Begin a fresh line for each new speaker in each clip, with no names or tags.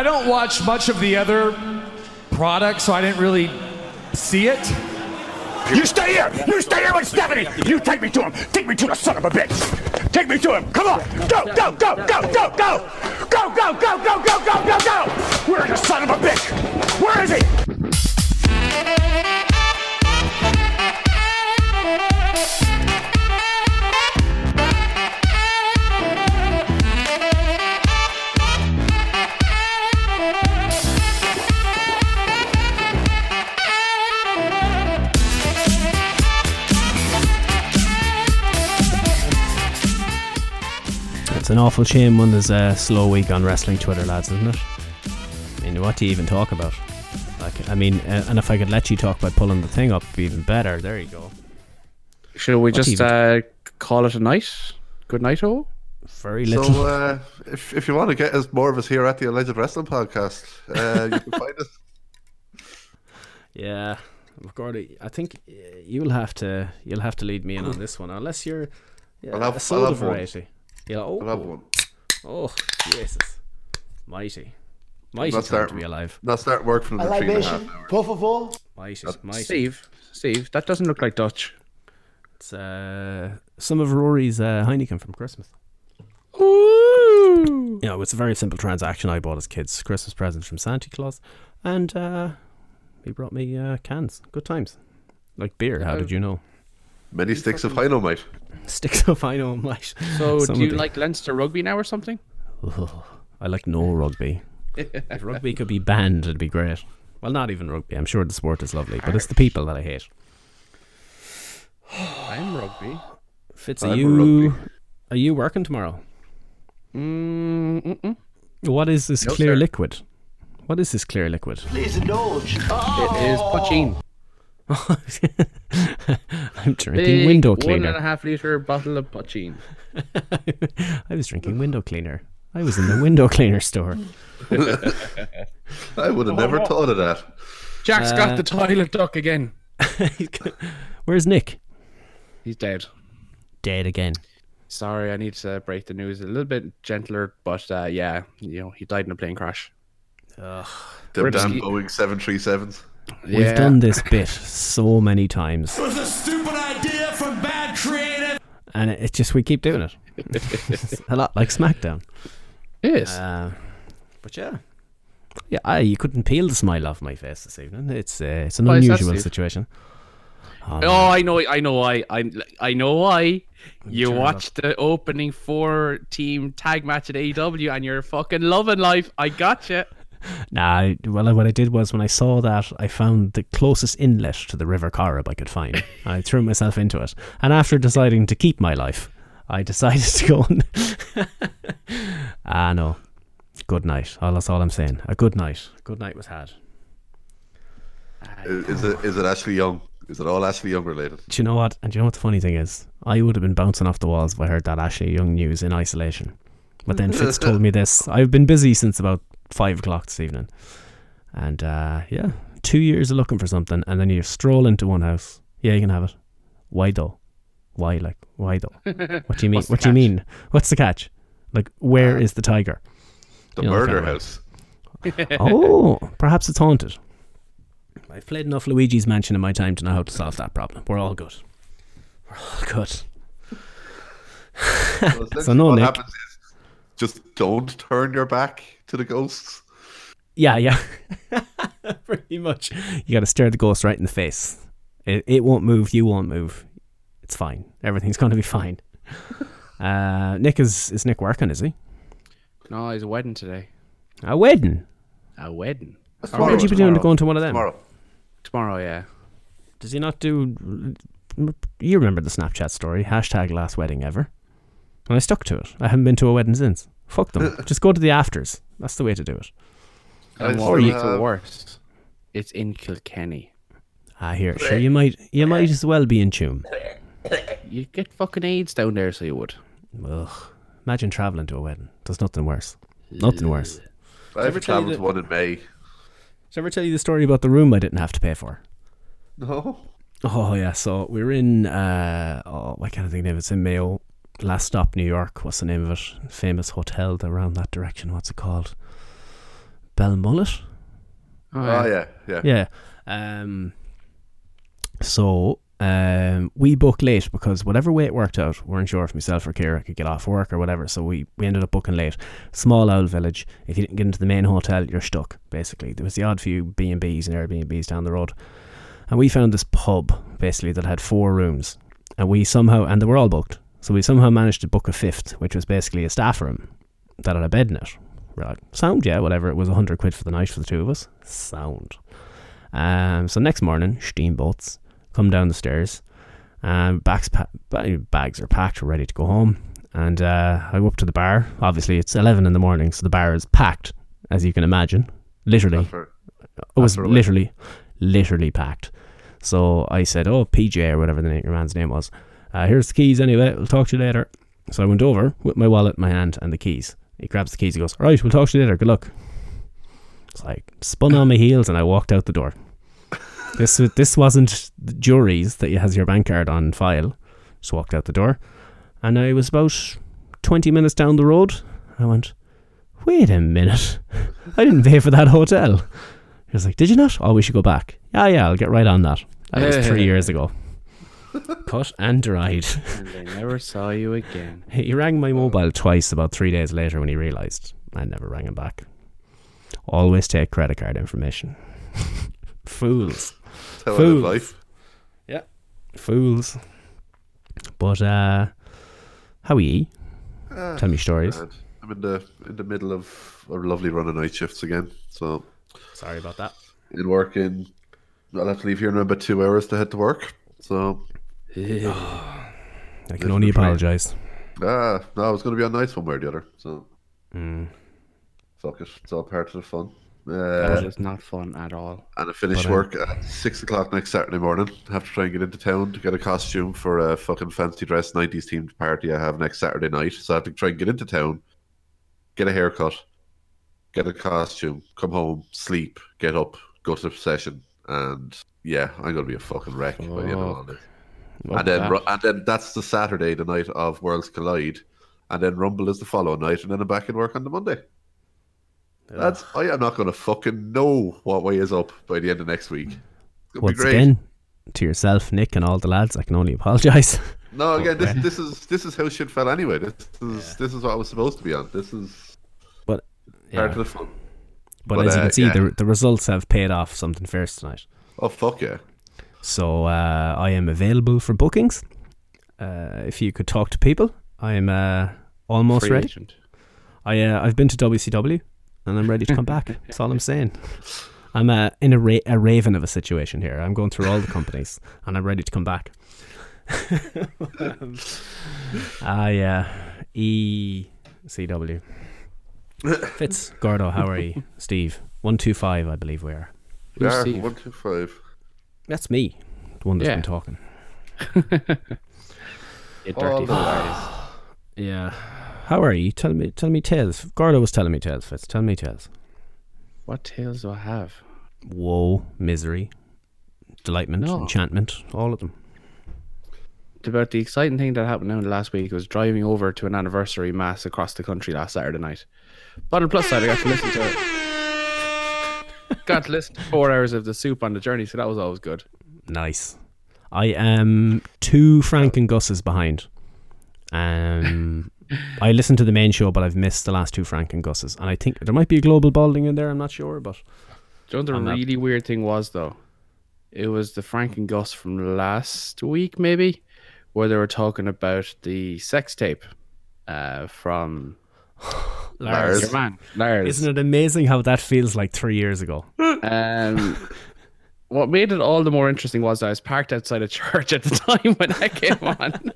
I don't watch much of the other products, so I didn't really see it.
You stay here! You stay here with Stephanie! You take me to him! Take me to the son of a bitch! Take me to him! Come on! Go, go, go, go, go, go! Go, go, go, go, go, go, go, go! Where's the son of a bitch? Where is he?
It's an awful shame when there's a slow week on wrestling Twitter, lads, isn't it? I mean, what do you even talk about? Like, I mean, uh, and if I could let you talk by pulling the thing up, even better. There you go.
Should we
What
just
even-
uh, call it a night? Good night, all.
Very
So,
little.
uh, if, if you want to get us more of us here at the Alleged Wrestling Podcast, uh, you can find us.
yeah, Gordy, I think uh, you'll have to you'll have to lead me in on this one, unless you're yeah,
I'll have-
a
I'll
soda
have one.
Variety. Yeah, oh,
I'll have one.
oh, Jesus, mighty, mighty
Not
time to be alive.
not start work from
A
the three and a half
libation,
hours.
por favor.
Mighty, mighty.
Steve, Steve, that doesn't look like Dutch.
It's uh, some of Rory's uh, Heineken from Christmas.
Ooh.
You know, it's a very simple transaction. I bought as kids Christmas presents from Santa Claus, and uh, he brought me uh, cans. Good times, like beer. How did you know?
Many sticks of dynamite.
Sticks of I know, mate.
So,
Some
do you
the-
like Leinster rugby now or something?
I like no rugby. if rugby could be banned, it'd be great. Well, not even rugby. I'm sure the sport is lovely, but it's the people that I hate.
I'm rugby.
Fitz,
I'm
you
rugby.
are you working tomorrow?
Mm, mm-mm.
What is this
No,
clear
sir.
liquid? What is this clear liquid?
Please indulge.
It is poitín.
I'm drinking
Big
window
One and a
cleaner.
half liter bottle of poitín.
I was drinking window cleaner. I was in the window cleaner store.
I would have never thought of that.
Jack's
Uh,
got the toilet duck again.
Where's Nick?
He's dead.
Dead again.
Sorry, I need to break the news a little bit gentler, but uh, yeah, you know, he died in a plane crash.
Them
Rip
damn
ski-
Boeing 737s.
We've
Yeah.
done this bit so many times,
It was a stupid idea from bad creative.
and it- it's just we keep doing it. a lot like SmackDown.
Yes.
Uh, but yeah, yeah, I, you couldn't peel the smile off my face this evening. It's uh, it's an
Why
unusual situation. Oh,
Oh, I know, I know why. I I know why. You
turn it
watched the opening four team tag match at AEW and you're fucking loving life. I gotcha.
Nah, well, what I did was when I saw that, I found the closest inlet to the River Corrib I could find. I threw myself into it. And after deciding to keep my life, I decided to go on. ah, no. Good night. Oh, that's all I'm saying. A good night. A good night was had.
Is, is it is it Ashley Young? Is it all Ashley Young related?
Do you know what? And do you know what the funny thing is? I would have been bouncing off the walls if I heard that Ashley Young news in isolation. But then Fitz told me this. I've been busy since about five o'clock this evening. And uh, yeah, two years of looking for something, and then you stroll into one house. Yeah, you can have it. Why though? Why like why though? What do you mean?
What's the
What do you mean? What's the catch? Like where is the tiger?
The
You know,
murder house.
oh, perhaps it's haunted. I've played enough Luigi's Mansion in my time to know how to solve that problem. We're all good. We're all good.
Well, essentially
no,
what
Nick.
happens is just don't turn your back to the ghosts.
Yeah, yeah. Pretty much. You got to stare the ghost right in the face. It, it won't move. You won't move. It's fine. Everything's going to be fine. Uh, Nick is is Nick working? Is he?
No, he's a wedding today.
A wedding.
A wedding.
That's
Or
What would you be doing to
tomorrow.
go into one of them?
Tomorrow.
Tomorrow, yeah.
Does he not do? You remember the Snapchat story? Hashtag last wedding ever. And I stuck to it. I haven't been to a wedding since. Fuck them. Just go to the afters. That's the way to do it.
I
And
still
what makes it
have-
worse? It's in Kilkenny.
Ah, here, sure. You might, you might as well be in tune.
You get fucking AIDS down there, so you would.
Ugh. Imagine traveling to a wedding. There's nothing worse. Nothing worse.
I have
ever tell you
travelled to one in May.
Did I ever tell you the story about the room I didn't have to pay for?
No.
Oh yeah, so we were in uh oh I can't think of the name. It's in Mayo. Last stop New York. What's the name of it? Famous hotel around that direction. What's it called? Belmullet.
Oh yeah, yeah.
Yeah. Um. So um, we booked late because whatever way it worked out, we weren't sure if myself or Kira could get off work or whatever. So we, we ended up booking late. Small owl village. If you didn't get into the main hotel, you're stuck. Basically, there was the odd few B and B's and Airbnbs down the road, and we found this pub basically that had four rooms, and we somehow and they were all booked. So we somehow managed to book a fifth, which was basically a staff room that had a bed in it. We're like, sound, yeah, whatever. It was a hundred quid for the night for the two of us. Sound. Um, so next morning, steamboats come down the stairs. Um, bags, pa- bags are packed, we're ready to go home. And uh, I go up to the bar. Obviously, it's 11 in the morning, so the bar is packed, as you can imagine. Literally.
After-
It was literally, literally packed. So I said, "Oh, PJ or whatever the name, your man's name was. Uh, here's the keys anyway. We'll talk to you later." So I went over with my wallet in my hand and the keys. He grabs the keys. He goes, "All right, we'll talk to you later. Good luck." It's like spun on my heels and I walked out the door. This this wasn't the juries that has your bank card on file. Just walked out the door, and I was about twenty minutes down the road. I went, "Wait a minute! I didn't pay for that hotel." He was like, "Did you not? Oh, we should go back." Yeah, yeah, I'll get right on that. That was three years ago. Cut and dried.
And they never saw you again.
He rang my mobile twice about three days later when he realised I never rang him back. Always take credit card information. Fools.
Tell
Fools.
of life. Yeah.
Fools. But uh how are you?
Ah,
Tell me stories.
grand. I'm in the in the middle of a lovely run of night shifts again. So
Sorry about that.
in working, I'll have to leave here in about two hours to head to work. So
I can only apologise.
ah, no, it's going to be a nice one way or the other. So
Mm.
fuck it, it's all part of the fun.
That
Uh,
was not fun at all.
and I finish
But, uh,
work at six o'clock next Saturday morning. I have to try and get into town to get a costume for a fucking fancy dress '90s themed party I have next Saturday night. So I have to try and get into town, get a haircut, get a costume, come home, sleep, get up, go to the session, and yeah, I'm gonna be a fucking wreck by the end of all this. And then,
that.
And then that's the Saturday, the night of Worlds Collide, and then Rumble is the following night, and then I'm back in work on the Monday. That's I am not gonna fucking know what way is up by the end of next week.
Once
be great.
again, to yourself, Nick, and all the lads, I can only apologise.
no, again, this this is this is how shit fell anyway. This is this is what I was supposed to be on. This is
but
part of the fun.
but,
but,
as you
uh,
can see,
yeah.
the the results have paid off something fierce tonight.
Oh fuck yeah!
So uh, I am available for bookings. Uh, if you could talk to people, I am uh, almost
Free
ready.
agent.
I uh, I've been to WCW and I'm ready to come back. That's all I'm saying. I'm uh, in a, ra- a raven of a situation here. I'm going through all the companies and I'm ready to come back. Ah, yeah. ECW. Fitz, Gordo, how are you? Steve, 125, I believe we are.
We
Who's
are
Steve?
one two five.
That's me, the one that's
Yeah.
been talking.
You
All
dirty oh,
the
flies.
Yeah. How are you? Tell me, tell me tales. Gordo was telling me tales, Fitz. Tell me tales.
What tales do I have?
Woe, misery, delightment,
No.
enchantment, all of them.
About the exciting thing that happened now last week was driving over to an anniversary mass across the country last Saturday night. But on the plus side, I got to listen to got to listen to four hours of the soup on the journey, so that was always good.
Nice. I am two Frank and Gus's behind. Um, I listened to the main show, but I've missed the last two Frank and Gus's, and I think there might be a global balding in there. I'm not sure, but
Do you know
I'm
the
not-
really weird thing was though? It was the Frank and Gus from last week, maybe, where they were talking about the sex tape uh, from
Lars.
your man, Lars.
isn't it amazing how that feels like three years ago?
Um, what made it all the more interesting was I was parked outside a church at the time when that came on.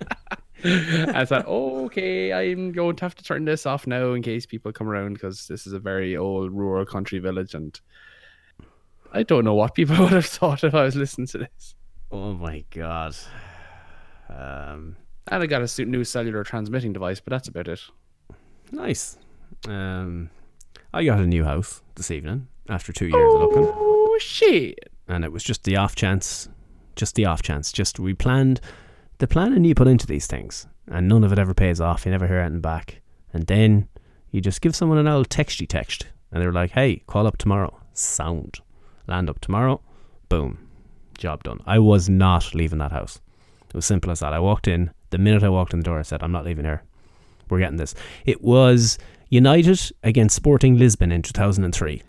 I thought, oh, okay, I'm going to have to turn this off now in case people come around because this is a very old rural country village, and I don't know what people would have thought if I was listening to this.
Oh my god. Um,
And I got a new cellular transmitting device, but that's about it.
Nice. Um, I got a new house this evening after two years of looking.
Oh shit!
and it was just the off chance, just the off chance. Just we planned the planning you put into these things, and none of it ever pays off. You never hear anything back, and then you just give someone an old texty text, And they were like, hey, call up tomorrow. Sound. Land up tomorrow. Boom. Job done. I was not leaving that house. It was simple as that. I walked in. The minute I walked in the door, I said, I'm not leaving here. We're getting this. It was United against Sporting Lisbon in 2003.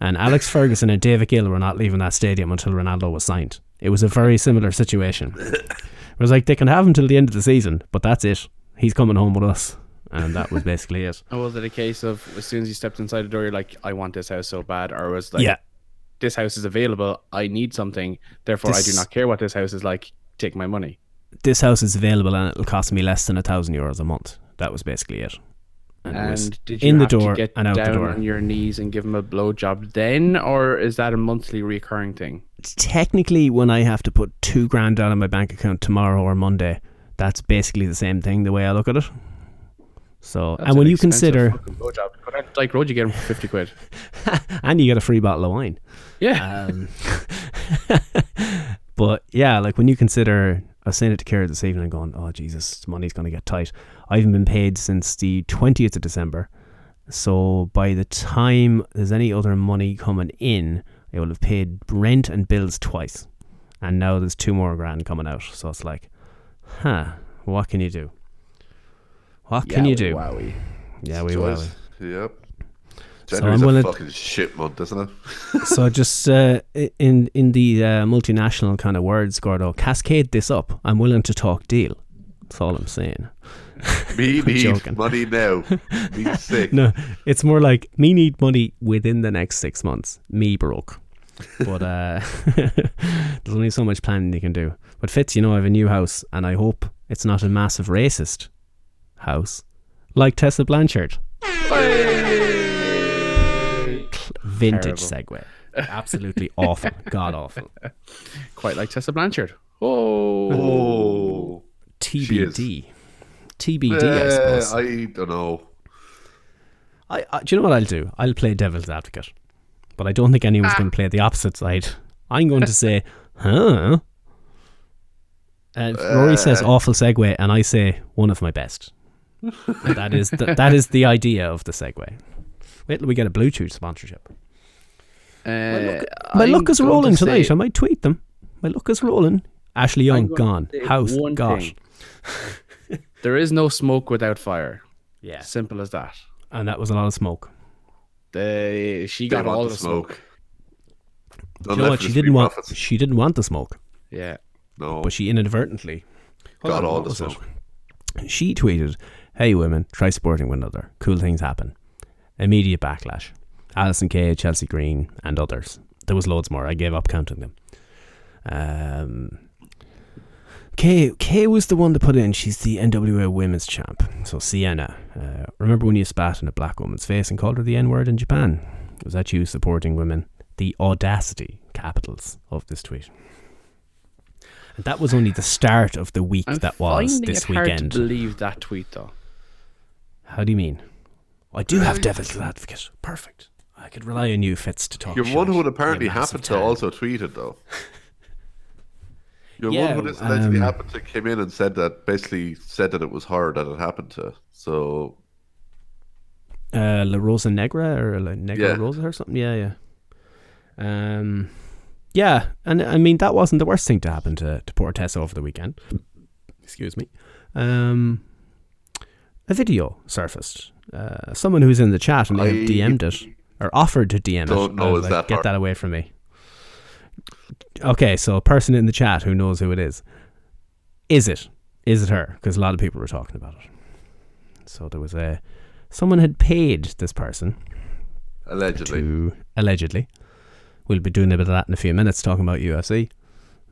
And Alex Ferguson and David Gill were not leaving that stadium until Ronaldo was signed. It was a very similar situation. It was like they can have him till the end of the season, but that's it. He's coming home with us. And that was basically it.
Or was it a case of as soon as you stepped inside the door, you're like, I want this house so bad? Or was it like,
yeah.
this house is available. I need something. Therefore, I do not care what this house is like. Take my money.
This house is available and it'll cost me less than a thousand euros a month. That was basically it. And,
And did you
in the door
get
and out
down
the door.
on your knees and give him a blowjob then, or is that a monthly recurring thing?
technically when I have to put two grand down of my bank account tomorrow or Monday, that's basically the same thing the way I look at it. So
That's
and when
an
you consider
blowjob. But at Dyke Road, you get him for fifty quid.
and you get a free bottle of wine.
Yeah,
Um, but yeah, like when you consider, I was saying it to Kira this evening, and going, "Oh Jesus, money's going to get tight." I haven't been paid since the twentieth of December, so by the time there's any other money coming in, I will have paid rent and bills twice, and now there's two more grand coming out. So it's like, huh, what can you do? What can you do?
Wowie.
Yeah, we will.
Yep.
So
January's
I'm
a
gonna-
fucking shit month, isn't it?
so just uh, in in the uh, multinational kind of words, Gordo, cascade this up. I'm willing to talk deal. That's all I'm saying.
Me need
joking.
money now. Me sick.
No, it's more like me need money within the next six months. Me broke. But uh, there's only so much planning you can do. But Fitz, you know, I have a new house, and I hope it's not a massive racist house like Tessa Blanchard. Vintage segue. Absolutely awful. God awful.
Quite like Tessa Blanchard. Oh,
Oh.
TBD. TBD, I
Eh,
suppose.
I don't know.
I, I, do you know what I'll do? I'll play devil's advocate, but I don't think anyone's going to play the opposite side. I'm going to say, huh? And Rory says awful segue, and I say one of my best. that is the, that is the idea of the segue. Wait till we get a Bluetooth sponsorship.
Uh,
My
I'm
luck is rolling
to
tonight.
say-
I might tweet them. My luck is rolling. Ashley Young gone. House
one
got.
thing. There is no smoke without fire.
Yeah,
Simple as that.
and that was a lot of smoke.
They, she got
want
all
the
the smoke.
smoke.
You know what? She didn't want. She didn't want the smoke,
Yeah.
No.
but she inadvertently
got
on,
all the
was it?
smoke.
She tweeted, Hey women, try supporting one another. Cool things happen. Immediate backlash. Allysin Kay, Chelsea Green, and others. There was loads more. I gave up counting them. Um, Kay, Kay was the one to put in. She's the NWA Women's Champ. So Sienna, uh, remember when you spat in a black woman's face and called her the N word in Japan? Was that you supporting women? The audacity, capitals of this tweet. And that was only the start of the week
I'm
that was this weekend.
believe that tweet though.
How do you mean? I do have devil's advocate. Perfect. I could rely on you, Fitz, to talk.
You're
shite.
one who would apparently
massive
happen to also tweet it though. You're
Yeah,
one who just allegedly
um,
happened to came in and said that basically said that it was her that it happened to. So
uh, La Rosa Negra or La Negra
Yeah.
Rosa or something. Yeah, yeah. Um, yeah, and I mean that wasn't the worst thing to happen to to poor Tessa over the weekend. Excuse me. Um, a video surfaced. Uh, someone who's in the chat and they have DM'd it or offered to DM
don't
it.
know
was
is
like,
that
Get that away from me. Okay, so a person in the chat who knows who it is. Is it? Is it her? Because a lot of people were talking about it. So there was a someone had paid this person
allegedly.
to allegedly. We'll be doing a bit of that in a few minutes, talking about UFC.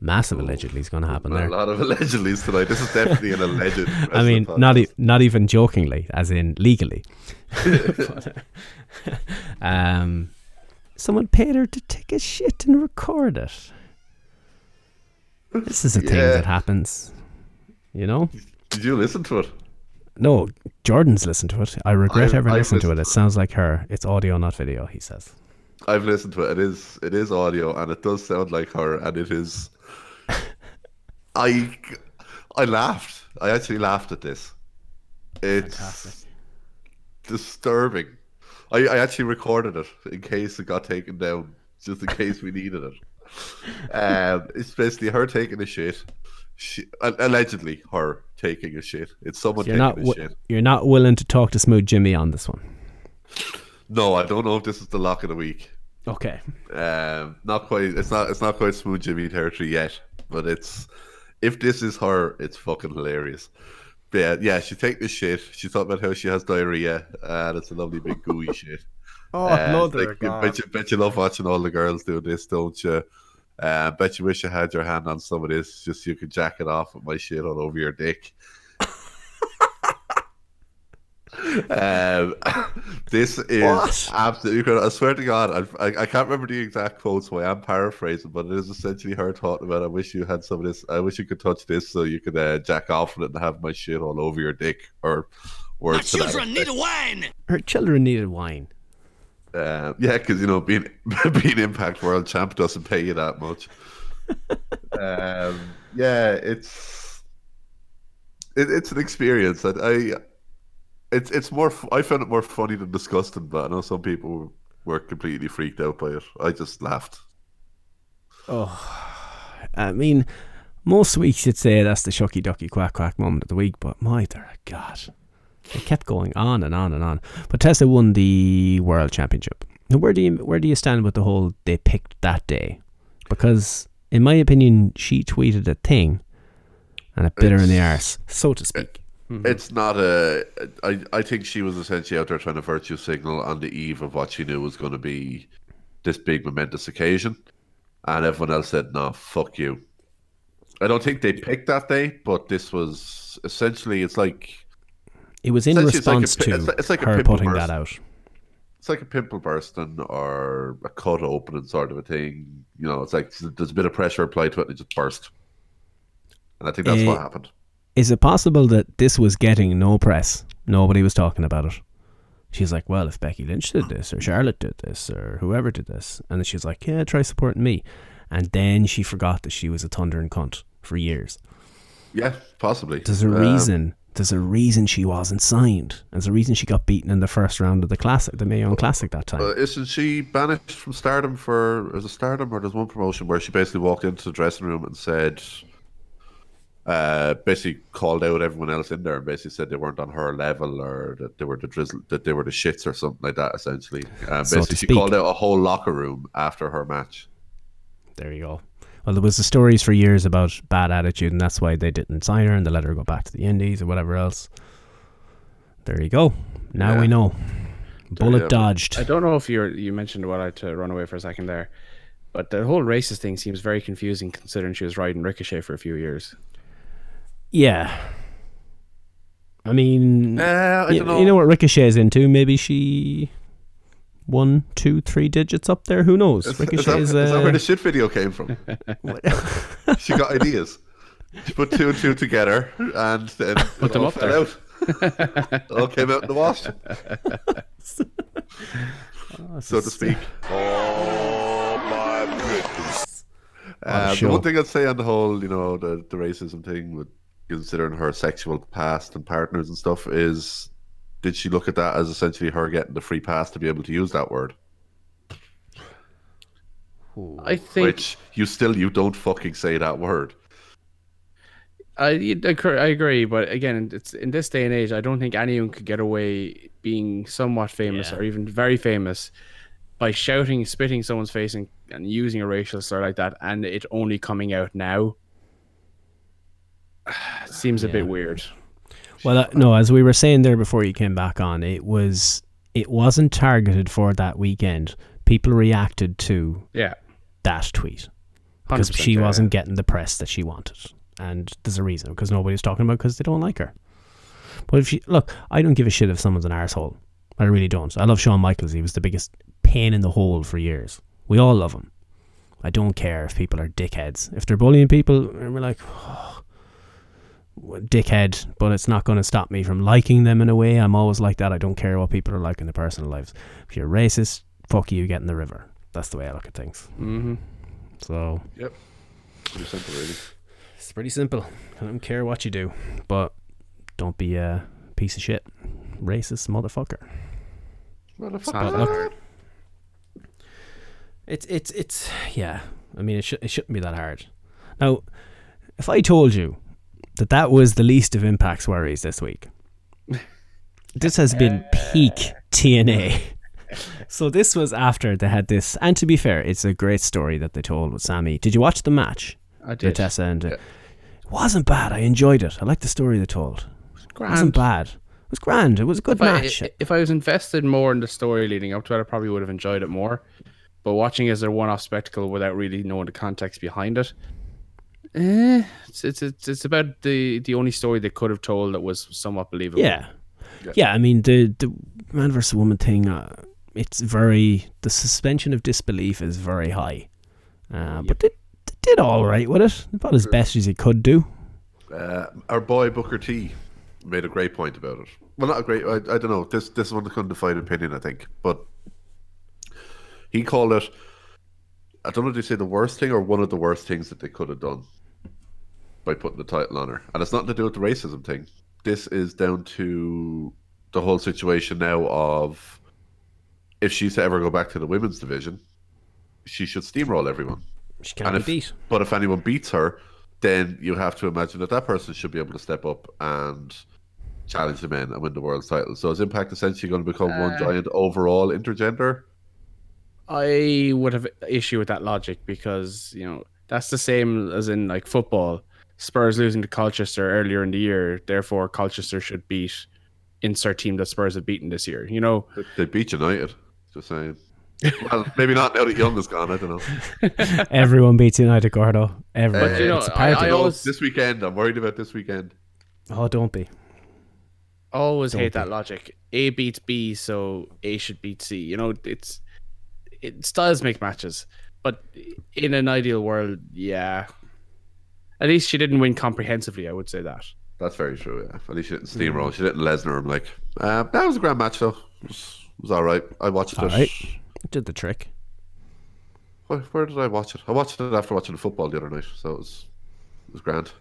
Massive allegedly is going to happen there.
a lot of allegedlys tonight. This is definitely an alleged.
I mean, not e- not even jokingly, as in legally. But, um, someone paid her to take a shit and record it. This is a thing that happens. You know?
Did you listen to it?
No, Jordan's listened to it. I regret
I've-
ever
I've
listening to it. It
it.
sounds like her. It's audio, not video. He says.
I've listened to it. It is it is audio and it does sound like her and it is I I laughed. I actually laughed at this. It's disturbing. I, I actually recorded it in case it got taken down, just in case we needed it. Um, it's basically her taking a shit. She, allegedly, her taking a shit. It's someone
You're
taking
not
a shit.
you're not willing to talk to Smooth Jimmy on this one.
No, I don't know if this is the lock of the week.
Okay.
Um, not quite. It's not. It's not quite smooth Jimmy territory yet. But it's if this is her, it's fucking hilarious. But yeah, yeah, she take the shit. She talked about how she has diarrhea, and it's a lovely big gooey shit.
Oh,
Uh, it's like, bet, you, bet you love watching all the girls do this, don't you? Uh, bet you wish you had your hand on some of this, just so you could jack it off with my shit all over your dick. Um, this is absolutely incredible. I swear to God, I, I, I can't remember the exact quote, so I am paraphrasing, but it is essentially her talking about, I wish you had some of this, I wish you could touch this so you could uh, jack off with it and have my shit all over your dick, or words to that effect.
wine.
Her children needed wine.
Uh, yeah, because you know being being Impact World Champ doesn't pay you that much. um, yeah, it's it, it's an experience that I it's it's more I found it more funny than disgusting, but I know some people were completely freaked out by it. I just laughed.
Oh, I mean, most weeks you'd say that's the shucky ducky quack quack moment of the week, but my dear God. It kept going on and on and on. But Tessa won the world championship. Now where do you where do you stand with the whole they picked that day? Because in my opinion, she tweeted a thing and it bit her in the arse, so to speak.
It's not a. I I think she was essentially out there trying to virtue signal on the eve of what she knew was going to be this big momentous occasion, and everyone else said, "No, fuck you." I don't think they picked that day, but this was essentially. It's like
It was in
it's like a
response to
it's like- it's like a
her
pimple
putting
burst.
that out.
it's like a pimple bursting or a cut opening sort of a thing. You know, it's like there's a bit of pressure applied to it and it just burst. And I think that's what
Eh,
happened.
Is it possible that this was getting no press? Nobody was talking about it. She's like, well, if Becky Lynch did this, or Charlotte did this, or whoever did this, and then she's like, yeah, try supporting me. And then she forgot that she was a thundering cunt for years.
Yeah, possibly.
There's a
Um,
reason. There's a reason she wasn't signed. There's a reason she got beaten in the first round of the classic, the Mae Young Classic that time.
Uh, isn't she banished from Stardom for is it Stardom or there's one promotion where she basically walked into the dressing room and said, uh, basically called out everyone else in there and basically said they weren't on her level or that they were the drizzle, that they were the shits or something like that. Essentially, uh,
So
basically she called out a whole locker room after her match.
There you go. Well, there was the stories for years about bad attitude, and that's why they didn't sign her and they let her go back to the Indies or whatever else. There you go. Now
Yeah.
we know. Bullet
have it.
dodged.
I don't know if you you mentioned what I had to run away for a second there, but the whole racist thing seems very confusing considering she was riding Ricochet for a few years.
Yeah. I mean,
Uh, I
y-
don't know.
you know what Ricochet's into? Maybe she one, two, three digits up there. Who knows?
Is, is, that,
Ricochet's.
is that where
uh,
the shit video came from? she got ideas. She put two and two together and then put
them
all
up
fell
there.
out. It all came out in the wash, so to speak.
Oh my goodness.
Uh,
sure.
The one thing I'd say on the whole, you know, the, the racism thing with considering her sexual past and partners and stuff is did she look at that as essentially her getting the free pass to be able to use that word?
I think
Which you still you don't fucking say that word.
I, I agree- but again, it's in this day and age. I don't think anyone could get away being somewhat famous
Yeah.
or even very famous by shouting, spitting someone's face, and, and using a racial slur like that, and it only coming out now. Seems a bit weird.
Well, uh, no, as we were saying there before you came back on, it was it wasn't targeted for that weekend. People reacted to
Yeah,
that tweet because she
yeah,
wasn't getting the press that she wanted, and there's a reason because nobody's talking about because they don't like her. But if she look, I don't give a shit if someone's an asshole. I really don't. I love Shawn Michaels. He was the biggest pain in the hole for years. We all love him. I don't care if people are dickheads. If they're bullying people, and we're like, dickhead, but it's not going to stop me from liking them in a way. I'm always like that. I don't care what people are like in their personal lives. If you're racist, fuck you, get in the river. That's the way I look at things.
Mm-hmm.
So
Yep. Pretty simple, really.
it's pretty simple. I don't care what you do, but don't be a piece of shit, racist motherfucker.
Well, the
It's
fuck
not
is
that
that?
hard.
It's it's it's yeah. I mean, it, sh- it shouldn't be that hard. Now, if I told you that that was the least of Impact's worries this week, this has been peak TNA. So this was after they had this, and to be fair, it's a great story that they told with Sami. Did you watch the match?
I did.
Vitessa and uh, it wasn't bad. I enjoyed it. I liked the story they told. It wasn't bad. It was grand. It was a good
if
match.
i- if I was invested more in the story leading up to it, I probably would have enjoyed it more. But watching as a one-off spectacle without really knowing the context behind it, eh, it's it's it's, it's about the the only story they could have told that was somewhat believable.
Yeah. yeah, I mean the the man versus woman thing. Uh, it's very the suspension of disbelief is very high, uh, but they, they did all right with it. About as best as he could do.
Uh, our boy Booker T made a great point about it. Well, not a great. I, I don't know. This this one couldn't define opinion. I think, but he called it. I don't know. if they say the worst thing or one of the worst things that they could have done by putting the title on her, and it's nothing to do with the racism thing. This is down to the whole situation now of if she's to ever go back to the women's division, she should steamroll everyone.
She can't
if,
beat.
But if anyone beats her, then you have to imagine that that person should be able to step up and challenge the men and win the world title. So is Impact essentially going to become one uh, giant overall intergender?
I would have issue with that logic because you know that's the same as in like football. Spurs losing to Colchester earlier in the year, therefore Colchester should beat insert team that Spurs have beaten this year. You know,
They- They beat United. Just saying. well, maybe not now that Young is gone. I don't know.
Everyone beats United, Gordo. Everyone.
But you know,
it's
I- I always-
this weekend. I'm worried about this weekend.
Oh, don't be.
always hate
Don't
that logic. A beats B, so A should beat C. You know, it's it styles make matches, but in an ideal world, yeah. At least she didn't win comprehensively. I would say that.
That's very true. Yeah. At least she didn't steamroll. She didn't Lesnar. I'm like, uh, that was a grand match though. It was, it was all right. I watched
All
it.
right. Did the trick.
Where, where did I watch it? I watched it after watching the football the other night, so it was it was grand.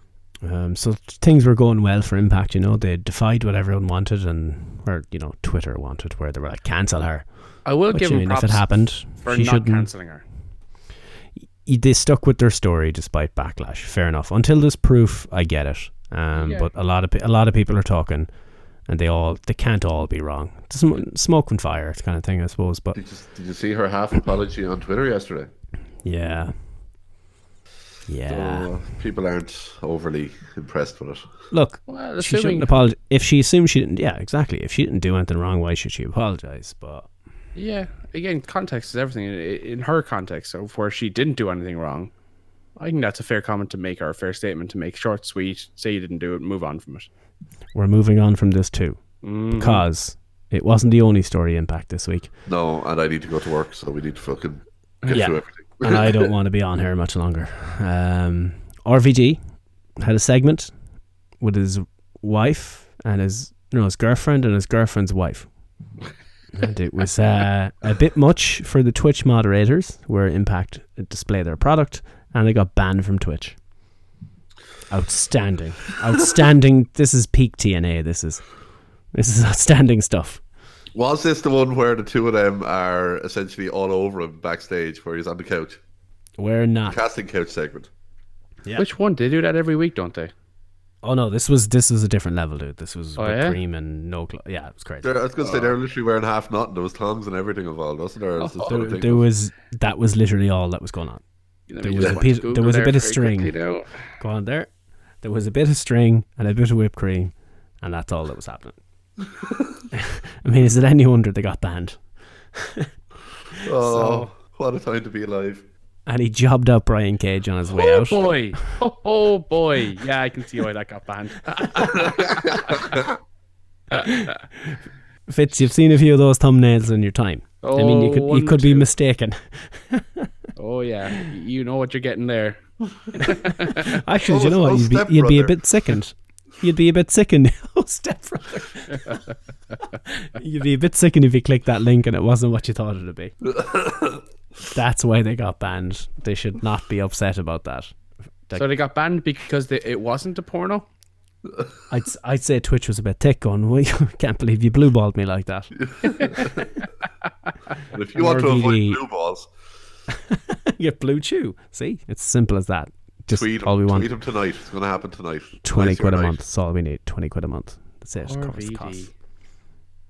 Um, so things were going well for Impact. You know, they defied what everyone wanted, and or you know, Twitter wanted, where they were like, cancel her.
I will
Which,
give
I mean,
props
if it happened,
for
she
not
shouldn't.
canceling her.
Y- they stuck with their story despite backlash. Fair enough. Until there's proof, I get it. Um,
Yeah.
But a lot of pe- a lot of people are talking, and they all they can't all be wrong. It's sm- smoke and fire kind of thing, I suppose. But
Did you, did you see her half apology on Twitter yesterday?
yeah, yeah.
So, uh, people aren't overly impressed with it.
Look,
Well,
she
assuming
shouldn't apologize. If she assumes she didn't, yeah, exactly. If she didn't do anything wrong, why should she apologize? But
Yeah, again, context is everything. In, in her context of where she didn't do anything wrong, I think that's a fair comment to make or a fair statement to make. Short, sweet, say you didn't do it, move on from it.
we're moving on from this too,
Mm.
because it wasn't the only story impact this week.
No, and I need to go to work, so we need to fucking get
Yeah.
through everything.
and I don't want to be on here much longer. Um, RVG had a segment with his wife and his no his girlfriend and his girlfriend's wife, and it was uh, a bit much for the Twitch moderators, where Impact display their product, and they got banned from Twitch. Outstanding, outstanding. this is peak TNA. This is this is outstanding stuff.
Was this the one where the two of them are essentially all over him backstage, where he's on the couch,
We're not.
casting couch segment?
Yeah.
Which one? They do that every week, don't they?
Oh no, this was this was a different level, dude. This was
Oh,
whipped
yeah?
cream and no. Cl- yeah, it was crazy.
They're, I was going to say they're literally wearing half nothing. There was tongs and everything involved, wasn't there? It's just
there,
sort of thing
there was that was literally all that was going on.
Let
There was
just
a
watch
bit-
Google
there was a bit of string. Go on there. There was a bit of string and a bit of whipped cream, and that's all that was happening. I mean, is it any wonder they got banned?
Oh, what a time to be alive!
And he jobbed out Brian Cage on his way
Oh
out.
Oh boy! Oh, oh boy! Yeah, I can see why that got banned.
Fitz, you've seen a few of those thumbnails in your time. I mean, you
Oh,
could you could
or
be mistaken.
oh yeah, you know what you're getting there.
Actually, do you
Oh,
know what?
oh,
You'd be, you'd be a bit sickened. You'd be a bit sickened. oh, stepbrother. You'd be a bit sickened if you clicked that link and it wasn't what you thought it'd be. That's why they got banned. They should not be upset about that. Like-
so they got banned because they, it wasn't a porno.
I'd I'd say Twitch was a bit thick going. Well, can't believe you blue balled me like that.
If you want to avoid
RVD.
blue balls,
you get BlueChew. See, it's simple as that. Just
tweet
all we
him.
want.
Tweet him tonight. It's going to happen tonight.
Twenty
Tonight's your
quid a
night.
month. That's all we need. Twenty quid a month. That's it. Covers the costs.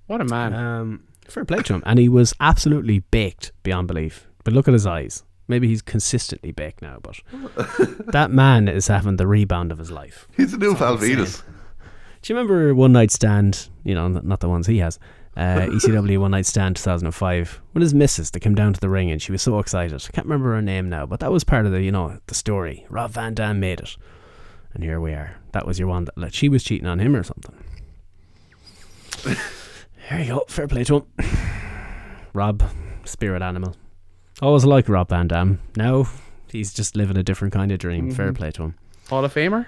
What a man.
Um, fair play to him, and he was absolutely baked beyond belief. But look at his eyes. Maybe he's consistently baked now, but that man is having the rebound of his life.
He's the new Val Venis.
Do you remember One Night Stand? You know, not the ones he has. Uh, ECW One Night Stand 2005. With his missus that came down to the ring and she was so excited. I can't remember her name now, but that was part of the, you know, the story. Rob Van Dam made it. And here we are. That was your one that like, she was cheating on him or something. there you go. Fair play to him. Rob, spirit animal. I always like Rob Van Dam. Now he's just living a different kind of dream. Fair play to him.
Hall of Famer?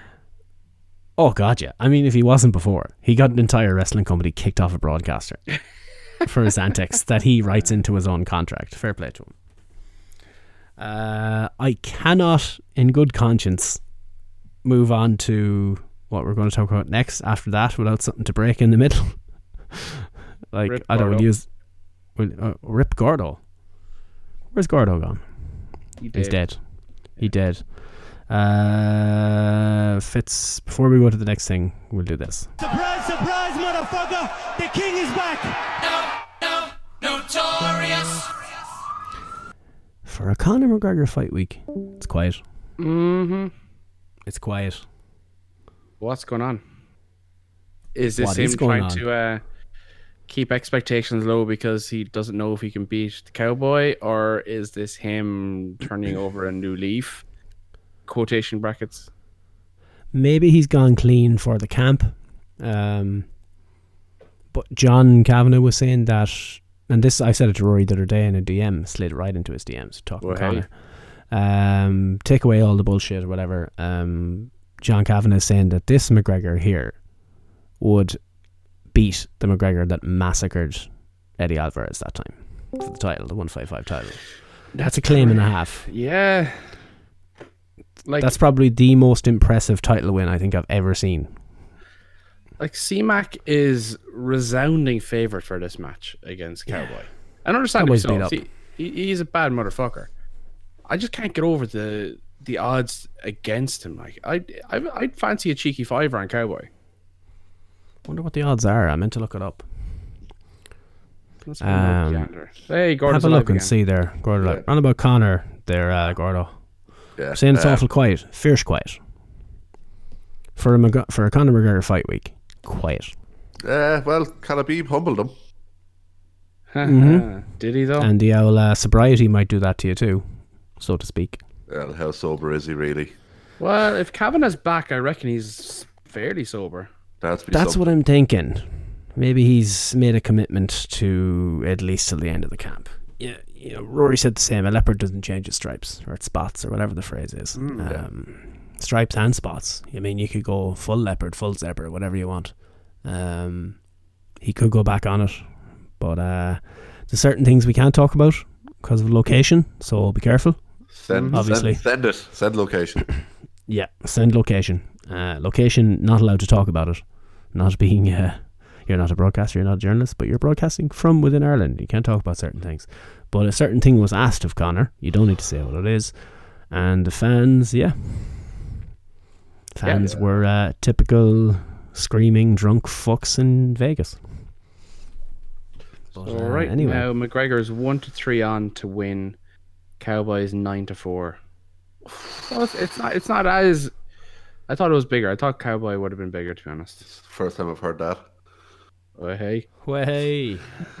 Oh god, yeah. I mean, if he wasn't before, he got an entire wrestling company kicked off a broadcaster for his antics that he writes into his own contract. Fair play to him. Uh, I cannot, in good conscience, move on to what we're going to talk about next. After that, without something to break in the middle, like
Rip
I don't
Gordo.
use. Well, uh, Rip Gordo. Where's Gordo gone?
He
He's
did.
dead. He did. Uh, Fitz. Before we go to the next thing, we'll do this.
Surprise, surprise, motherfucker! The king is back! No, no, notorious!
For a Conor McGregor fight week, it's quiet.
Mm-hmm.
It's quiet.
What's going on? Is this
What
him
is going
trying
on?
to uh, keep expectations low because he doesn't know if he can beat the cowboy, or is this him turning over a new leaf? Quotation brackets.
Maybe he's gone clean for the camp. Um, but John Kavanagh was saying that, and this I said it to Rory the other day in a DM, slid right into his DMs talking
Well,
to
hey.
Um, take away all the bullshit or whatever. Um, John Kavanagh is saying that this McGregor here would beat the McGregor that massacred Eddie Alvarez that time for the title, the 155 title. That's a claim and a half.
Yeah. Like
That's probably the most impressive title win I think I've ever seen.
like CMAC is resounding favorite for this match against Cowboy. And understand
Cowboy's beat up.
He, he, he's a bad motherfucker. I just can't get over the the odds against him. Like I I I'd fancy a cheeky fiver on Cowboy.
Wonder what the odds are. I meant to look it up.
Let's go
Um,
Yander. Hey, Gordon's
Have a look and
again.
see there, Gordo. Like, on about Conor there, uh, Gordo.
Yeah.
Saying it's
uh,
awful quiet, fierce quiet. For a McG- for a Conor McGregor fight week, quiet.
Uh, well, Khabib humbled him.
Did he though?
And the old uh, sobriety might do that to you too, so to speak.
Well, how sober is he really?
well, if Kavanagh's back, I reckon he's fairly sober.
That's
That's
something.
what I'm thinking. Maybe he's made a commitment to at least till the end of the camp. Yeah, you know, Rory said the same. A leopard doesn't change its stripes or its spots or whatever the phrase is. um, stripes and spots. I mean, you could go full leopard, full zebra, whatever you want. Um, he could go back on it, but uh, there's certain things we can't talk about because of location. So be careful.
Send,
Obviously.
Send, send it. Send location.
Yeah, send location. Uh, location, not allowed to talk about it. Not being, uh, you're not a broadcaster, you're not a journalist, but you're broadcasting from within Ireland. You can't talk about certain things. But a certain thing was asked of Conor. You don't need to say what it is. And the fans, yeah. Fans were uh, typical screaming drunk fucks in Vegas. But,
All
uh,
right,
anyway.
now McGregor's one to three on to win. Cowboys nine to four. Well, it's, it's not. It's not as. I thought it was bigger. I thought Cowboy would have been bigger, to be honest.
First time I've heard that.
Oh hey,
Way.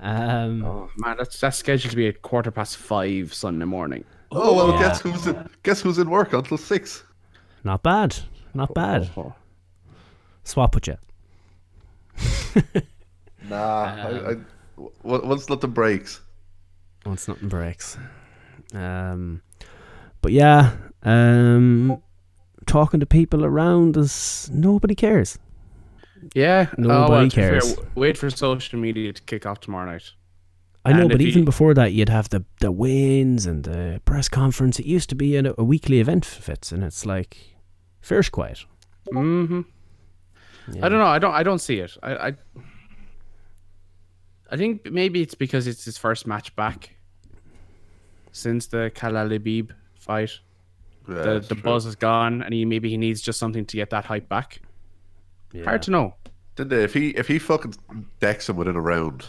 um,
oh man, that's that's scheduled to be at quarter past five Sunday morning.
Oh well,
Yeah.
guess who's in, guess who's in work until six?
not bad. Not bad.
Oh,
Swap with you.
Nah, I, I, w- once nothing breaks.
once nothing breaks. Um, but yeah, um, talking to people around us, nobody cares.
Yeah, oh,
Nobody
well, to be fair,
cares.
wait for social media to kick off tomorrow night.
I know,
And
but even
you-
before that, you'd have the the wins and the press conference. It used to be a, a weekly event, Fitz, and it's like fierce quiet.
Mm-hmm. I don't know. I don't. I don't see it. I. I, I think maybe it's because it's his first match back since the Khabib fight.
Yeah,
the the
true.
buzz is gone, and he maybe he needs just something to get that hype back. Hard to know.
Didn't they? If he if he fucking decks him within a round,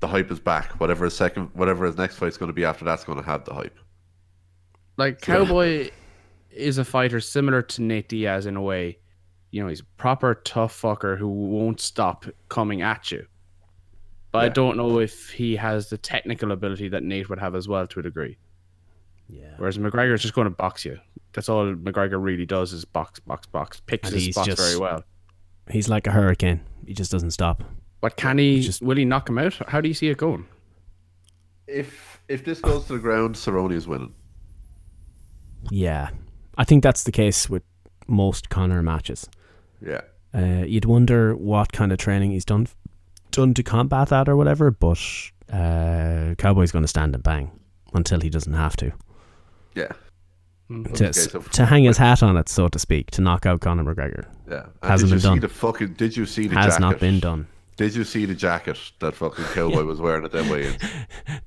the hype is back. Whatever his second, whatever his next fight's going to be after that's going to have the hype.
Like Cowboy is a fighter similar to Nate Diaz in a way. You know, he's a proper tough fucker who won't stop coming at you. But I don't know if he has the technical ability that Nate would have as well to a degree.
Yeah.
Whereas McGregor is just going to box you. That's all McGregor really does is box, box, box. Picks
And
his
he's
spots
just-
very well.
He's like a hurricane. He just doesn't stop.
But can he?
just-
will he knock him out? How do you see it going?
If if this goes to the ground, Cerrone is winning.
Yeah. I think that's the case with most Conor matches.
Yeah,
Uh, you'd wonder what kind of training he's done done to combat that or whatever, but uh, Cowboy's going to stand and bang until he doesn't have to.
Yeah,
To,
Okay, so-
to hang his hat on it, so to speak, to knock out Conor McGregor.
yeah. And
Hasn't
did you
been done.
see the fucking? Did you see the
Has
jacket?
not been done.
Did you see the jacket that fucking cowboy was wearing at that weigh-ins?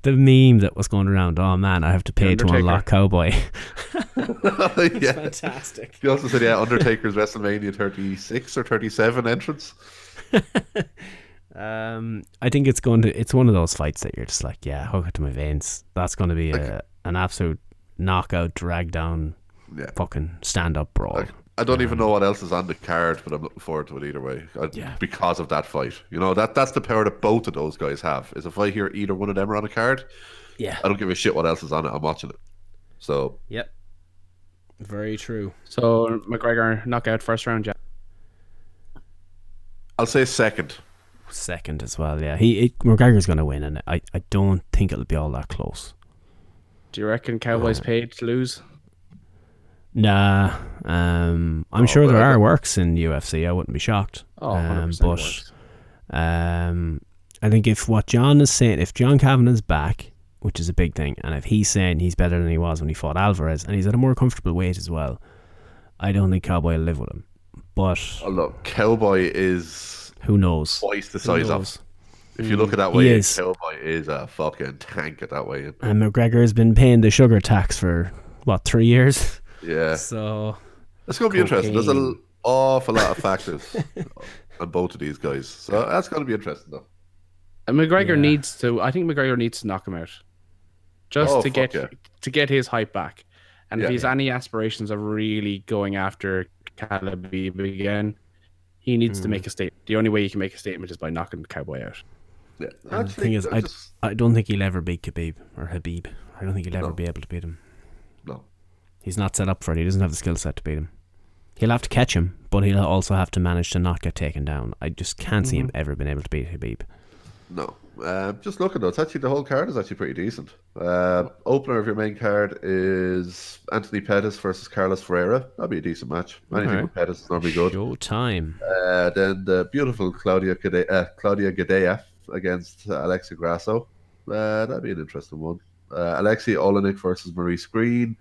The meme that was going around, oh man, I have to pay to unlock Cowboy.
yeah.
Fantastic.
He also said, "Yeah, Undertaker's WrestleMania 36 or 37 entrance."
Um, I think it's going to. It's one of those fights that you're just like, yeah, hook it to my veins. That's going to be a, an absolute knockout, drag down,
Yeah.
fucking stand up brawl.
Like, I don't even know what else is on the card, but I'm looking forward to it either way. I-
Yeah.
Because of that fight, you know that that's the power that both of those guys have. Is if I hear either one of them are on a card,
yeah.
I don't give a shit what else is on it. I'm watching it. So
Yep. Very true.
So McGregor knockout first round, yeah.
I'll say second.
Second as well. Yeah, he it, McGregor's going to win, and I, I don't think it'll be all that close.
Do you reckon Cowboys paid to lose?
Nah, um, I'm sure there are works in UFC. I wouldn't be shocked.
Oh,
um,
100%
but um, I think if what John is saying, if John Kavanagh's back, which is a big thing, and if he's saying he's better than he was when he fought Alvarez, and he's at a more comfortable weight as well, I don't think Cowboy will live with him. But
Oh, look, Cowboy is
who knows?
twice the size of. If you look at that
He
way,
is.
Cowboy is a fucking tank at that way.
And McGregor has been paying the sugar tax for what three years.
Yeah,
So
it's going to be interesting. There's an awful lot of factors on both of these guys, so that's going to be interesting though.
And McGregor
Yeah.
needs to. I think McGregor needs to knock him out, just
Oh,
to get
yeah.
to get his hype back. And
Yeah.
if he's any aspirations of really going after Khabib again, he needs
Hmm.
to make a statement. The only way he can make a statement is by knocking Cowboy out.
Yeah,
And the thing is, I, I don't think he'll ever beat Khabib or Habib. I don't think he'll ever
No.
be able to beat him.
no.
He's not set up for it. He doesn't have the skill set to beat him. He'll have to catch him, but he'll also have to manage to not get taken down. I just can't see him ever being able to beat Habib.
No. Uh, just looking though, it's actually the whole card is actually pretty decent. Uh, opener of your main card is Anthony Pettis versus Carlos Ferreira. That'd be a decent match. Anything
Alright.
with Pettis is normally good.
Show time.
Uh, then the beautiful Claudia Gade- uh, Claudia Gadelha against uh, Alexa Grasso. Uh, that'd be an interesting one. Uh, Alexei Oleinik versus Maurice Greene.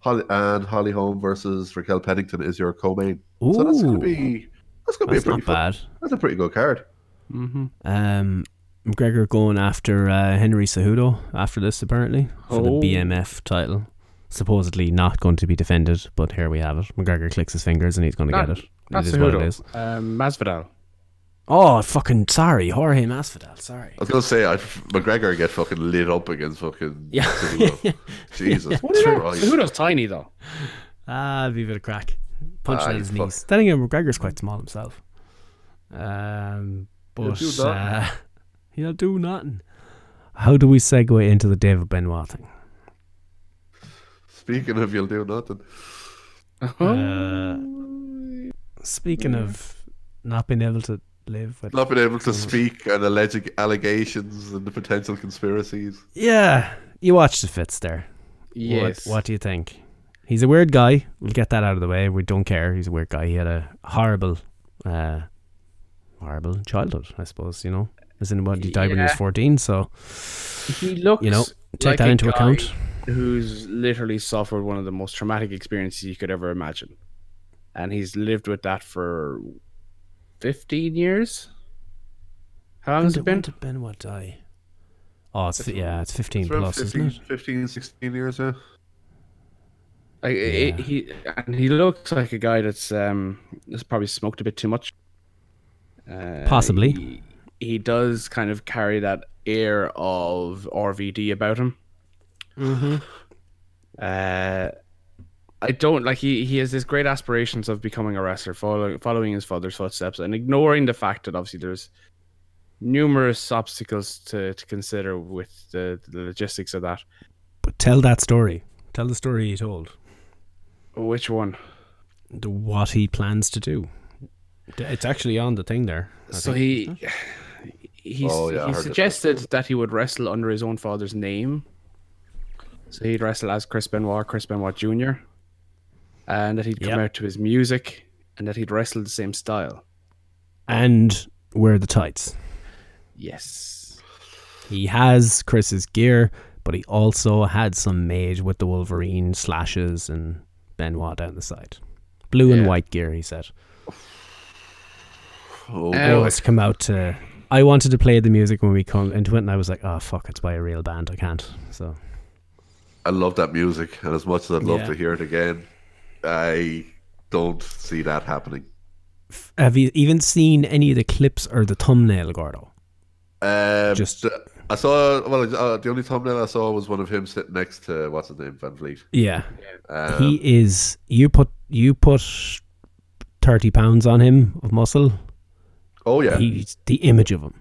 Holly, and Holly Holm versus Raquel Pennington is your co-main. So that's gonna be that's going to be a pretty
not
fun,
bad.
That's a pretty good card.
Mm-hmm.
Um, McGregor going after uh, Henry Cejudo after this apparently for
Oh.
the BMF title. Supposedly not going to be defended, but here we have it. McGregor clicks his fingers and he's going to
Not-
get it.
That's
it is what it
Cejudo.
is.
Um, Masvidal.
Oh, fucking sorry, Jorge Masvidal. Sorry.
I was gonna say I McGregor get fucking lit up against fucking
Yeah.
Cejudo. Jesus
True.
Christ.
Cejudo's tiny though.
Ah, it'd be a bit of crack. Punching
Ah,
his
he's fuck-
knees. Then again, McGregor's quite small himself. Um, but
do
uh, he'll do nothing. How do we segue into the David Benoit thing?
Speaking of you'll do nothing.
Uh, speaking of not being able to live with,
Not being able to speak and alleged allegations and the potential conspiracies.
yeah, you watched the fits there.
Yes.
What, what do you think? He's a weird guy. We'll get that out of the way. We don't care. He's a weird guy. He had a horrible, uh, horrible childhood. I suppose you know. As in, what he died when he was fourteen. So
He looks.
You know, take
like
that
a
into
guy
account.
Who's literally suffered one of the most traumatic experiences you could ever imagine. and he's lived with that for fifteen years. How long has it
When
been?
what Benoit die? Oh, it's yeah, it's fifteen
It's
plus,
15,
isn't it?
15, 16 years, yeah.
Like it- he and he looks like a guy that's um that's probably smoked a bit too much. Uh,
Possibly.
He, he does kind of carry that air of RVD about him.
Mm-hmm.
Uh, I don't like he he has this great aspirations of becoming a wrestler, following following his father's footsteps, and ignoring the fact that obviously there's numerous obstacles to, to consider with the, the logistics of that.
But tell that story. Tell the story he told.
Which one?
The, what he plans to do. It's actually on the thing there. I
so
think.
he he's,
Oh, yeah,
he
heard it.
suggested that he would wrestle under his own father's name. So he'd wrestle as Chris Benoit, Chris Benoit Jr., and that he'd come
Yep.
out to his music, and that he'd wrestle the same style.
and wear the tights.
Yes.
He has Chris's gear, but he also had some made with the Wolverine slashes and Benoit down the side. Blue and white gear, he said.
Oh, boy.
was to come out to. I wanted to play the music when we come into it, and I was like, "Oh fuck, it's by a real band. I can't." So
I love that music, and as much as I'd love
Yeah.
to hear it again, I don't see that happening.
Have you even seen any of the clips or the thumbnail, Gordo?
Um,
Just-
I saw. Well, uh, the only thumbnail I saw was one of him sitting next to what's his name, Van Vliet.
Yeah,
Um,
he is. You put you put thirty pounds on him of muscle.
oh yeah,
He's the image of him.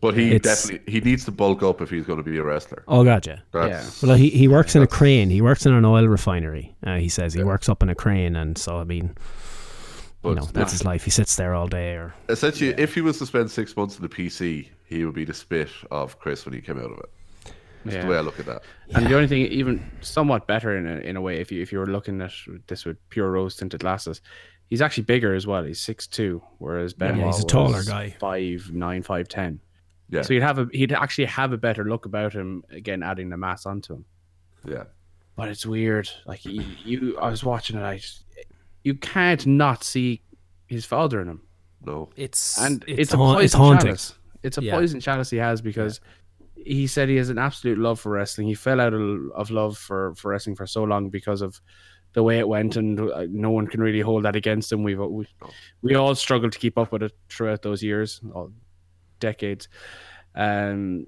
But he
it's-
definitely he needs to bulk up if he's going to be a wrestler.
Oh, gotcha.
That's,
Well, he, he works in a crane. He works in an oil refinery. Uh, he says he works up in a crane, and so I mean, you know, that's his life. He sits there all day, or
Essentially, if he was to spend six months in the PC, he would be the spit of Chris when he came out of it. That's
Yeah.
the way I look at that.
And the only thing, even somewhat better in a, in a way, if you if you were looking at this with pure rose tinted glasses, he's actually bigger as well. He's six two, whereas Ben
Yeah, he's a taller guy.
five nine, five ten.
Yeah,
So he'd have a he'd actually have a better look about him. Again, adding the mass onto him.
yeah.
But it's weird. Like you, you I was watching it. I just, you can't not see his father in him,
No,
it's
and it's,
it's,
a poison
it's haunting.
chalice. It's a
Yeah.
poison chalice he has because he said he has an absolute love for wrestling. He fell out of, of love for, for wrestling for so long because of the way it went, and uh, no one can really hold that against him. We've we, we all struggled to keep up with it throughout those years, or decades. Um,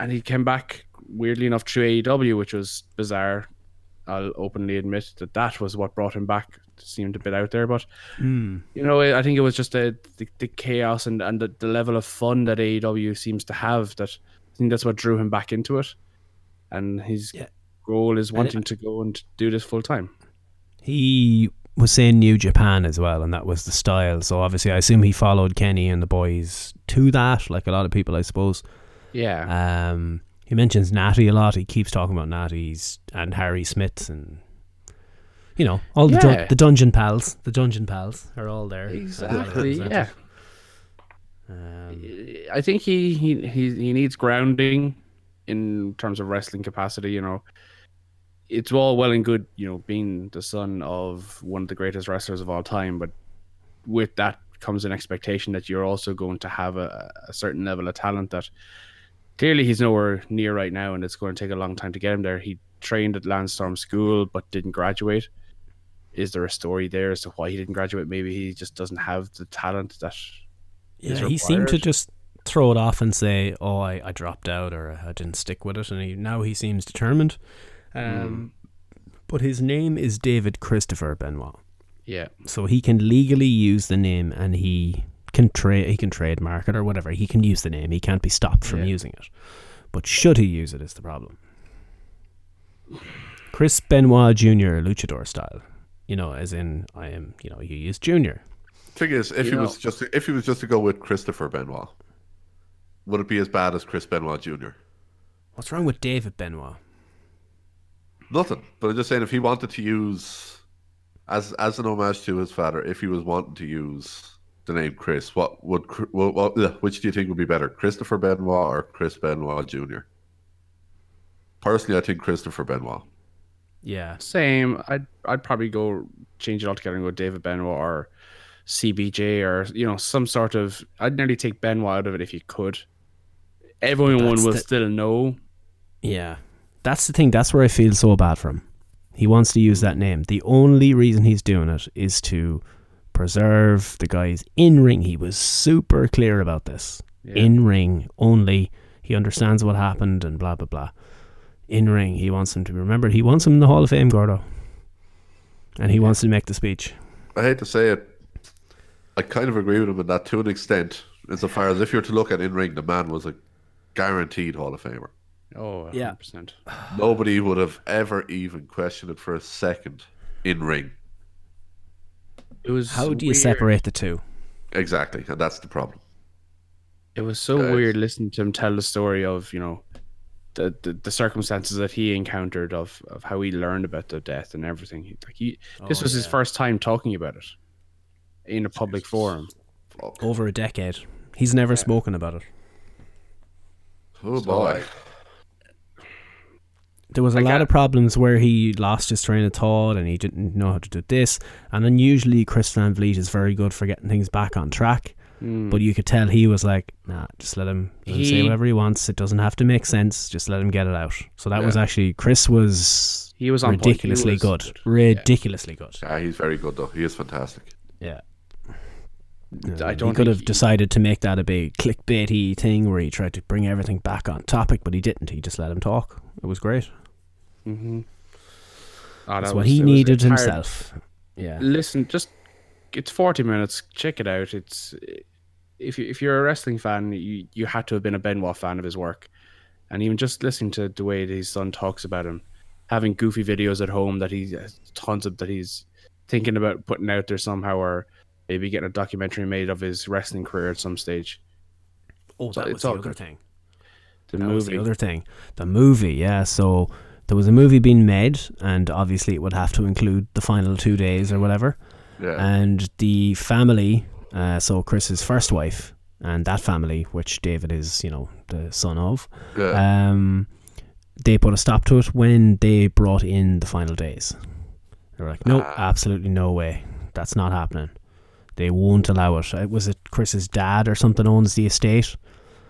and he came back weirdly enough through AEW, which was bizarre. I'll openly admit that that was what brought him back. It seemed a bit out there, but
Hmm.
you know, I think it was just the, the, the chaos and, and the, the level of fun that AEW seems to have. That I think that's what drew him back into it. And his
Yeah.
goal is wanting to go and do this full time.
He was saying New Japan as well, and that was the style. So obviously, I assume he followed Kenny and the boys to that, like a lot of people, I suppose.
Yeah,
Um, he mentions Natty a lot. He keeps talking about Natty's and Harry Smiths and you know all the
Yeah.
dun- the dungeon pals. The dungeon pals are all there.
exactly. Yeah,
Um,
I think he, he he he needs grounding in terms of wrestling capacity. You know, it's all well and good, you know, being the son of one of the greatest wrestlers of all time, but with that comes an expectation that you're also going to have a, a certain level of talent that clearly he's nowhere near right now, and it's going to take a long time to get him there. He trained at Lance Storm School but didn't graduate. Is there a story there as to why he didn't graduate? Maybe he just doesn't have the talent that.
yeah, he seemed to just throw it off and say, "Oh, I, I dropped out or I didn't stick with it," and he, now he seems determined. Um, But his name is David Christopher Benoit,
Yeah,
so he can legally use the name, and he can trade he can trademark it or whatever. He can use the name. He can't be stopped from
Yeah.
using it. But should he use it is the problem. Chris Benoit Jr. luchador style, you know, as in I am, you know, you use Junior.
Thing is, if
You
he
know-
was just if he was just to go with Christopher Benoit, would it be as bad as Chris Benoit Jr.?
What's wrong with David Benoit?
Nothing. But I'm just saying, if he wanted to use as as an homage to his father, if he was wanting to use the name Chris, what would what, what, which do you think would be better, Christopher Benoit or Chris Benoit Jr.? Personally, I think Christopher Benoit.
Yeah.
Same. I'd I'd probably go change it altogether and go David Benoit or CBJ or you know some sort of. I'd nearly take Benoit out of it if you could. Everyone
That's
will
the-
still know.
Yeah. That's the thing. That's where I feel so bad for him. He wants to use that name. The only reason he's doing it is to preserve the guy's in ring. He was super clear about this.
Yeah.
In ring only. He understands what happened and blah blah blah. In ring, he wants him to be remembered. He wants him in the Hall of Fame, Gordo. And he wants to make the speech.
I hate to say it, I kind of agree with him in that to an extent, insofar as if you're to look at in ring, the man was a guaranteed Hall of Famer.
Oh,
Yeah.
100%.
Nobody would have ever even questioned it for a second in ring.
It was.
How do you
weird.
separate the two?
Exactly, and that's the problem.
It was so
Guys.
weird listening to him tell the story of you know the, the the circumstances that he encountered of of how he learned about the death and everything. Like he, this
Oh,
was his first time talking about it in a public forum.
Fuck.
Over a decade. He's never spoken about it.
Oh
So
boy.
There was a
I
lot of problems where he lost his train of thought and he didn't know how to do this. And unusually, Chris Van Vliet is very good for getting things back on track. Hmm. But you could tell he was like, nah, just let him, let him say whatever he wants. It doesn't have to make sense. Just let him get it out. So that was actually, Chris was
He was on point. He
ridiculously
was
good.
good.
Ridiculously good.
Yeah, he's very good though. He is fantastic.
Yeah.
I
he
don't
could have
he-
decided to make that a big clickbaity thing where he tried to bring everything back on topic, but he didn't. He just let him talk. It was great.
Mm-hmm.
That's what he needed himself. Yeah.
Listen, just it's forty minutes. Check it out. It's if you if you're a wrestling fan, you you had to have been a Benoit fan of his work, and even just listening to the way his son talks about him, having goofy videos at home that he has tons of that he's thinking about putting out there somehow, or maybe getting a documentary made of his wrestling career at some stage.
Oh, that
it's
was the
all
other
good.
thing.
The
that
movie.
was the other thing. The movie, yeah. So there was a movie being made, and obviously it would have to include the final two days or whatever.
Yeah.
And the family, uh, so Chris's first wife, and that family, which David is, you know, the son of,
yeah.
um, they put a stop to it when they brought in the final days. They were like, no,
Ah.
absolutely no way. That's not happening. They won't allow it. Uh, Was it Chris's dad or something owns the estate?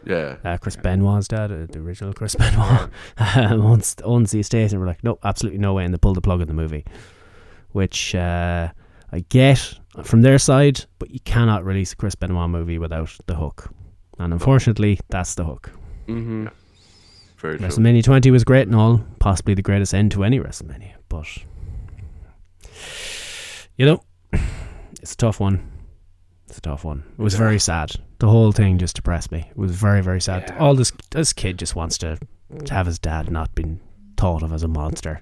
Yeah.
uh, Chris Benoit's dad, uh, the original Chris Benoit, um, owns, owns the estate, and we're like, no, absolutely no way, and they pulled the plug on the movie, which uh, I get from their side, but you cannot release a Chris Benoit movie without the hook, and unfortunately, that's the hook.
Mm-hmm.
Very true.
WrestleMania 20 was great and all, possibly the greatest end to any WrestleMania, but you know, it's a tough one. It's a tough one. It was very sad. The whole thing just depressed me. It was very, very sad.
Yeah.
All this this kid just wants to, to have his dad not been thought of as a monster,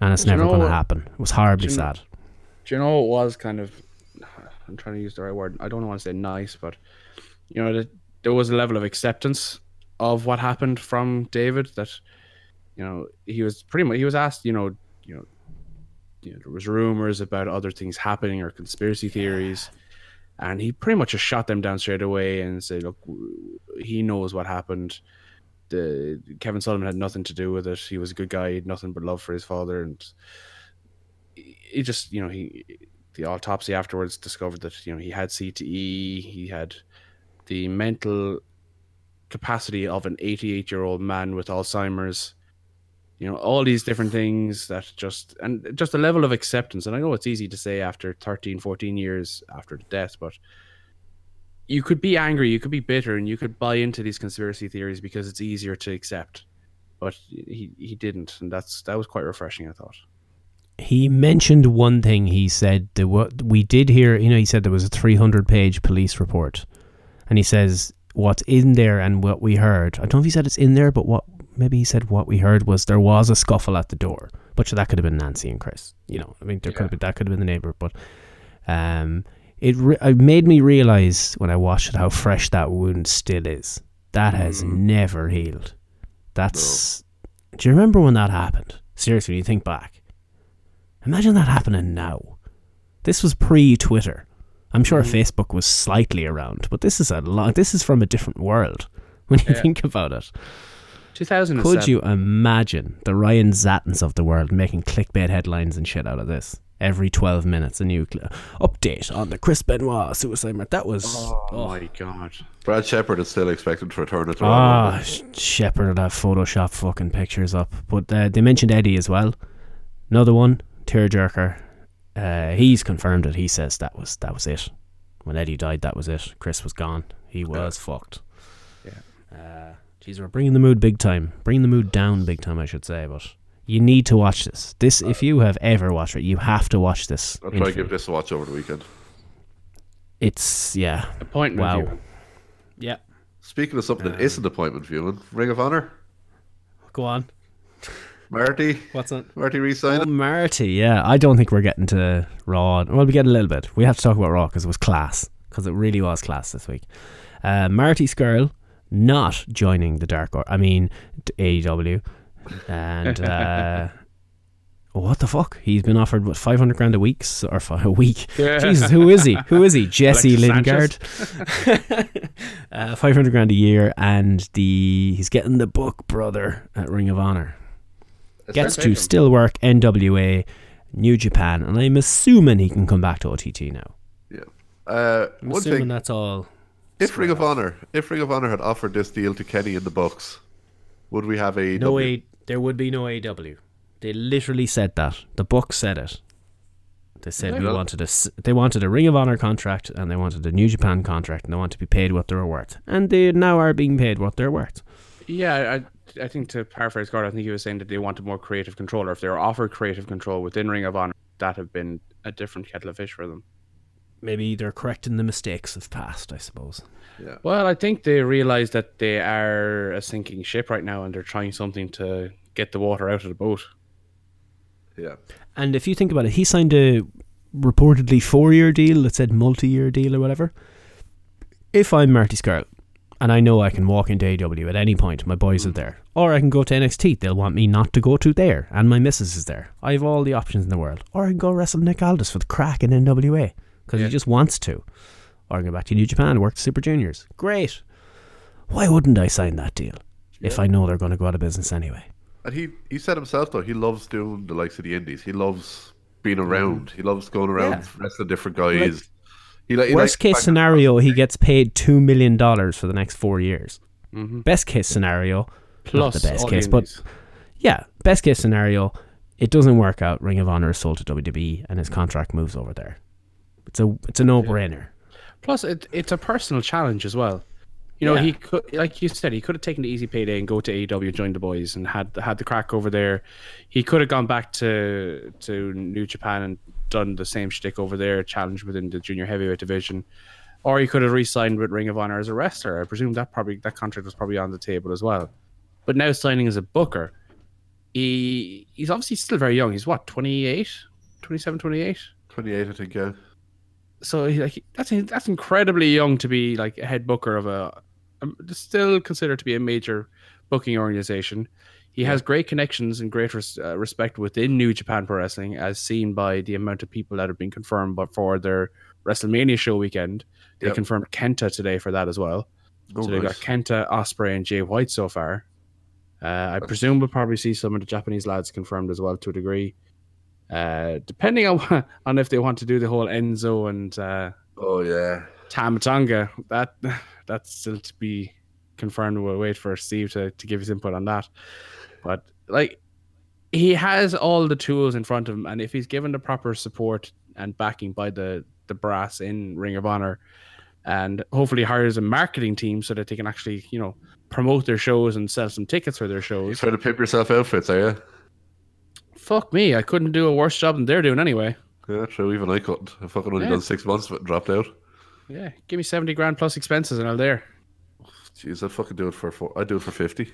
and it's
Do you
never
know
going to happen. It was horribly
do you know-
sad.
Do you know it was kind of? I'm trying to use the right word. I don't want to say nice, but you know, that there was a level of acceptance of what happened from David. That you know, he was pretty much he was asked. You know, you know, you know there was rumors about other things happening or conspiracy theories, and he pretty much just shot them down straight away and said, "Look, he knows what happened." The Kevin Sullivan had nothing to do with it. He was a good guy. He had nothing but love for his father, and he just you know he the autopsy afterwards discovered that you know he had CTE, he had the mental capacity of an 88 year old man with Alzheimer's. You know all these different things that just and just a level of acceptance. And I know it's easy to say after 13, 14 years after the death, but you could be angry, you could be bitter, and you could buy into these conspiracy theories because it's easier to accept. But he he didn't, and that's that was quite refreshing. I thought.
He mentioned one thing. He said that what we did hear, you know, he said there was a 300 page police report, and he says what's in there and what we heard. I don't know if he said it's in there, but what maybe he said what we heard was there was a scuffle at the door, but that could have been Nancy and Chris. You know, I mean, there could have been that could have been the neighbor, but um, it re- it made me realize when I watched it how fresh that wound still is. That has never healed. That's. Do you remember when that happened? Seriously, when you think back. Imagine that happening now. This was pre-Twitter. I'm sure Facebook was slightly around, but this is a long. This is from a different world when you
Yeah.
think about it.
2007.
Could you imagine the Ryan Satins of the world making clickbait headlines and shit out of this? Every 12 minutes, a new cl- update on the Chris Benoit suicide. note. That was.
Oh my god.
Brad Shepard is still expected to return at the
Ah, Sh- Shepard would have Photoshop fucking pictures up. But uh, they mentioned Eddie as well. Another one, tearjerker. Uh, he's confirmed it. He says that was that was it. When Eddie died, that was it. Chris was gone. He was fucked.
Yeah.
Uh, geez, we're bringing the mood big time. Bringing the mood down big time, I should say. But you need to watch this. This, if you have ever watched it, you have to watch this.
I'll try to give this a watch over the weekend.
It's yeah.
Appointment
Wow.
viewing.
Yeah.
Speaking of something that isn't appointment viewing, Ring of Honor,
Go on.
Marty,
What's that?
Marty
Oh,
re-signing.
Marty, yeah. I don't think we're getting to Raw. Well, we get a little bit. We have to talk about Raw because it was class. Because it really was class this week. Uh, Marty Scurll not joining the Dark Order. I mean, d- AEW. And uh, what the fuck? He's been offered what 500 grand a week s- or fi- a week.
Yeah.
Jesus, who is he? Who is he? Jesse
Alexis
Lingard. uh, 500 grand a year, and the he's getting the book brother at Ring of Honor gets to still work NWA, New Japan, and I'm assuming he can come back to OTT now.
Yeah. Uh,
I'm assuming
thing,
that's all.
If Ring of Honor, if Ring of Honor had offered this deal to Kenny in the Bucks, would we have a
No A, there would be no AW. They literally said that. The book said it. They said we wanted a s- they wanted a Ring of Honor contract and they wanted a New Japan contract and they want to be paid what they were worth. And they now are being paid what they're worth.
Yeah, I, I think to paraphrase Gordon, I think he was saying that they wanted more creative control, or if they were offered creative control within Ring of Honor, that have been a different kettle of fish for them.
Maybe they're correcting the mistakes of past, I suppose.
Well, I think they realize that they are a sinking ship right now, and they're trying something to get the water out of the boat.
Yeah.
And if you think about it, he signed a reportedly four year deal that said multi year deal or whatever. If I'm Marty Scurll and I know I can walk into AW at any point, my boys are mm. there. Or I can go to NXT, they'll want me not to go to there, and my missus is there. I have all the options in the world. Or I can go wrestle Nick Aldis for the crack in NWA because he just wants to. Or I can go back to New Japan, work Super Juniors. Great. Why wouldn't I sign that deal if I know they're going to go out of business anyway?
And he, he said himself though, he loves doing the likes of the indies. He loves being mm-hmm. around. He loves going around
Yeah.
wrestling different guys. he, li- he
Worst case scenario, he gets paid two million dollars for the next four years. Mm-hmm. Best case scenario,
Plus,
not the best case,
the
but yeah, best case scenario, it doesn't work out. Ring of Honor is sold to WWE, and his contract moves over there. It's a it's a no brainer.
Plus, it, it's a personal challenge as well. You know,
Yeah.
he could, like you said, he could have taken the easy payday and go to AEW, join the boys, and had had the crack over there. He could have gone back to to New Japan and done the same shtick over there, challenge within the junior heavyweight division, or he could have re-signed with Ring of Honor as a wrestler. I presume that probably that contract was probably on the table as well. But now signing as a booker, he he's obviously still very young. He's what 28, 27, 28?
28, I think, yeah.
So he, like that's that's incredibly young to be like a head booker of a um, still considered to be a major booking organization. He has great connections and great res- uh, respect within New Japan Pro Wrestling, as seen by the amount of people that have been confirmed. But for their WrestleMania show weekend, they
Yep.
confirmed Kenta today for that as well.
Oh,
so they've got. Kenta, Ospreay, and Jay White so far. Uh, I presume we'll probably see some of the Japanese lads confirmed as well to a degree. Uh, depending on on if they want to do the whole Enzo and uh,
Oh, yeah.
Tama Tonga, that that's still to be confirmed. We'll wait for Steve to, to give his input on that. But like he has all the tools in front of him, and if he's given the proper support and backing by the the brass in Ring of Honor, and hopefully hires a marketing team so that they can actually you know promote their shows and sell some tickets for their
You
shows.
trying to pimp yourself outfits, are you?
Fuck me, I couldn't do a worse job than they're doing anyway.
Yeah, true. Even I couldn't. I fucking only
Yeah.
done six months of it and dropped out.
Yeah, give me seventy grand plus expenses and I'm there.
Jeez, I'd fucking do it for four. I'd do it for 50.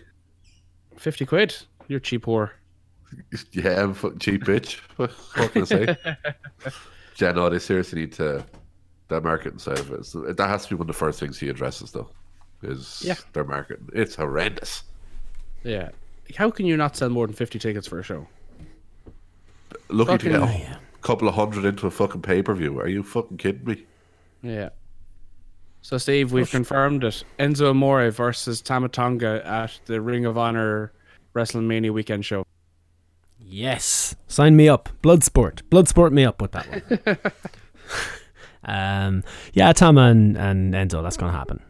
Fifty quid. You're cheap whore.
Yeah, I'm fucking cheap bitch. What, can I say? yeah, no, they seriously need to. That marketing side of it. So uh, that has to be one of the first things he addresses, though. Is
Yeah.
their marketing. It's horrendous.
Yeah. How can you not sell more than 50 tickets for a show?
Lucky to get
Fucking-
a couple of hundred into a fucking pay per view. Are you fucking kidding me?
Yeah. So, Steve, we've confirmed it. Enzo Amore versus Tama Tonga at the Ring of Honor WrestleMania weekend show.
Yes. Sign me up. Bloodsport. Bloodsport me up with that one. um, yeah, Tama and, and Enzo, that's going to happen.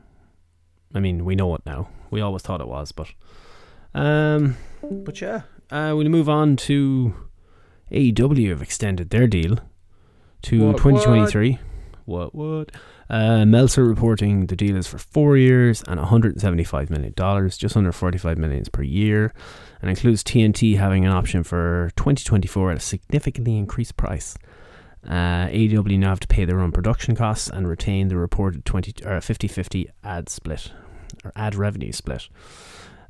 I mean, we know it now. We always thought it was, but. Um, but yeah, uh, we'll move on to AEW have extended their deal to
What,
2023. What, what? Uh, Meltzer reporting the deal is for four years and 175 million dollars, just under 45 million per year, and includes TNT having an option for 2024 at a significantly increased price. Uh, AEW now have to pay their own production costs and retain the reported 20 or 50-50 ad split or ad revenue split.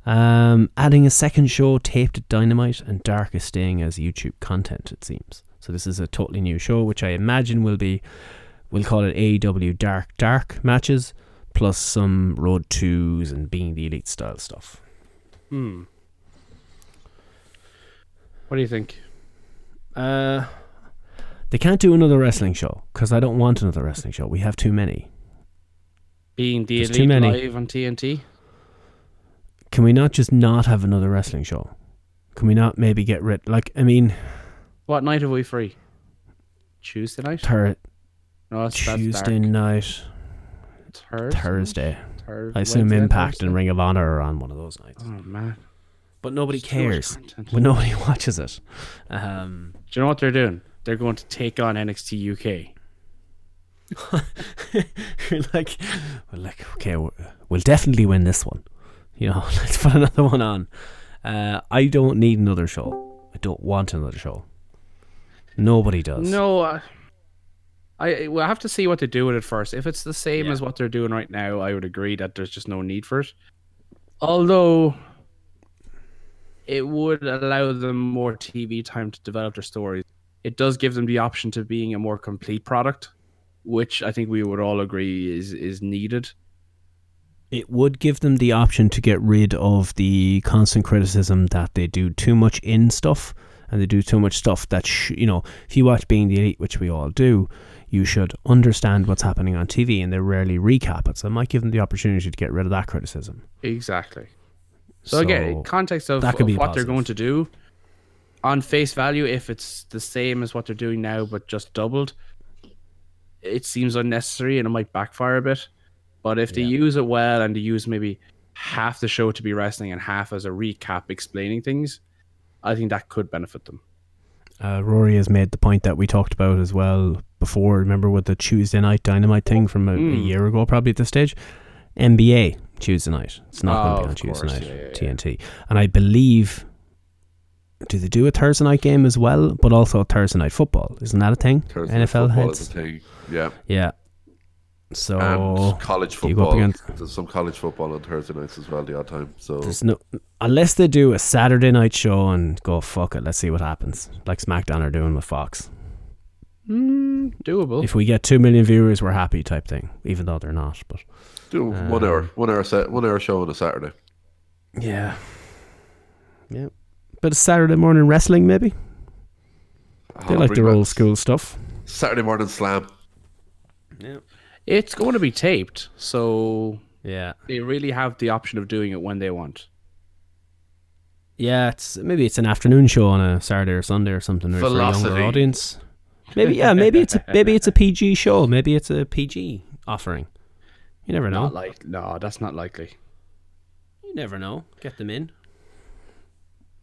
Um, adding a second show taped at Dynamite and Dark is staying as YouTube content, it seems. So this is a totally new show, which I imagine will be, we'll call it AEW Dark Dark matches, plus some Road 2s and Being the Elite style stuff.
Hmm. What do you think?
Uh, they can't do another wrestling show because I don't want another wrestling show. We have too many.
Being the
There's
Elite
too many.
live on TNT?
Can we not just not have another wrestling show? Can we not maybe get rid? Like, I mean,
What night are we free? Tuesday night?
thir-
No, that's, that's
Tuesday
dark.
night,
Thursday.
Thursday.
Thurs-
I assume
Wednesday
Impact
Thursday?
and Ring of Honor are on one of those nights.
Oh man,
But nobody
There's
cares. When nobody watches it. Um,
Do you know what they're doing? They're going to take on NXT UK.
you're like, we're like, okay, we'll definitely win this one. You know, let's put another one on. Uh, I don't need another show. I don't want another show. Nobody does.
No, uh, I we'll have to see what they do with it first. If it's the same
Yeah.
as what they're doing right now, I would agree that there's just no need for it. Although it would allow them more TV time to develop their stories. It does give them the option to being a more complete product, which I think we would all agree is is needed.
It would give them the option to get rid of the constant criticism that they do too much in stuff and they do too much stuff that, sh- you know, if you watch Being the Elite, which we all do, you should understand what's happening on TV and they rarely recap it. So it might give them the opportunity to get rid of that criticism.
Exactly. So, again, context of,
that could
of
be
what
positive.
they're going to do on face value, if it's the same as what they're doing now but just doubled, it seems unnecessary and it might backfire a bit. But if they use it well and they use maybe half the show to be wrestling and half as a recap explaining things, I think that could benefit them.
Uh, Rory has made the point that we talked about as well before. Remember with the Tuesday night dynamite thing from a, a
Mm.
year ago, probably at this stage? NBA Tuesday night. It's not
Oh,
going to be on Tuesday
course,
night,
yeah, yeah, yeah.
TNT. And I believe, do they do a Thursday night game as well, but also Thursday night football? Isn't that a thing?
Thursday
NFL
football
heads?
is a thing. Yeah.
Yeah. So
and college
you go
football.
against-
There's some college football on Thursday nights as well, the odd time. So
there's no unless they do a Saturday night show and go fuck it, let's see what happens, like SmackDown are doing with Fox.
Mm, doable.
If we get two million viewers, we're happy, type thing. Even though they're not, but
do one
Um,
hour, one hour set, one hour show on a Saturday.
yeah, yeah. But a Saturday morning wrestling, maybe they
I'll
like
bring
their old school stuff.
Saturday morning slam.
It's going to be taped, so
Yeah,
they really have the option of doing it when they want.
yeah. It's maybe it's an afternoon show on a Saturday or Sunday or something for a younger audience. Maybe yeah, maybe it's a maybe it's a PG show. Maybe it's a PG offering. You never know.
Not like no, that's not likely.
you never know. Get them in.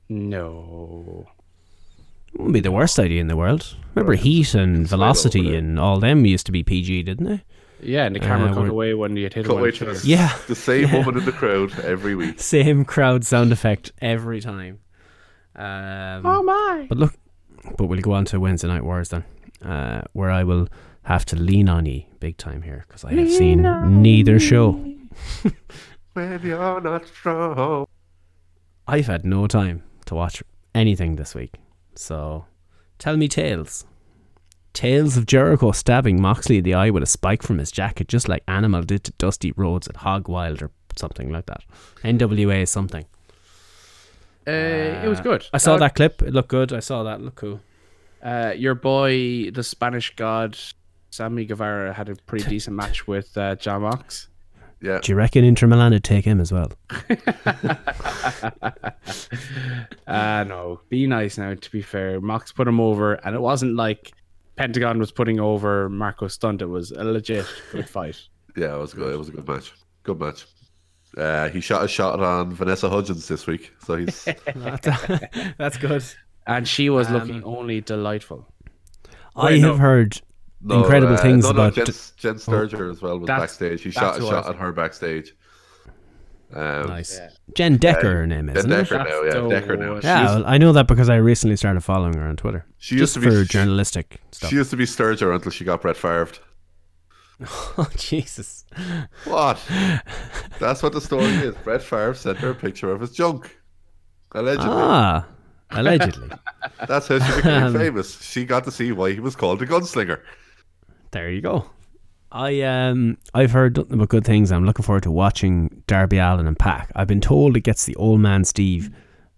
No.
Wouldn't be the worst idea in the world. Remember Heat and
slide
Velocity and all them used to be PG, didn't they?
Yeah, and the camera
Uh,
cut away when you hit
Cut
one.
away to the,
Yeah.
the same
Yeah.
woman in the crowd every week.
Same crowd sound effect every time. Um, oh my! But look, but we'll go on to Wednesday Night Wars then, uh, where I will have to lean on ye big time here because I have seen neither show.
When you're not strong.
I've had no time to watch anything this week, so tell me tales. Tales of Jericho stabbing Moxley in the eye with a spike from his jacket, just like Animal did to Dusty Rhodes at Hog Wild or something like that. NWA something.
Uh, it was good.
I saw
Uh,
that clip. It looked good. I saw that. It looked cool.
Uh, your boy, the Spanish God, Sammy Guevara had a pretty decent match with uh, John Mox.
Yeah.
Do you reckon Inter Milan would take him as well?
Uh no, be nice now. To be fair, Mox put him over, and it wasn't like Pentagon was putting over Marko Stunt. It was a legit good fight.
Yeah, it was good. It was a good match. Good match. Uh, he shot a shot on Vanessa Hudgens this week, so he's
That's good.
And she was looking only delightful.
I
Wait, no.
have heard
No,
incredible
uh,
things
no, no,
about.
Jen, Jen Sterger as well was
That's-
backstage. He shot a shot at her backstage. Um,
nice. Jen Decker, her name is.
Jen
Isn't it?
Decker now, yeah,
That's
Decker now.
Yeah, well, I know that because I recently started following her on Twitter.
She used to be-
for
she-
journalistic stuff.
She used to be Sterger until she got Brett Favre.
oh Jesus!
What? That's what the story is. Brett Favre sent her a picture of his junk. Allegedly.
Ah, allegedly.
That's how she became famous. She got to see why he was called the gunslinger.
There you go. I um I've heard nothing but good things. I'm looking forward to watching Darby Allin and PAC. I've been told it gets the old man Steve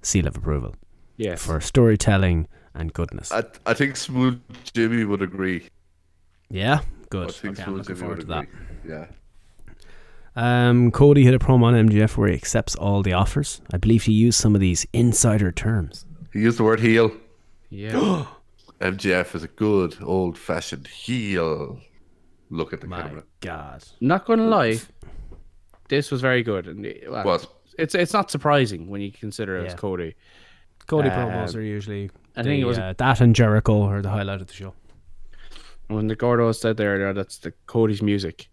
seal of approval
Yes.
for storytelling and goodness.
I, I think Smooth Jimmy would agree.
yeah,
I
good.
think
Okay, I'm
Smooth
looking
Jimmy
forward
would
to that.
agree. Yeah.
Um, Cody hit a promo on MJF where he accepts all the offers. I believe he used some of these insider terms.
He used the word heel.
yeah.
MJF is a good old fashioned heel. Look at the
My
camera.
God.
Not gonna lie, this was very good. And it- well,
What?
It's it's not surprising when you consider it
Yeah.
was Cody.
Cody
Um,
promos are usually.
I think
the,
it was-
uh, that and Jericho are the highlight of the show.
When the Gordo said there, there, that's the Cody's music.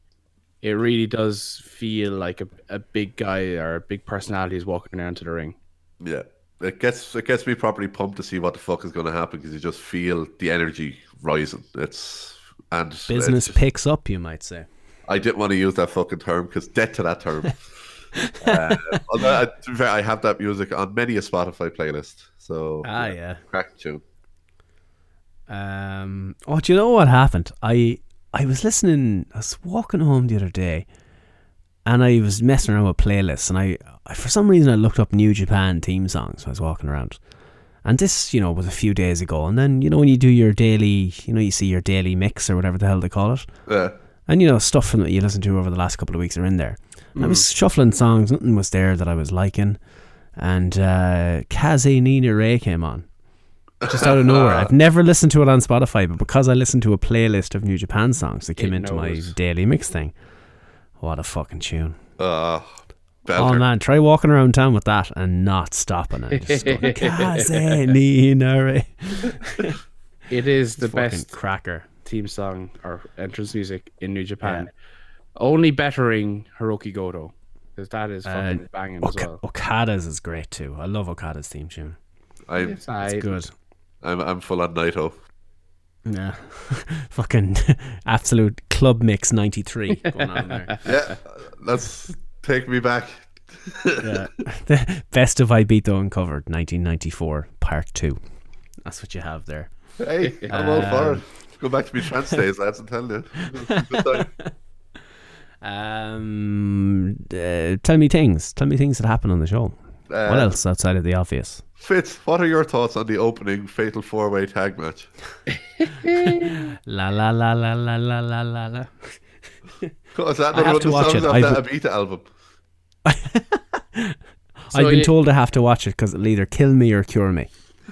It really does feel like a, a big guy or a big personality is walking down to the ring.
Yeah. It gets it gets me properly pumped to see what the fuck is going to happen because you just feel the energy rising. It's and
Business
it's-
picks up, you might say.
I didn't want to use that fucking term because dead to that term. uh, uh, to be fair, I have that music on many a Spotify playlist. So
Ah, yeah.
crack tune.
Um, oh, do you know what happened? I I was listening. I was walking home the other day, and I was messing around with playlists, and I, I for some reason I looked up New Japan theme songs. when I was walking around, and this you know was a few days ago. And then you know when you do your daily, you know you see your daily mix or whatever the hell they call it,
Yeah.
and you know stuff from that you listen to over the last couple of weeks are in there. And I was shuffling songs. Nothing was there that I was liking, and uh, Kaze ni Nare came on just out of nowhere. I've never listened to it on Spotify, but because I listened to a playlist of New Japan songs that came
It
into my daily mix thing, what a fucking tune!
Uh,
Oh man, try walking around town with that and not stopping it. just going, Kaze
It is the best
cracker.
theme song or entrance music in New Japan. Only bettering Hirooki Goto. Because that is fucking
Uh,
banging as well.
Okada's is great too. I love Okada's theme tune.
I'm,
It's aight.
It's good.
I'm I'm full on Naito.
Yeah, fucking absolute club mix '93 going on there.
Yeah, let's take me back.
Yeah. the best of Ibiza uncovered 1994 part 2 that's what you have there
Hey, I'm all for
Um,
it. Go back to me trance days, lads. I'm telling you.
Um uh, tell me things tell me things that happen on the show
Uh,
what else outside of the obvious
Fitz, what are your thoughts on the opening Fatal Four Way Tag match?
la la la la la la la la la
Is that
I have
another one of
to watch it. I've-
that Abita album?
So
I've been
you-
told I have to watch it because it'll either kill me or cure me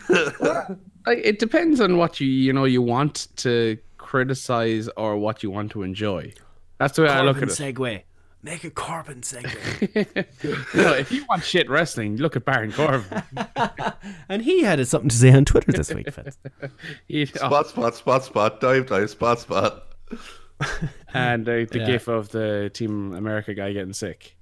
it depends on what you you know you want to criticize or what you want to enjoy. That's the way I look at it.
segue make a Corbin segue
You know, if you want shit wrestling, look at Baron Corbin.
and he had something to say on Twitter this week Fitz.
He- oh,
Spot, spot, spot, spot, dive, dive, spot, spot.
and uh, the
Yeah.
gif of the Team America guy getting sick.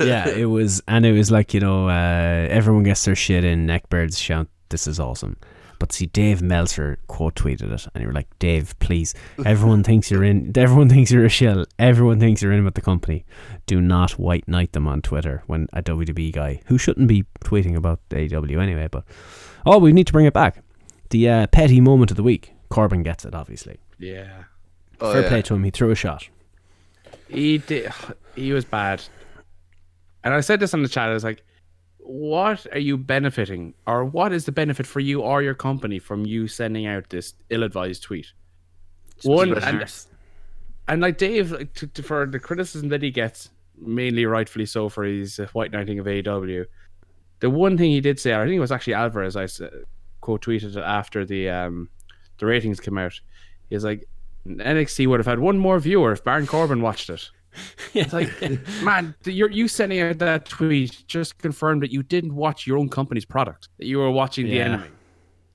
Yeah, it was, and it was like you know, uh, everyone gets their shit in. Neckbeards shout, "This is awesome." But see, Dave Meltzer quote tweeted it, and you were like, "Dave, please, everyone thinks you're in. Everyone thinks you're a shill. Everyone thinks you're in with the company. Do not white knight them on Twitter when a WWE guy who shouldn't be tweeting about AW anyway. But oh, we need to bring it back. The uh, petty moment of the week. Corbin gets it, obviously.
Yeah,
Oh,
Fair
yeah.
play to him. He threw a shot.
he did. He was bad. And I said this on the chat. I was like, "What are you benefiting, or what is the benefit for you or your company from you sending out this ill-advised tweet?" One, and, and like Dave, like, to, to, for the criticism that he gets, mainly rightfully so for his uh, white knighting of AEW, the one thing he did say, I think it was actually Alvarez, I quote tweeted it after the um the ratings came out. He's like, NXT would have had one more viewer if Baron Corbin watched it. It's like, man, you're you sending out that tweet just confirmed that you didn't watch your own company's product, that you were watching the
Yeah.
enemy.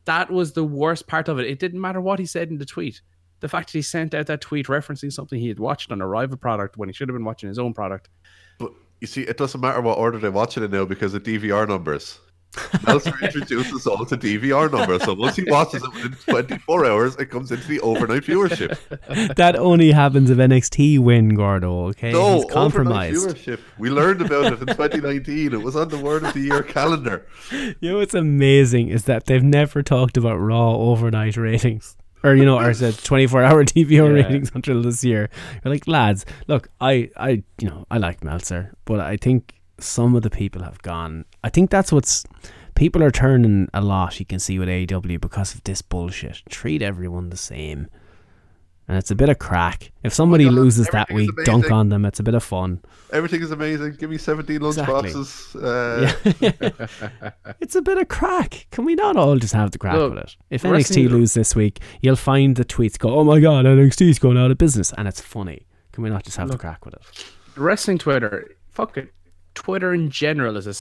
That was the worst part of it. It didn't matter what he said in the tweet. The fact that he sent out that tweet referencing something he had watched on a rival product when he should have been watching his own product.
But you see, it doesn't matter what order they watch it in now because of DVR numbers. Meltzer introduces all to DVR numbers, so once he watches it within 24 hours, it comes into the overnight viewership.
that only happens if NXT win, Gordo. Okay,
No,
he's compromised.
viewership. We learned about it in 2019. It was on the Word of the Year calendar.
You know what's amazing is that they've never talked about Raw overnight ratings. Or you know, or the twenty-four hour TVO
Yeah.
ratings until this year. You're like, lads, look, I, I, you know, I like Meltzer, but I think some of the people have gone. I think that's what's people are turning a lot. You can see with AEW because of this bullshit. Treat everyone the same, and it's a bit of crack. If somebody
God,
loses that
everything is
week, dunk on them. It's a bit of fun.
Everything is amazing. Give me 17 lunch
Exactly.
boxes. Uh,
It's a bit of crack. Can we not all just have the crack
Look,
with it? If
wrestling-
NXT lose this week, you'll find the tweets go, "Oh my god, NXT's going out of business," and it's funny. Can we not just have the crack with it?
wrestling Twitter, fuck it. Twitter in general is a.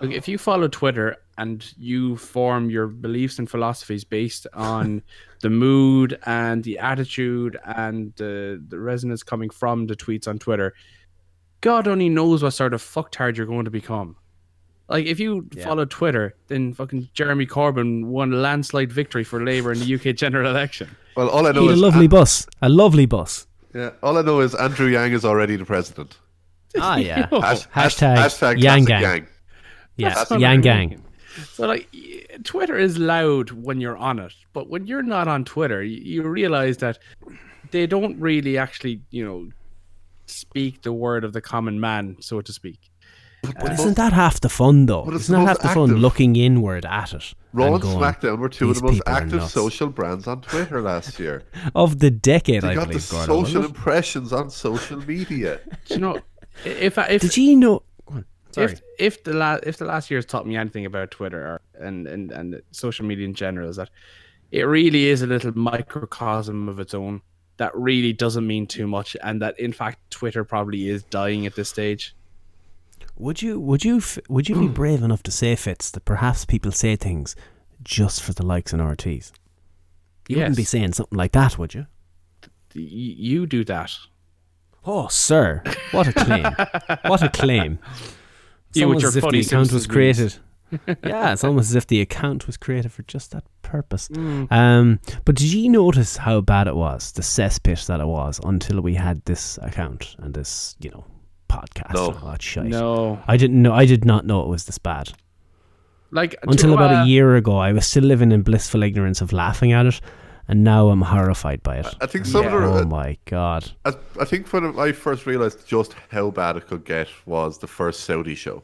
Like, if you follow Twitter and you form your beliefs and philosophies based on the mood and the attitude and the, the resonance coming from the tweets on Twitter, God only knows what sort of fucktard you're going to become. Like, if you follow Twitter, then fucking Jeremy Corbyn won a landslide victory for Labour in the UK general election.
well, all I know
He had a
is
lovely bus, a lovely bus.
yeah, all I know is Andrew Yang is already the president.
Ah, yeah.
Hash-
Hashtag
hashtag
Yang
classic
Gang.
Yang.
yeah,
That's
Yang Gang.
mean. So like Twitter is loud when you're on it, but when you're not on Twitter, you, you realize that they don't really actually, you know, speak the word of the common man, so to speak.
But isn't that half the fun, though?
But it's
Isn't that half the fun looking inward at it?
Raw
and
and
going,
SmackDown were two of the most active social brands on Twitter last year.
of the decade,
They
I
got the
believe. Gordon,
social impressions on social media.
Do you know, i- if I- if
Did you know? Sorry.
if if the last if the last year's taught me anything about Twitter or, and and and social media in general is that it really is a little microcosm of its own that really doesn't mean too much, and that in fact Twitter probably is dying at this stage.
Would you would you would you be brave enough to say Fitz that perhaps people say things just for the likes and RTs? You wouldn't be saying something like that, would you?
You do that.
Oh, sir, what a claim! what a claim! It's
You with
almost
your
as if the
funny
account was created. yeah, it's almost as if the account was created for just that purpose.
Mm.
Um, but did you notice how bad it was, the cesspit that it was, until we had this account and this, you know, podcast
No.
and all that shite?
No,
I didn't know. I did not know it was this bad.
like
Until about
uh,
a year ago, I was still living in blissful ignorance of laughing at it, and now I'm horrified by it.
I think some
Yeah.
of
Oh
uh,
my god!
I, I think when I first realized just how bad it could get was the first Saudi show.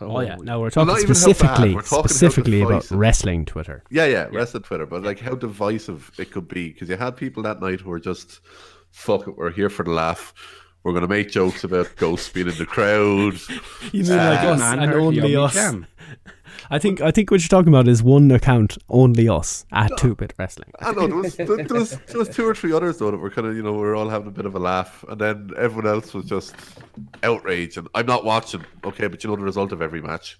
Oh, oh yeah, now we're talking
not even how bad,
specifically,
we're talking
specifically about wrestling Twitter.
Yeah, yeah, rest of Twitter, but like how divisive it could be because you had people that night who were just, fuck it, we're here for the laugh. We're gonna make jokes about ghosts being in the crowd.
You mean like uh, us
man,
and only us? I think I think what you're talking about is one account, only us at Two Bit Wrestling.
I know there was, there, there was there was two or three others though that were kind of you know we were all having a bit of a laugh, and then everyone else was just outrage. And I'm not watching, okay, but you know the result of every match.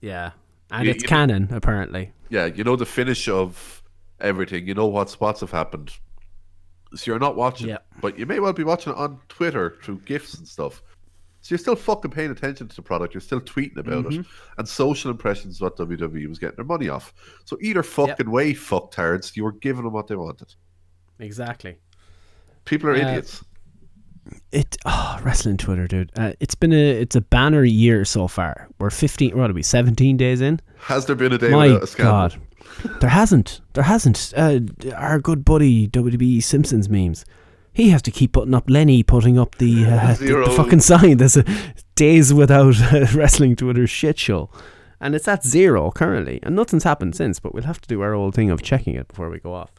Yeah, and
You-
it's
you-
canon apparently.
Yeah, you know the finish of everything. You know what spots have happened. So you're not watching,
Yeah.
but you may well be watching it on Twitter through gifs and stuff. So you're still fucking paying attention to the product. You're still tweeting about
Mm-hmm.
it, and social impressions is what WWE was getting their money off. So either fucking way, fucktards, you were giving them what they wanted.
Exactly.
People are
Uh,
idiots.
It oh, wrestling Twitter, dude. Uh, it's been a it's a banner year so far. We're fifteen. What are we? Seventeen days in.
Has there been a day
My
without a scandal?
God, there hasn't. There hasn't. Uh, our good buddy WB Simpsons memes. He has to keep putting up Lenny putting up the uh, the, the fucking sign. There's a days without uh, wrestling Twitter shit show, and it's at zero currently, and nothing's happened since. But we'll have to do our old thing of checking it before we go off.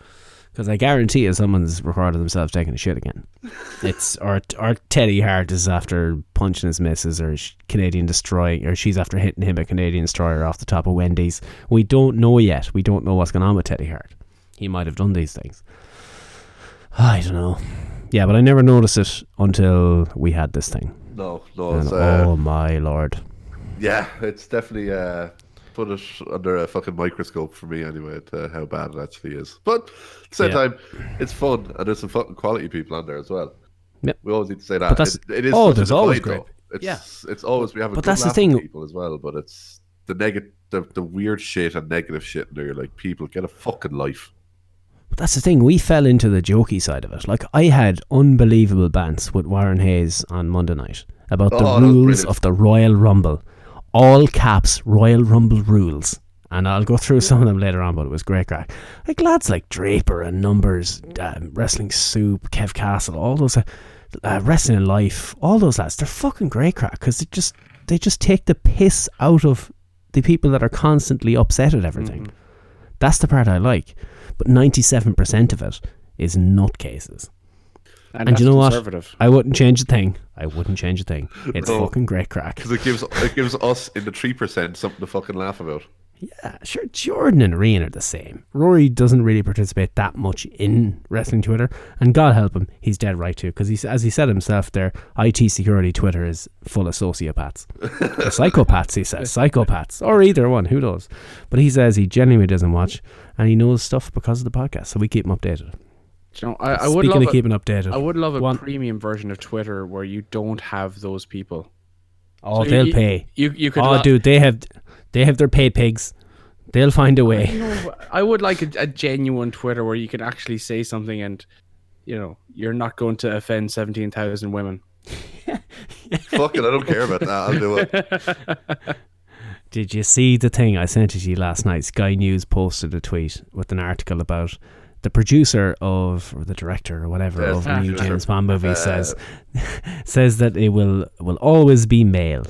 Because I guarantee you, someone's recorded themselves taking a shit again. It's or or Teddy Hart is after punching his missus, or Canadian destroying, or she's after hitting him a Canadian destroyer off the top of Wendy's. We don't know yet. We don't know what's going on with Teddy Hart. He might have done these things. I don't know. Yeah, but I never noticed it until we had this thing.
No, no,
And
uh,
oh my lord!
yeah, it's definitely uh, put it under a fucking microscope for me anyway. To how bad it actually is. But at the same
Yeah.
time, it's fun and there's some fucking quality people on there as well.
Yep.
We always need to say that.
But that's-
it, it is
oh, there's always great-
though. It's,
yeah.
it's always we have a
But
good
that's the thing-
people as well. But it's the negative, the, the weird shit and negative shit. And you're like, people get a fucking life.
But that's the thing. We fell into the jokey side of it. Like I had unbelievable bants with Warren Hayes on Monday night about the
Oh,
rules of the Royal Rumble, all caps Royal Rumble rules. And I'll go through some of them later on, but it was great crack. Like lads like Draper and Numbers, um, Wrestling Soup, Kev Castle, all those, uh, uh, Wrestling in Life, all those lads, they're fucking great crack because they just they just take the piss out of the people that are constantly upset at everything. That's the part I like. But 97% of it is nutcases.
And,
And you know what? I wouldn't change a thing. I wouldn't change a thing. It's
No.
fucking great crack.
Because it gives it gives us in the three percent something to fucking laugh about.
Yeah, sure. Jordan and Ryan are the same. Rory doesn't really participate that much in wrestling Twitter, and God help him, he's dead right too. Because he, as he said himself, there, IT security Twitter is full of sociopaths, or psychopaths. He says psychopaths, or either one. Who knows? But he says he genuinely doesn't watch, and he knows stuff because of the podcast. So we keep him updated.
Do you know, I, I would
Speaking
love
of
a-
keeping updated,
I would love a
Go on.
premium version of Twitter where you don't have those people.
oh,
So
they'll
you-
pay.
You you could.
Oh,
lo-
dude, they have, they have their pay pigs. They'll find a way.
No, I would like a, a genuine Twitter where you can actually say something and, you know, you're not going to offend seventeen thousand women.
Fuck it, I don't care about that. I'll do it.
Did you see the thing I sent it to you last night? Sky News posted a tweet with an article about the producer of or the director or whatever
Yes,
of the new. James Bond movie
Uh,
says says that it will will always be male.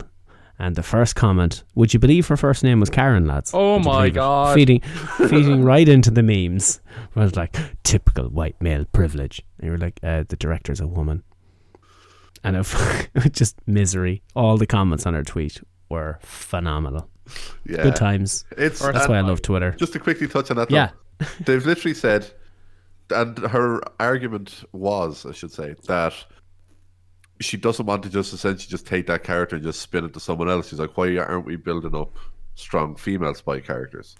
And the first comment, would you believe her first name was Karen, lads?
Oh my
believe it?
God.
Feeding feeding right into the memes. Where was like typical white male privilege. And you're like, uh, the director's a woman. And it just misery. All the comments on her tweet were phenomenal.
Yeah,
Good times.
It's
That's why I love Twitter.
Just to quickly touch on that. Though,
Yeah.
they've literally said, and her argument was, I should say, that she doesn't want to just essentially just take that character and just spin it to someone else. She's like, why aren't we building up strong female spy characters?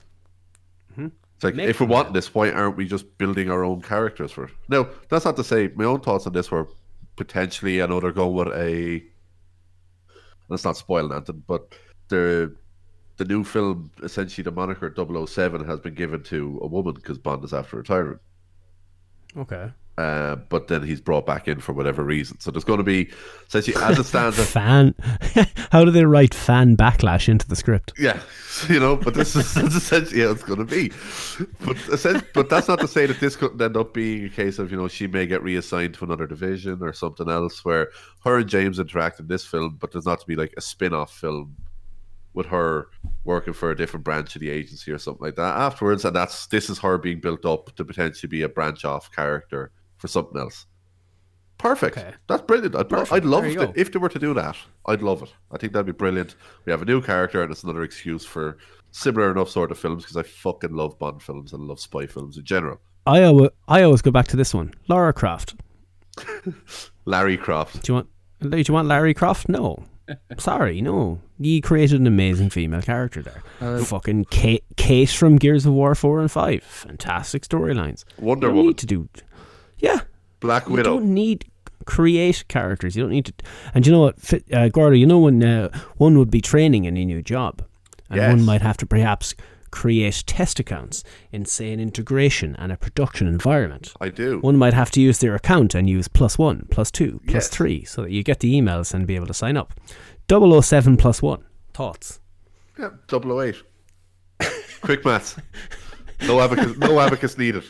Hmm. It's like,
Make
if we want this, why aren't we just building our own characters for it? Now, that's not to say my own thoughts on this were potentially, I know they're going with a. Let's not spoil anything, but the the new film, essentially the moniker 007 has been given to a woman because Bond is after retirement.
Okay.
Uh, but then he's brought back in for whatever reason. So there's going to be, essentially, as it stands,
Fan. How do they write fan backlash into the script?
Yeah, you know, but this is that's essentially how it's going to be. But but that's not to say that this couldn't end up being a case of you know she may get reassigned to another division or something else where her and James interact in this film, but there's not to be like a spin-off film with her working for a different branch of the agency or something like that afterwards, and that's this is her being built up to potentially be a branch off character for something else. Perfect.
Okay.
That's brilliant. I'd,
Perfect.
I'd love
There you
if they were to do that. I'd love it. I think that'd be brilliant. We have a new character, and it's another excuse for similar enough sort of films because I fucking love Bond films and love spy films in general.
I always, I always go back to this one. Lara Croft.
Larry Croft.
Do you want? Do you want Larry Croft? No. Sorry, no. You created an amazing female character there. Uh, fucking Kate, Kate from Gears of War four and five. Fantastic storylines.
Wonder
you don't
Woman.
need to do. Yeah,
Black Widow.
you don't need create characters. You don't need to. And you know what, uh, Gordo? You know when uh, one would be training in a new job, and
Yes.
one might have to perhaps create test accounts in, say, an integration and a production environment.
I do.
One might have to use their account and use plus one, plus two, plus
Yes.
three, so that you get the emails and be able to sign up. 007 plus one. Thoughts?
Yeah, 008. Quick maths. No abacus, no abacus needed.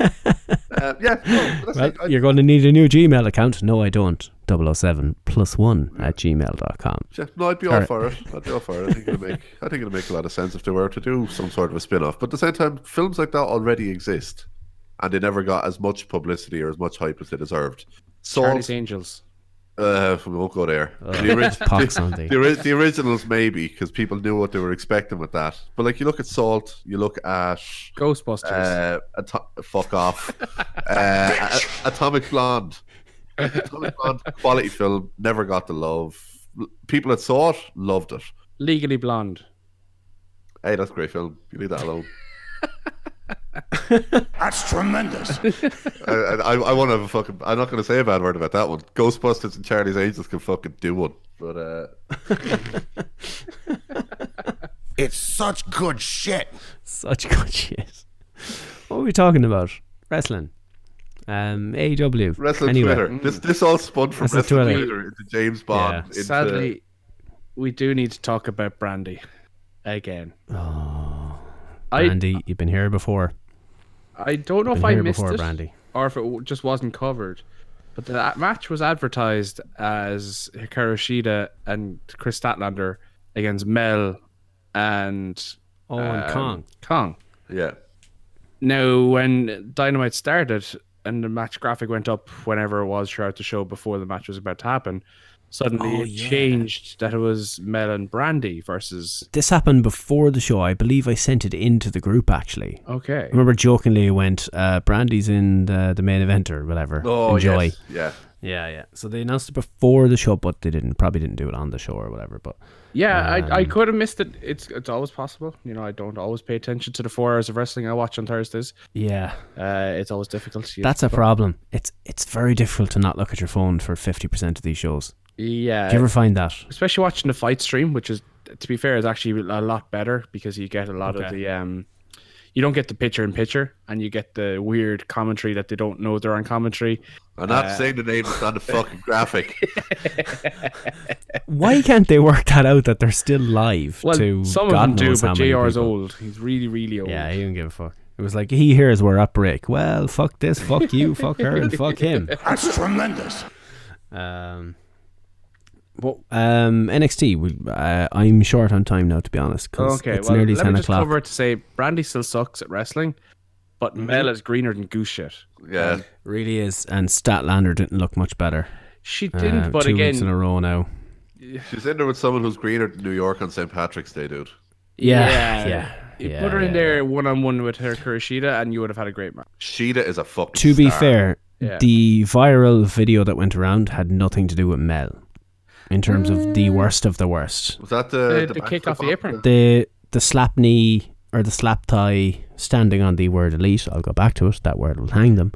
Uh, yeah, no,
Well,
it. I-
you're going to need a new Gmail account. No, I don't. 007 plus one at gmail.com.
Yeah, no, I'd be all
Alright.
for it. I'd be all for it. I think it'll make. I think it'll make a lot of sense if they were to do some sort of a spin-off. But at the same time, films like that already exist. and they never got as much publicity or as much hype as they deserved.
Charlie's Angels.
Uh, we won't go there. the, ori-
Pox
the, the, the originals maybe because people knew what they were expecting with that. But like you look at Salt, you look at
Ghostbusters.
uh, Ato- fuck off, uh, A- Atomic Blonde. Atomic Blonde quality film never got the love. People that saw it loved it.
Legally Blonde.
Hey, that's a great film. You leave that alone.
That's tremendous.
I, I, I want to have a fucking. I'm not going to say a bad word about that one. Ghostbusters and Charlie's Angels can fucking do one, but uh,
it's such good shit.
Such good shit. What were we talking about? Wrestling. Um, AEW.
wrestling
anyway.
Twitter. This this all spun from
Wrestling
wrestling
Twitter.
Twitter. into James Bond.
Yeah.
into-
Sadly, we do need to talk about Brandy again. I
Brandy, you've been here before.
I don't know
Been
if I missed
before,
it
Brandy.
or if it w- just wasn't covered. But the a- match was advertised as Hikaru Shida and Kris Statlander against Mel and
Oh, and
um,
Kong.
Kong.
yeah.
Now, when Dynamite started and the match graphic went up whenever it was throughout the show before the match was about to happen, suddenly
Oh,
it
yeah.
changed that it was Mel and Brandy versus.
This happened before the show. I believe I sent it into the group actually.
Okay.
I remember jokingly I went, uh, Brandy's in the, the main event or whatever.
Oh,
Enjoy.
yes. Yeah.
Yeah, yeah. So they announced it before the show, but they didn't probably didn't do it on the show or whatever. But
Yeah, I, I
Um,
could have missed it. It's it's always possible. You know, I don't always pay attention to the four hours of wrestling I watch on Thursdays.
yeah,
Uh, it's always difficult. You-
that's a problem. It's it's very difficult to not look at your phone for fifty percent of these shows.
Yeah.
Do you ever find that?
especially watching the fight stream, which is to be fair is actually a lot better because you get a lot of the um, you don't get the picture in picture, and you get the weird commentary that they don't know they're on commentary.
I'm not
Uh,
saying the name is on the fucking graphic.
Why can't they work that out that they're still live?
Well,
to
some
God
of them do, but
many
JR's
people.
old. He's really, really old.
Yeah, he didn't give a fuck. It was like he hears we're at break. Well, fuck this, fuck you, fuck her, and fuck him.
That's tremendous.
Um, well, um, NXT. We, uh, I'm short on time now, to be honest,
Okay,
it's
well,
nearly
let
ten
me just
o'clock.
cover it to say Brandy still sucks at wrestling, but Mel is greener than goose shit.
Yeah.
Really is, and Statlander didn't look much better.
She didn't,
Uh,
but
two weeks in
again,
a row now.
She's in there with someone who's greener than New York on St. Patrick's Day, dude.
Yeah,
yeah,
yeah.
You
yeah,
put her in
yeah,
there one on one with Hikaru Shida, and you would have had a great match.
Shida is a fucking
To be
star.
fair,
Yeah.
the viral video that went around had nothing to do with Mel, in terms of the worst of the worst.
Was that the,
The,
the,
the kick off the apron.
The the slap knee or the slap thigh standing on the word elite. I'll go back to it. That word will hang them.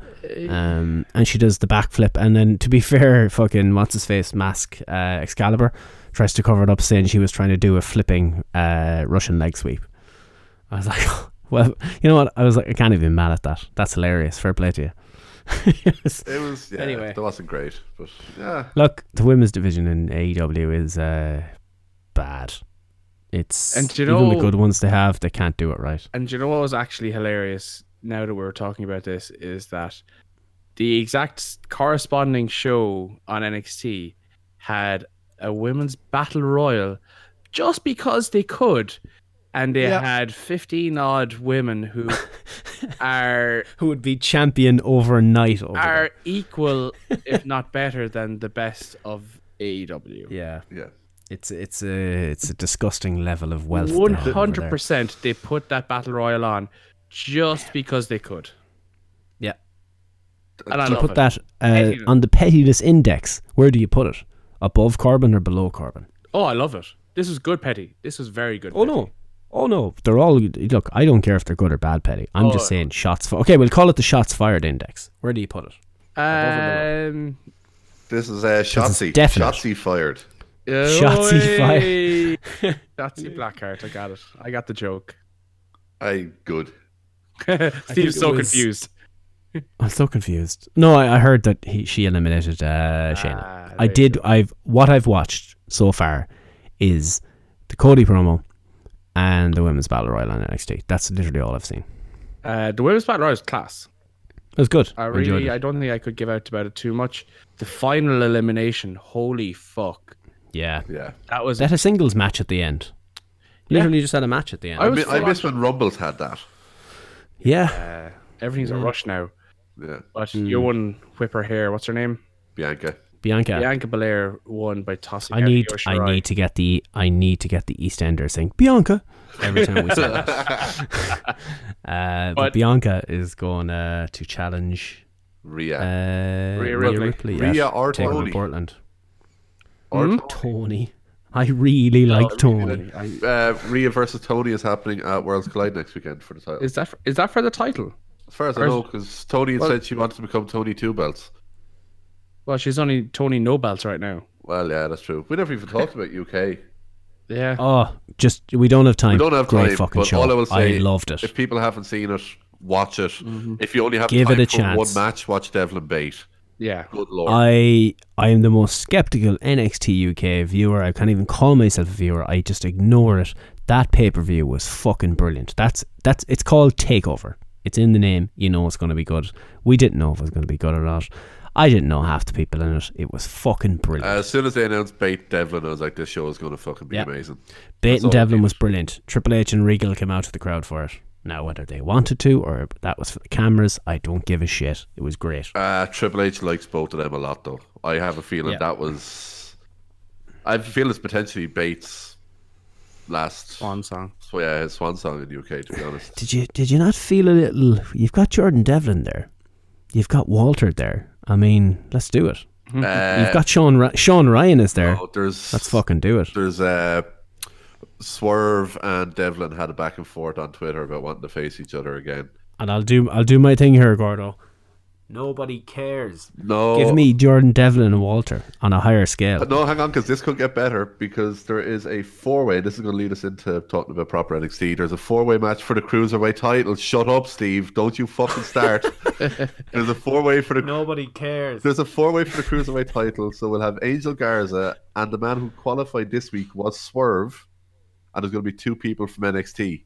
Um, and she does the backflip, and then to be fair, fucking what's his face mask uh, Excalibur tries to cover it up, saying she was trying to do a flipping uh, Russian leg sweep. I was like, well, you know what? I was like, I can't even be mad at that. That's hilarious. Fair play to you. Yes.
It was, yeah,
Anyway.
It wasn't great. But yeah,
Look, the women's division in AEW is uh, bad. It's
And you
even the good ones they have, they can't do it right.
And do you know what was actually hilarious now that we're talking about this is that the exact corresponding show on NXT had a women's battle royal just because they could. And they
Yeah.
had 15 odd women who are
Who would be champion overnight over
are
them.
equal, if not better, than the best of AEW.
Yeah,
yeah.
it's it's a it's a disgusting level of wealth. they
One
have over
hundred
there.
percent, they put that battle royal on just because they could,
Yeah,
and I
you
love
put
it.
that uh, on the pettiness index. Where do you put it? Above carbon or below carbon?
Oh, I love it. This is good, Petty. This is very good.
Oh
Petty.
no. Oh no, they're all look. I don't care if they're good or bad, Petty. I'm
Oh,
just saying shots. Fi- okay, we'll call it the shots fired index. Where do you put it?
Um,
This is a uh, Shotzi.
definite.
Shotzi fired.
Shotzi
fire. Shotzi Blackheart. I got it. I got the joke.
I good.
Steve's
it
so
was-
confused.
I'm so confused. No, I, I heard that he she eliminated uh, Shayna.
Ah,
I
there
did. I've what I've watched so far is the Cody promo and the women's battle royal on NXT. That's literally all I've seen.
Uh, the women's battle royal is class.
It was good.
I really, I don't think I could give out about it too much. The final elimination. Holy fuck!
yeah.
Yeah.
That was
that had a singles match at the end. Literally just had a match at the end.
I
I,
was
I miss when Rumbles had that.
yeah.
Everything's a rush now.
Yeah,
But you won whip her hair. What's her name?
Bianca.
Bianca.
Bianca Belair won by tossing.
I need
Io
I need to get the I need to get the EastEnders saying Bianca every time we say that. uh, but,
But-
Bianca is going uh, to challenge
Rhea.
uh,
Rhea
Rhea
Ripley.
Ripley.
Rhea
yeah,
or
taking on
Toni?
Portland.
or
Hmm? Toni. I really like Toni.
Uh, Rhea versus Toni is happening at Worlds Collide next weekend for the title.
Is that for, is that for the title?
as far as I
or is-
know, because Toni
Well-
said she wanted to become Toni Two Belts.
Well, she's only Toni no belts right now.
Well, yeah, that's true. We never even talked about UK.
Yeah.
Oh, just we don't have time.
We don't have
Great
time,
fucking
but
show.
all I will say,
loved it.
If people haven't seen it, watch it.
Mm-hmm.
If you only have
Give
time
it a
for
chance.
one match, watch Devlin Bate.
Yeah.
Good lord.
I I am the most skeptical NXT UK viewer. I can't even call myself a viewer. I just ignore it. That pay per view was fucking brilliant. That's that's it's called Takeover. It's in the name. You know it's going to be good. We didn't know if it was going to be good or not. I didn't know half the people in it. It was fucking brilliant.
as soon as they announced Bate Devlin, I was like, this show is going to fucking be
Yeah.
amazing.
Bate
that's
and Devlin was brilliant. Triple H and Regal came out to the crowd for it. Now whether they wanted to or that was for the cameras, I don't give a shit. It was great.
Uh, Triple H likes both of them a lot, though. I have a feeling
Yeah.
that was. I feel it's potentially Bates' last.
Swan song.
So yeah, his swan song in the UK. To be honest,
Did you did you not feel a little? You've got Jordan Devlin there. You've got Walter there. I mean, let's do it.
uh,
You've got Sean Ry- Sean Ryan is there.
oh, there's
Let's fucking do it.
there's uh, Swerve and Devlin had a back and forth on Twitter about wanting to face each other again.
And I'll do I'll do my thing here, Gordo. Nobody cares.
No,
Give me Jordan Devlin and Walter on a higher scale.
But no, hang on, because this could get better because there is a four way. This is going to lead us into talking about proper NXT. There's a four way match for the cruiserweight title. Shut up, Steve! Don't you fucking start. there's a four way for the
Nobody cares.
there's a four way for the cruiserweight title. So we'll have Angel Garza and the man who qualified this week was Swerve, and there's going to be two people from NXT.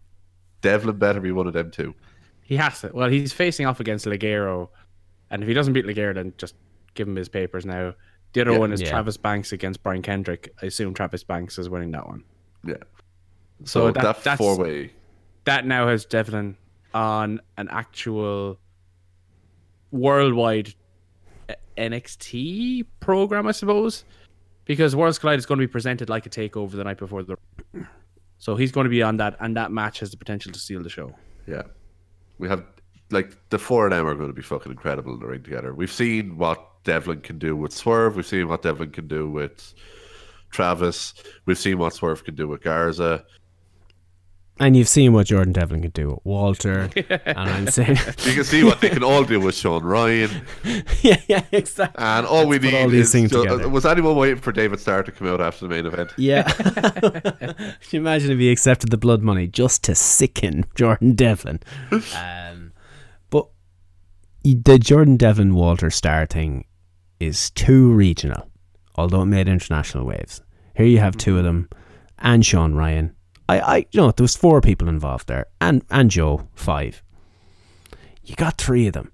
Devlin better be one of them two.
He has to. Well, he's facing off against Ligero, and if he doesn't beat Ligero, then just give him his papers now. The other
Yeah.
one is
Yeah.
Travis Banks against Brian Kendrick. I assume Travis Banks is winning that one.
Yeah.
So
So,
that-
that, four way.
That now has Devlin on an actual worldwide NXT program, I suppose, because Worlds Collide is going to be presented like a takeover the night before the. So he's going to be on that, and that match has the potential to steal the show.
Yeah. We have like the four of them are going to be fucking incredible in the ring together. We've seen what Devlin can do with Swerve. We've seen what Devlin can do with Travis. We've seen what Swerve can do with Garza.
And you've seen what Jordan Devlin can do with Walter. and I'm saying
You can see what they can all do with Sean Ryan.
Yeah, yeah, exactly.
And all we
Let's put
need
all these
is
things
ju-
together.
was anyone waiting for David Starr to come out after the main event?
Yeah. Can you imagine if he accepted the blood money just to sicken Jordan Devlin? Um, but the Jordan Devlin Walter Starr thing is too regional, although it made international waves. Here you have two of them, and Sean Ryan. I, I, you know, there was four people involved there, and and Joe five. You got three of them.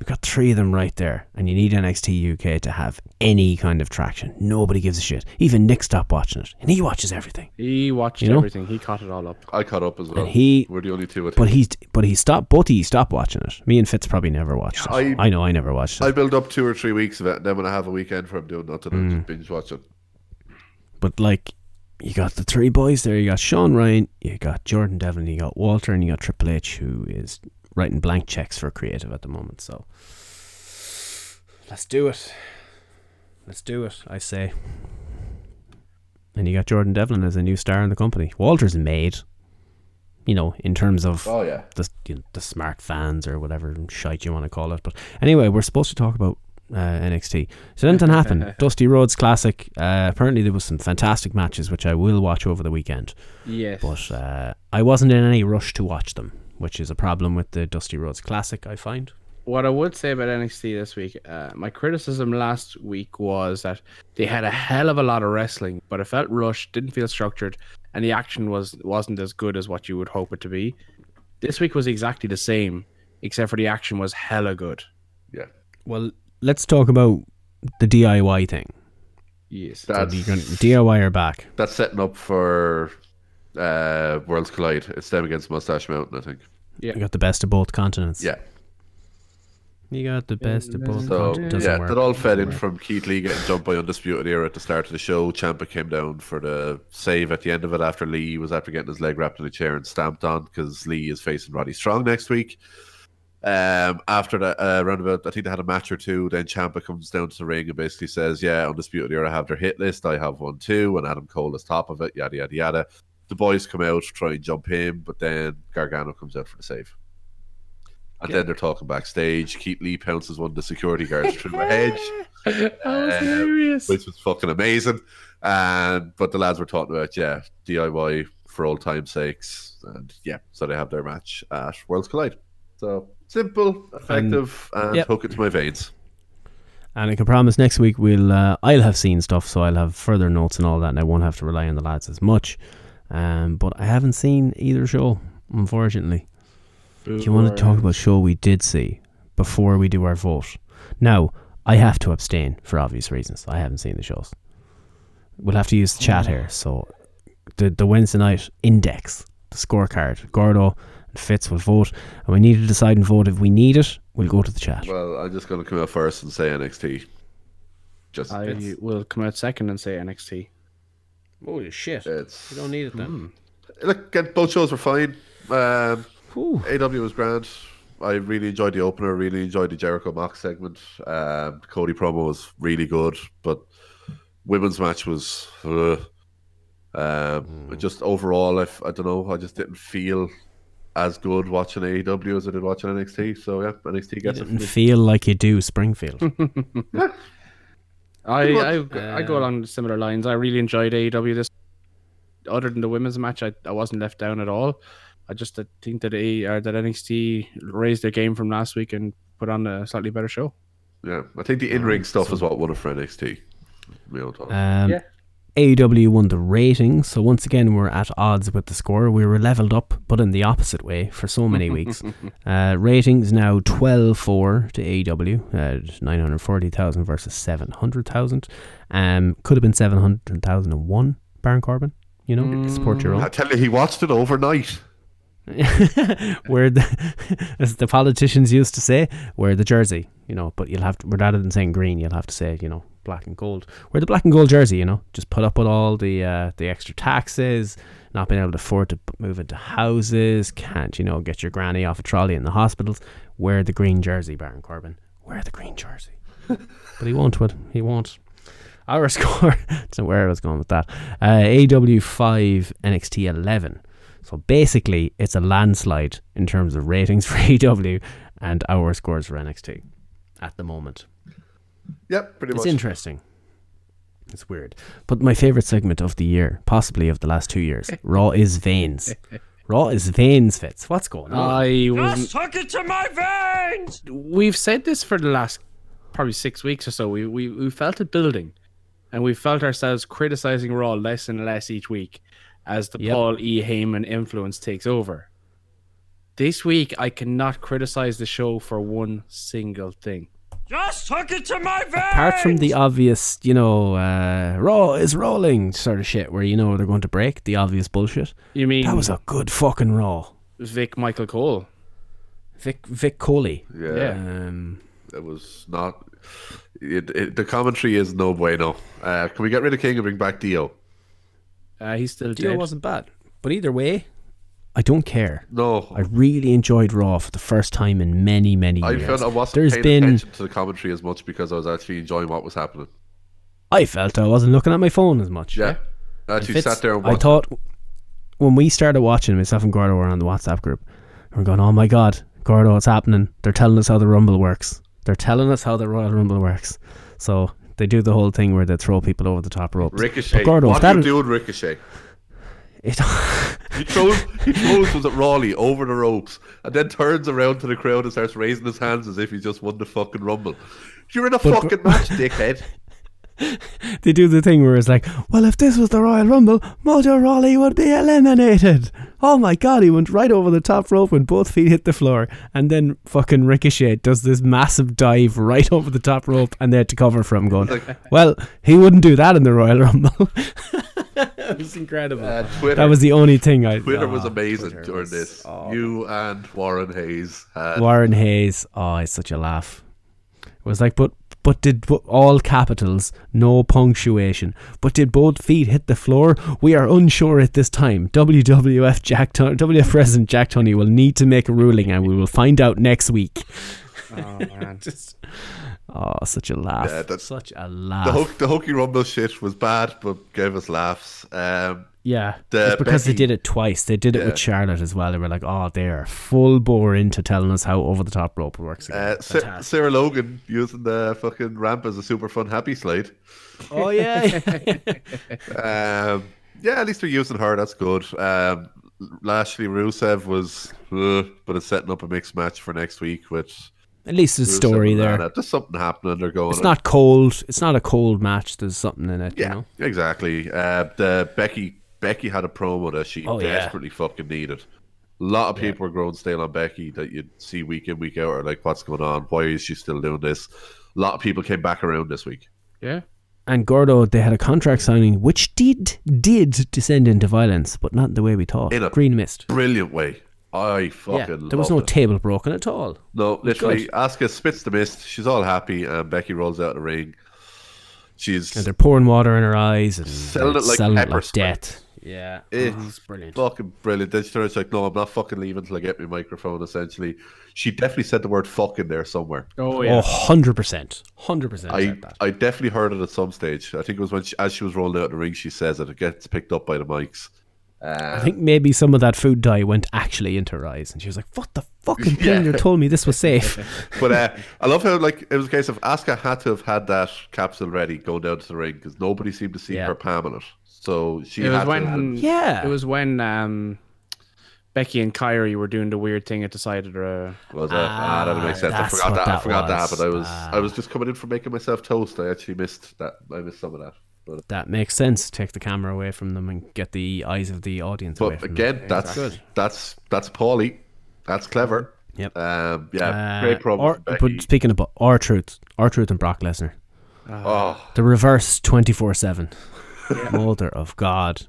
You got three of them right there, and you need NXT UK to have any kind of traction. Nobody gives a shit. Even Nick stopped watching it, and he watches everything.
He watched
You know?
everything. He caught it all up.
I caught up as well.
And he-
We're the only two. I think.
But he's but he stopped. But he stopped watching it. Me and Fitz probably never watched it.
I-
I, know I never watched it.
I build up two or three weeks of it, and then when I have a weekend for him doing nothing,
Mm.
I just binge watch it.
but like, you got the three boys there. You got Sean Ryan, you got Jordan Devlin, you got Walter, and you got Triple H, who is writing blank checks for creative at the moment. So let's do it. Let's do it. I say. And you got Jordan Devlin as a new star in the company. Walter's made. You know, in terms of
Oh yeah.
the you know, the smart fans or whatever shite you want to call it. But anyway, we're supposed to talk about uh, NXT. So anything happened. Dusty Rhodes Classic. Uh, apparently there was some fantastic matches which I will watch over the weekend.
Yes.
But uh, I wasn't in any rush to watch them, which is a problem with the Dusty Rhodes Classic. I find.
what I would say about NXT this week, uh, my criticism last week was that they had a hell of a lot of wrestling, but it felt rushed, didn't feel structured, and the action was wasn't as good as what you would hope it to be. This week was exactly the same, except for the action was hella good.
Yeah.
Well, let's talk about the DIY thing.
Yes.
That's
You're gonna, DIY are back.
that's setting up for uh, Worlds Collide. It's them against Mustache Mountain, I think.
Yeah, you got the best of both continents.
Yeah.
You got the best of both.
So
worlds. It
yeah,
work.
that all fed in
Doesn't work.
from Keith Lee getting jumped by Undisputed Era at the start of the show. Ciampa came down for the save at the end of it after Lee was after getting his leg wrapped in a chair and stamped on because Lee is facing Roddy Strong next week. Um, after that, uh, around about, I think they had a match or two. Then Ciampa comes down to the ring and basically says, "Yeah, Undisputed Era have their hit list. I have one too, and Adam Cole is top of it. Yada yada yada." The boys come out try and jump him, but then Gargano comes out for the save. And then they're talking backstage. Keith Lee pounces one of the security guards through a hedge
that was
Uh,
hilarious.
which was fucking amazing. And but the lads were talking about yeah DIY for old time's sakes, and yeah, so they have their match at Worlds Collide. So simple, effective, and,
yep.
hook it to my veins.
And I can promise next week we'll uh, I'll have seen stuff, so I'll have further notes and all that, and I won't have to rely on the lads as much. Um, but I haven't seen either show, unfortunately. Do you want to talk about show we did see before we do our vote? Now I have to abstain for obvious reasons. I haven't seen the shows. We'll have to use the chat here. So the the Wednesday night index, the scorecard, Gordo and Fitz will vote, and we need to decide and vote if we need it. We'll go to the chat.
Well, I'm just going to come out first and say NXT. Just
I will come out second and say NXT.
Holy shit!
it's
You don't need it then.
look. Again, both shows were fine. Um, AW was grand. I really enjoyed the opener. Really enjoyed the Jericho Mox segment. Um, Cody promo was really good, but women's match was. Uh, um, Just overall, i don't know. I just didn't feel as good watching AEW as I did watching NXT. So yeah, NXT
You
gets it.
didn't feel like you do Springfield.
I I,
much.
I go along similar lines. I really enjoyed AEW this. Other than the women's match, I, I wasn't left down at all. I just think that A or that NXT raised their game from last week and put on a slightly better show.
Yeah, I think the in-ring stuff is what won it for NXT. My own thoughts.
Um,
Yeah.
AEW won the ratings, so once again we're at odds with the score. We were leveled up, but in the opposite way for so many weeks. uh, ratings now 12-4 to AEW, uh, 940,000 versus 700,000. Um, could have been 700,001, Baron Corbin. You know, support your own.
I tell you, he watched it overnight.
where the, as the politicians used to say, wear the jersey, you know, but you'll have to, rather than saying green, you'll have to say, you know, black and gold. Wear the black and gold jersey, you know, just put up with all the uh, the extra taxes, not being able to afford to move into houses, can't, you know, get your granny off a trolley in the hospitals. Wear the green jersey, Baron Corbin. Wear the green jersey. but he won't, would he won't. Our score, don't know where I was going with that. Uh, AW 5, NXT 11. So basically, it's a landslide in terms of ratings for AW and our scores for NXT at the moment.
Yep, pretty
It's
much.
It's interesting. It's weird. But my favorite segment of the year, possibly of the last two years, Raw is Veins. Raw is Veins, Fitz. What's going on?
I was.
Hook it to my veins!
We've said this for the last probably six weeks or so. We we we felt it building, and we felt ourselves criticizing Raw less and less each week as the
Yep.
Paul E. Heyman influence takes over. This week, I cannot criticize the show for one single thing.
Just hook it to my veins!
Apart from the obvious, you know, uh, Raw is rolling sort of shit where you know they're going to break, the obvious bullshit.
You mean
That was a good fucking Raw.
Vic Michael Cole?
Vic, Vic Coley.
Yeah,
Yeah.
Um,
it was not. It, it, the commentary is no bueno. Uh, can we get rid of King and bring back Dio?
Uh, he's still
Dio
dead.
wasn't bad. But either way, I don't care.
No,
I really enjoyed Raw for the first time in many, many
I
years.
felt I wasn't
There's
paying
been,
attention to the commentary as much because I was actually enjoying what was happening.
I felt I wasn't looking at my phone as much.
Yeah, I actually sat there and
I thought when we started watching, myself and Gordo were on the WhatsApp group. and We're going, oh my god, Gordo, what's happening? They're telling us how the Rumble works. They're telling us how the Royal Rumble works. So they do the whole thing where they throw people over the top ropes.
Ricochet.
But Gordo,
what are you doing, Ricochet?
It,
He throws, he throws was it Rawley over the ropes and then turns around to the crowd and starts raising his hands as if he just won the fucking rumble. You're in a
But-
fucking match, dickhead.
they do the thing where it's like, well, if this was the Royal Rumble, Mojo Rawley would be eliminated. Oh my god, he went right over the top rope when both feet hit the floor, and then fucking Ricochet does this massive dive right over the top rope, and they had to cover for him, going, well, he wouldn't do that in the Royal Rumble. it was incredible.
Uh, Twitter,
that was the only thing I.
Twitter
oh,
was amazing
Twitter
during
was-
this.
oh.
You and Warren Hayes had
Warren Hayes, oh, it's such a laugh. It was like, but but did all capitals, no punctuation. But did both feet hit the floor? We are unsure at this time. WWF Jack Tun- WWF President Jack Tunney will need to make a ruling, and we will find out next week.
Oh man.
Just, oh, such a laugh!
Yeah, that-
such a laugh.
The, the Hokey Rumble shit was bad, but gave us laughs. Um,
Yeah, it's because they did it twice. They did it
Yeah.
with Charlotte as well. They were like, "Oh, they're full bore into telling us how over the top rope works." Again.
uh, Sa- Sarah Logan using the fucking ramp as a super fun happy slide.
oh yeah,
Um, yeah, at least we're using her. That's good. Um, Lashley Rusev was, uh, but it's setting up a mixed match for next week. Which
at least there's a story
and
there.
Lana. There's something happening. They're going.
It's not cold. It's not a cold match. There's something in it.
Yeah,
You know?
exactly. Uh, the Becky Becky had a promo that she
Oh, yeah.
desperately fucking needed. A lot of people were growing stale on Becky that you'd see week in week out are like, what's going on? Why is she still doing this? A lot of people came back around this week.
Yeah.
And Gordo, they had a contract signing which did did descend into violence, but not the way we thought.
In a-
Green mist.
Brilliant way. I fucking
Yeah,
fucking
there was no
it.
table broken at all.
No, literally,
good.
Asuka spits the mist. She's all happy, and Becky rolls out of the ring. She's
And they're pouring water in her eyes and
Selling it like
selling
pepper
like
spray.
death. Yeah, oh,
It's
oh, it's brilliant.
fucking brilliant. Then she turns like, no, I'm not fucking leaving until I get my microphone. Essentially, she definitely said the word "fuck" in there somewhere.
Oh
Oh,
yeah.
100%. 100%
I,
that.
I definitely heard it at some stage. I think it was when she, as she was rolling out the ring, she says it. It gets picked up by the mics.
I think maybe some of that food dye went actually into her eyes, and she was like, "What the fucking
Yeah.
cleaner told me this was safe."
But uh, I love how like it was a case of Asuka had to have had that capsule ready going down to the ring because nobody seemed to see
Yeah.
her palming it. So she
It was
had
when
to.
Yeah.
It was when um Becky and Kairi were doing the weird thing at the side of the
Was it? Ah, that makes sense. I forgot
what
that. I
that
forgot that
was.
happened. I was
Ah.
I was just coming in for making myself toast. I actually missed that. I missed some of that. But,
that makes sense. Take the camera away from them and get the eyes of the audience away
but
from
again,
them.
that's
Good.
that's that's Paulie. That's clever.
Yep.
Um, yeah,
Uh,
great promo.
Or, but speaking about R-Truth, our truth and Brock Lesnar,
oh,
the reverse twenty four seven. Mother of God,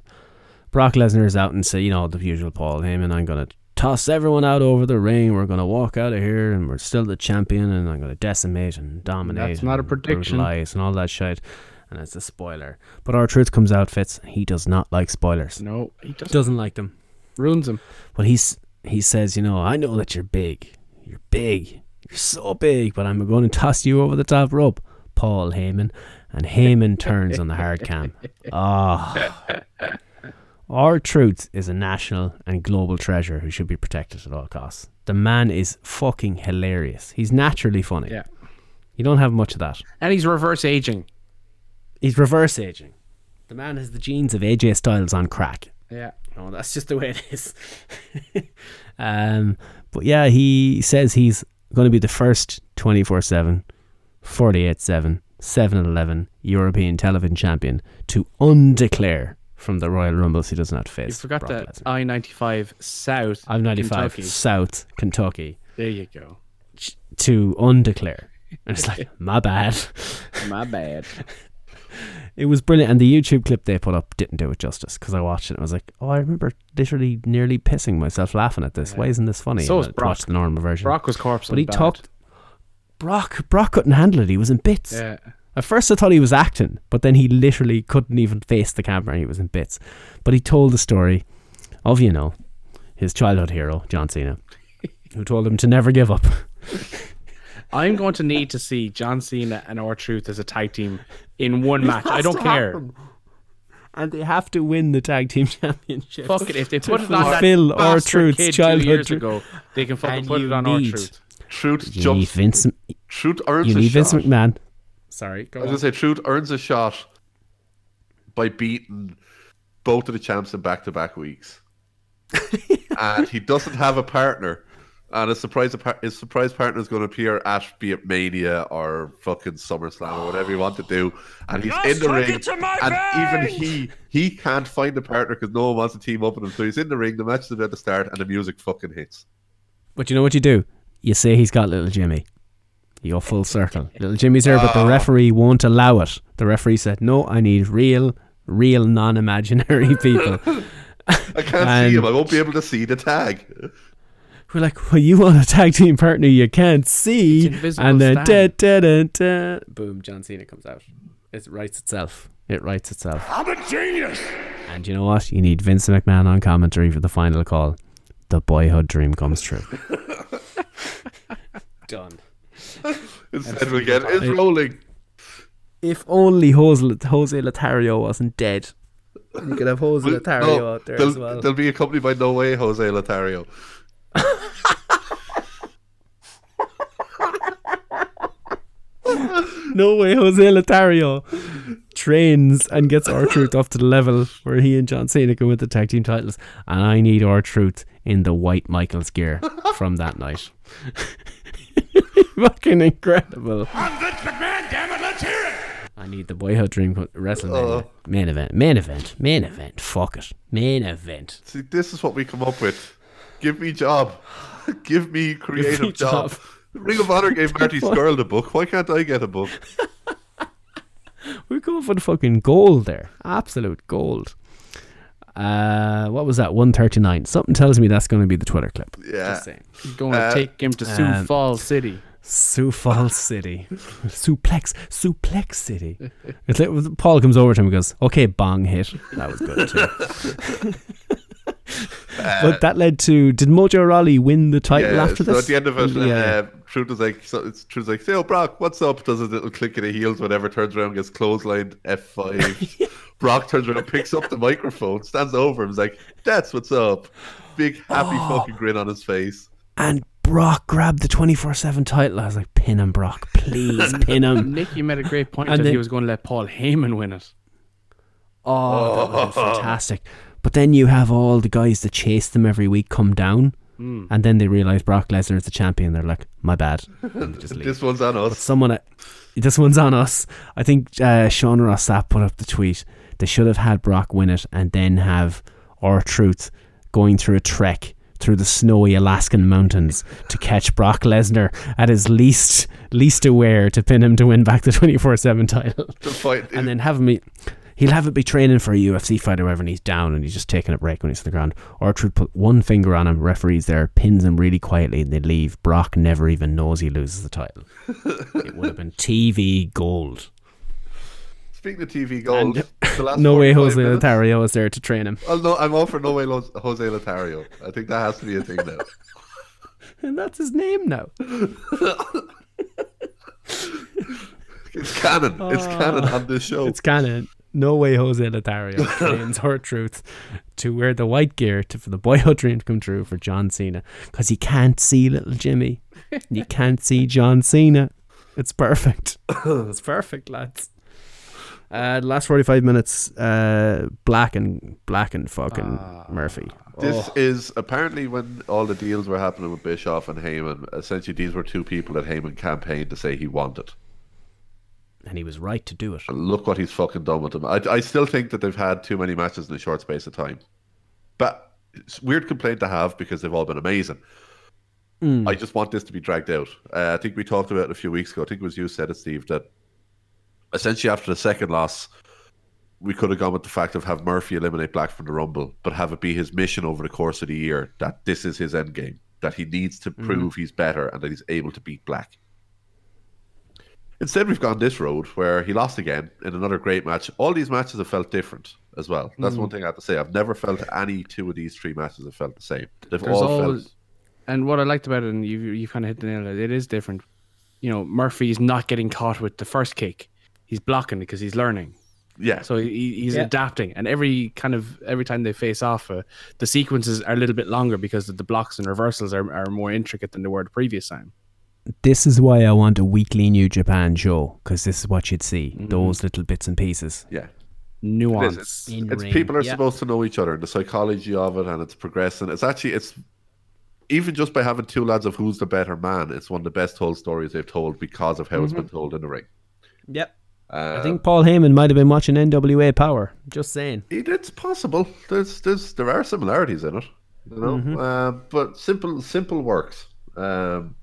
Brock Lesnar is out and say, you know, the usual Paul Heyman. I'm gonna toss everyone out over the ring. We're gonna walk out of here, and we're still the champion. And I'm gonna decimate and dominate.
That's not a prediction.
brutalize and all that shit. And it's a spoiler. But R-Truth comes out, Fitz. He does not like spoilers.
No, he just
Doesn't like them.
ruins him.
But he's he says, you know, I know that you're big. You're big. You're so big, but I'm going to toss you over the top rope, Paul Heyman. And Heyman turns on the hard cam. Ah. R-Truth is a national and global treasure who should be protected at all costs. The man is fucking hilarious. He's naturally funny.
Yeah.
You don't have much of that.
And he's reverse aging.
He's reverse aging. The man has the genes of AJ Styles on crack.
Yeah.
No, that's just the way it is. um, but yeah, he says he's going to be the first 24 7, 48 7, 7 11 European television champion to undeclare from the Royal Rumbles he doesn't have to face.
You forgot
Brock
that I ninety five South.
I'm 95,
Kentucky.
South Kentucky,
There you go.
to undeclare. And it's like, my bad.
My bad.
It was brilliant, and the YouTube clip they put up didn't do it justice because I watched it and I was like, "Oh, I remember literally nearly pissing myself laughing at this. Why isn't this funny?"
So
I
Brock.
watched the normal version.
Brock was corpse.
but he talked. Brock, Brock couldn't handle it. He was in bits.
Yeah.
At first, I thought he was acting, but then he literally couldn't even face the camera. He was in bits. But he told the story of you know his childhood hero John Cena, who told him to never give up.
I'm going to need to see John Cena and R-Truth as a tag team in one match. I don't care.
And they have to win the tag team championship.
Fuck it. If they
to
put it on that
fulfill our
bastard
truth's childhood
years ago, they can fucking
And
put it on
R-Truth.
Truth
You need
jumps.
Vince.
Truth earns
You
a
need Vince
shot.
McMahon.
Sorry. Go
I was
on.
gonna say Truth earns a shot by beating both of the champs in back to back weeks. and he doesn't have a partner. And his surprise his surprise partner is going to appear at be it Mania or fucking SummerSlam or whatever you want to do, and he's in the ring, and even he he can't find a partner because no one wants to team up with him. So he's in the ring. The match is about to start, and the music fucking hits.
But you know what you do? You say he's got little Jimmy. You go full circle. Little Jimmy's there, but the oh. referee won't allow it. The referee said, "No, I need real, real non-imaginary people."
I can't
And-
see him. I won't be able to see the tag.
We're like, well, you want a tag team partner you can't see,
It's
and then da, da, da, da, boom, John Cena comes out. It writes itself. It writes itself.
I'm a genius.
And you know what? You need Vince McMahon on commentary for the final call. The boyhood dream comes true. Done.
Instead, we get it's rolling.
If only Jose, Jose Lothario wasn't dead. You could have Jose
Well,
Lothario
no,
out there
they'll,
as well.
they'll be accompanied by No Way Jose Lothario.
No way Jose Lothario trains and gets R-Truth up to the level where he and John Cena can win the tag team titles. And I need R-Truth in the white Michaels gear from that night. Fucking incredible.
I'm Vince McMahon, damn it, let's hear it.
I need the boyhood dream co- wrestling
Oh.
main event, main event, main event. Fuck it, main event.
See, this is what we come up with. Give me job. Give me creative
me
job.
job.
Ring of Honor gave Marty Scurll the book. Why can't I get a book?
We're going for the fucking gold there, absolute gold. Uh, what was that? One thirty nine. Something tells me that's going to be the Twitter clip.
Yeah.
Just saying.
Going to
Uh,
take him to Sioux
um,
Falls City.
Sioux Falls City, suplex, suplex City. It's like, Paul comes over to him and goes, "Okay, bong hit." That was good too. But that led to did Mojo Rawley win the title
Yeah,
after
so
this?
at the end of it,
Yeah.
uh, Truth is like, so it's Truth is like, say, oh, Brock, what's up? Does a little click of the heels, whatever, turns around, gets clotheslined, F5. Brock turns around, picks up the microphone, stands over him, is like, that's what's up. Big, happy
Oh.
fucking grin on his face.
and Brock grabbed the twenty four seven title. I was like, "Pin him, Brock, please pin him."
Nick, you made a great point.
point And
that
then-
he was going to let Paul Heyman win it.
Oh, that would have been fantastic. But then you have all the guys that chase them every week come down, and then they realize Brock Lesnar is the champion. They're like, "My bad," and they just leave.
This one's on us.
someone this one's on us I think uh, Sean Ross Sapp put up the tweet they should have had Brock win it and then have R-Truth going through a trek through the snowy Alaskan mountains to catch Brock Lesnar at his least least aware to pin him to win back the 24-7 title
To fight.
and then have him be, he'll have it be training for a UFC fight or whatever and he's down and he's just taking a break when he's on the ground or Truth put one finger on him referees there pins him really quietly and they leave Brock never even knows he loses the title it would have been TV gold
Speaking of TV gold, the last
no way Jose
minutes-
Lothario was there to train him
Oh, no, I'm all for no way Lo- Jose Lothario. I think that has to be a thing now.
and that's his name now
It's canon. It's canon on this show.
it's canon no way Jose Lothario trains R-Truth to wear the white gear to, for the boyhood dream to come true for John Cena. Because he can't see little Jimmy. You can't see John Cena. It's perfect. It's perfect lads. Uh, the last 45 minutes uh, black and black and fucking Murphy.
This is apparently when all the deals were happening with Bischoff and Heyman. Essentially, these were two people that Heyman campaigned to say he wanted.
And he was right to do it
And look what he's fucking done with them. I, I still think that they've had too many matches in a short space of time. But it's a weird complaint to have because they've all been amazing. I just want this to be dragged out. Uh, I think we talked about it a few weeks ago. I think it was you said it, Steve, that essentially after the second loss, we could have gone with the fact of have Murphy eliminate Black from the Rumble, but have it be his mission over the course of the year that this is his end game, that he needs to prove he's better and that he's able to beat Black. Instead, we've gone this road where he lost again in another great match. All these matches have felt different as well. That's one thing I have to say. I've never felt any two of these three matches have felt the same. They've
There's
all
all,
felt.
and what I liked about it, and you you kind of hit the nail. on It it is different. You know, Murphy's not getting caught with the first kick. He's blocking because he's learning.
Yeah.
So he, he's
Yeah.
adapting, and every kind of every time they face off, uh, the sequences are a little bit longer because the blocks and reversals are, are more intricate than they were the previous time.
This is why I want a weekly New Japan show because this is what you'd see those little bits and pieces.
yeah.
Nuance.
It's, it's people are
yeah.
supposed to know each other and the psychology of it, and it's progressing. It's actually it's even just by having two lads of who's the better man. It's one of the best told stories they've told because of how it's been told in the ring.
Yep.
Uh,
I think Paul Heyman might have been watching NWA Power. Just saying.
it, it's possible. There's there's there are similarities in it, you know.
Mm-hmm.
Uh, but simple simple works. Um,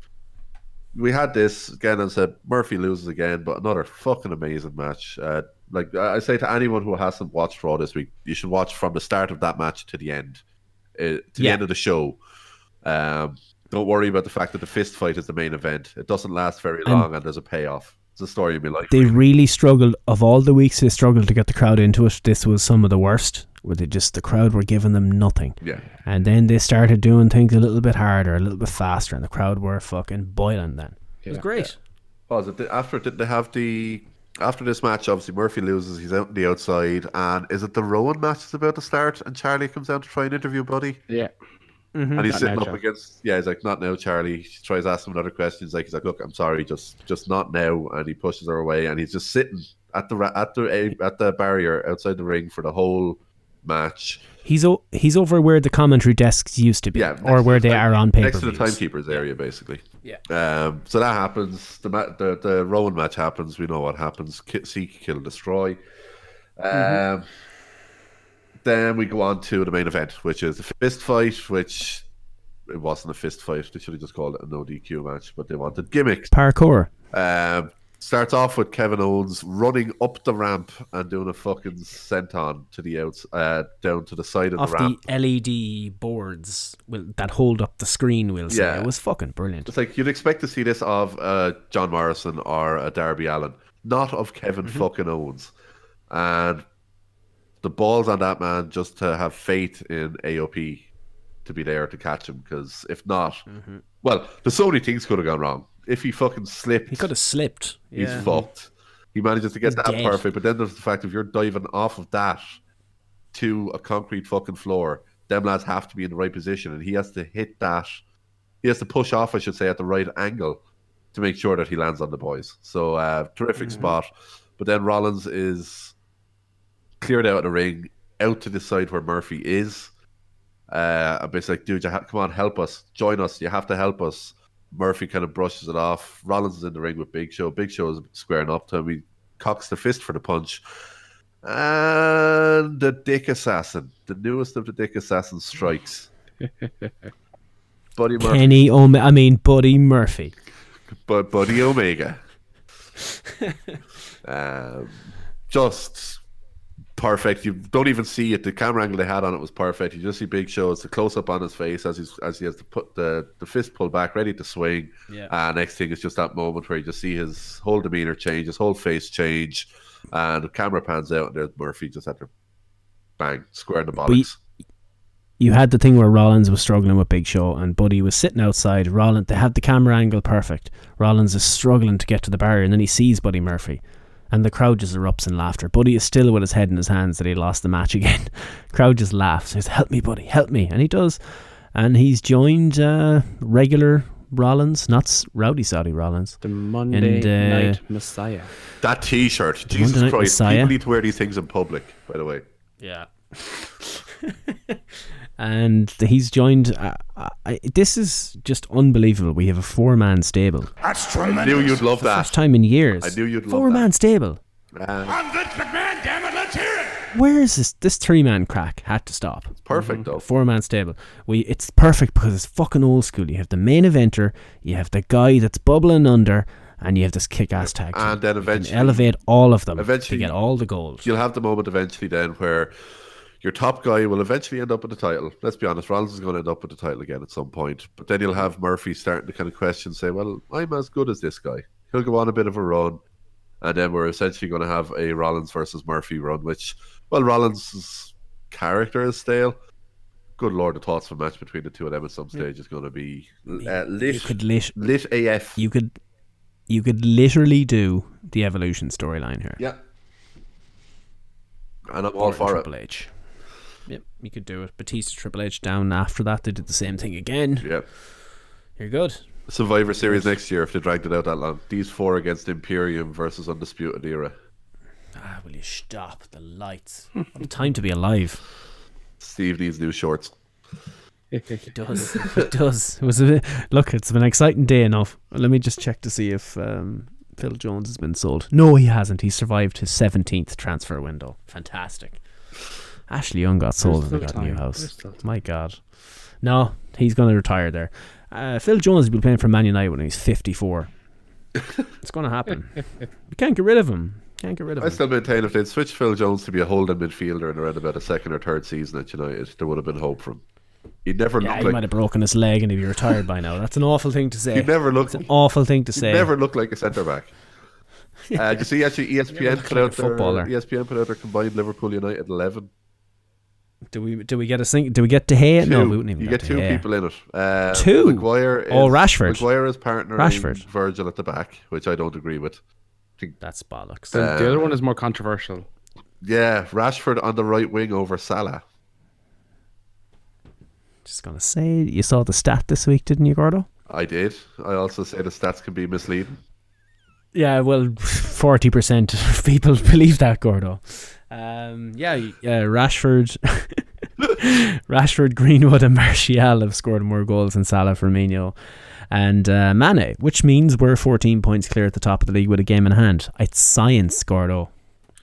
we had this again and said Murphy loses again, but another fucking amazing match. Uh, like I say to anyone who hasn't watched Raw this week, you should watch from the start of that match to the end, uh, to the
Yeah.
end of the show. Um, don't worry about the fact that the fist fight is the main event. It doesn't last very
And-
long, and there's a payoff. It's a story would be like.
They really struggled of all the weeks they struggled to get the crowd into it. This was some of the worst. Where they just the crowd were giving them nothing.
yeah,
And then they started doing things a little bit harder, a little bit faster, and the crowd were fucking boiling then. It was
Yeah.
great.
was it after? Did they have the after this match? Obviously, Murphy loses. He's out on the outside, and is it the Rowan match is about to start? And Charlie comes down to try and interview Buddy.
Yeah.
And he's
Not
sitting
now,
up
Charlie.
against, yeah, he's like, not now, Charlie. She tries asking him another question. He's like, he's like, look, I'm sorry, just, just not now. And he pushes her away, and he's just sitting at the at the at the barrier outside the ring for the whole match.
He's o- he's over where the commentary desks used to be,
Yeah,
or where
the
they
time-
are on paper.
next to the timekeepers area, basically.
Yeah.
Um. So that happens. The ma- the the Rowan match happens. We know what happens. Seek, kill, destroy. Um.
Mm-hmm.
Then we go on to the main event, which is the fist fight, which it wasn't a fist fight. They should have just called it a no DQ match, but they wanted gimmicks.
Parkour.
Um, starts off with Kevin Owens running up the ramp and doing a fucking senton to the outs, uh, down to the side of
off
the ramp.
the LED boards will, that hold up the screen. We'll say
Yeah.
it was fucking brilliant.
It's like you'd expect to see this of uh, John Morrison or a Darby Allin, not of Kevin
Mm-hmm.
fucking Owens. And the balls on that man just to have faith in AOP to be there to catch him. Because if not, well, there's so many things could have gone wrong. If he fucking slipped,
Mm-hmm. He could have slipped.
he's
Yeah.
fucked. He manages to get
He's
that
dead.
perfect, but then there's the fact if you're diving off of that to a concrete fucking floor, them lads have to be in the right position, and he has to hit that. He has to push off, I should say, at the right angle to make sure that he lands on the boys. So uh, terrific
Mm-hmm.
spot. But then Rollins is cleared out of the ring, out to the side where Murphy is. Uh, and basically, like, dude, you ha- come on, help us, join us. You have to help us. Murphy kind of brushes it off. Rollins is in the ring with Big Show. Big Show is squaring up to him. He cocks the fist for the punch. And the Dick Assassin, the newest of the Dick Assassin strikes. Buddy Murphy,
Kenny Ome- I mean Buddy Murphy.
But Buddy Omega. um, just perfect. You don't even see it. The camera angle they had on it was perfect. You just see Big Show. It's a close up on his face as he's as he has to put the, the fist pulled back, ready to swing.
Yeah.
Uh, next thing is just that moment where you just see his whole demeanor change, his whole face change, and the camera pans out, and there's Murphy just at the bang square in the bollocks.
You had the thing where Rollins was struggling with Big Show and Buddy was sitting outside. Rollins, they had the camera angle perfect. Rollins is struggling to get to the barrier and then he sees Buddy Murphy. And the crowd just erupts in laughter. Buddy is still with his head in his hands that he lost the match again. crowd just laughs. He says, Help me, Buddy, help me. And he does. And he's joined uh, regular Rollins, not Rowdy Saudi Rollins.
The Monday
And, uh,
Night Messiah.
That T-shirt, Jesus
Night
Christ!
Messiah.
People need to wear these things in public. By the way,
Yeah. and he's joined. Uh, I, this is just unbelievable. We have a four man stable.
That's
I knew you'd love that.
First time in years.
I knew you'd love
Four man stable.
Uh,
I'm Vince McMahon, damn it, let's hear it.
Where is this? This three man crack had to stop.
perfect though.
Four man stable. We it's perfect because it's fucking old school. You have the main eventer, you have the guy that's bubbling under, and you have this kick ass tag.
And then
You can
eventually-
elevate all of them
eventually-
to get all the gold.
You'll have the moment eventually then where your top guy will eventually end up with the title. Let's be honest, Rollins is going to end up with the title again at some point. But then you'll have Murphy starting to kind of question, say, "Well, I'm as good as this guy." He'll go on a bit of a run, and then we're essentially going to have a Rollins versus Murphy run, which, well, Rollins' character is stale. Good lord, the thoughts of a match between the two of them at some stage is going to be uh, lit,
You could lit,
lit AF.
you could, you could literally do the evolution storyline here.
yeah, and I'm all
Orton,
for it.
H. Yep, you could do it. Batista Triple H down after that. They did the same thing again.
Yep.
You're good.
Survivor Series next year if they dragged it out that long. These four against Imperium versus Undisputed Era.
Ah, will you stop the lights? what a time to be alive.
Steve needs new shorts.
It does. it does. It was a bit, look. It's been an exciting day enough. Let me just check to see if um, Phil Jones has been sold. No, he hasn't. He survived his seventeenth transfer window. Fantastic. Ashley Young got sold and
still
they got a new house.
There's still time.
My God. No, he's going to retire there. Uh, Phil Jones will be playing for Man United when he's fifty-four. it's going to happen. We can't get rid of him. Can't get rid of
I
him.
still maintain if they'd switched Phil Jones to be a holding midfielder in around about a second or third season at United, there would have been hope for him. He never
Yeah,
looked
he
like
might have broken his leg and he'd be retired by now. That's an awful thing to say.
he never looked
It's an awful thing to say.
he
say.
never looked like a centre back. Uh, you see, actually, ESPN
looked
put
like
out their
footballer.
ESPN put out their combined Liverpool United eleven.
Do we do we get a sing? Do we get De Gea? No,
Two.
we wouldn't even
you
get
get two
Gea.
people in it. Uh,
Two?
Maguire is,
Oh, Rashford.
Maguire is partnering
Rashford.
Virgil at the back, which I don't agree with.
Think, That's bollocks.
The, the other one is more controversial.
Yeah, Rashford on the right wing over Salah.
Just gonna say, you saw the stat this week, didn't you, Gordo?
I did. I also say the stats can be misleading.
Yeah, well, forty percent of people believe that, Gordo. Um, yeah, yeah, Rashford, Rashford, Greenwood, and Martial have scored more goals than Salah, Firmino, and uh, Mane, which means we're fourteen points clear at the top of the league with a game in hand. It's science, Gordo.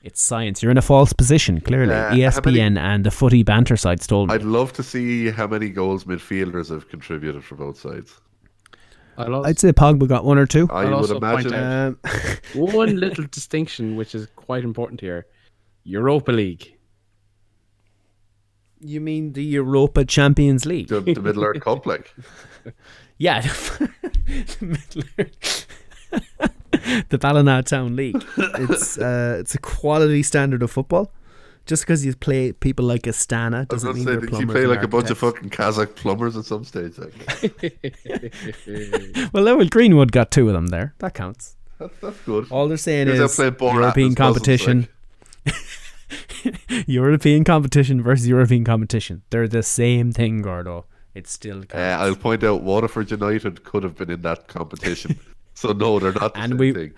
It's science. You're in a false position, clearly.
Uh,
ESPN
many-
and the footy banter side told me.
I'd love to see how many goals midfielders have contributed for both sides.
I'll also,
I'd say Pogba got one or two.
I
I'll
would imagine.
out-
Um,
one little distinction, which is quite important here: Europa League.
you mean the Europa Champions League?
the, the Middle Earth Cup, like
Yeah, the Middle the Ballina Town League. It's uh, it's a quality standard of football. Just because you play people like Astana doesn't
going to
mean
say,
they're
did you play
and
like a bunch of fucking Kazakh plumbers at some stage? Like,
Well, well, Greenwood got two of them there. That counts.
that's, that's good.
All they're saying
Here's how
is
playing Borat
European
as cousins,
competition. European competition versus European competition. They're the same thing, Gordo. It's still
Uh. I'll point out Waterford United could have been in that competition. so no, they're not the
And
same
we-
thing.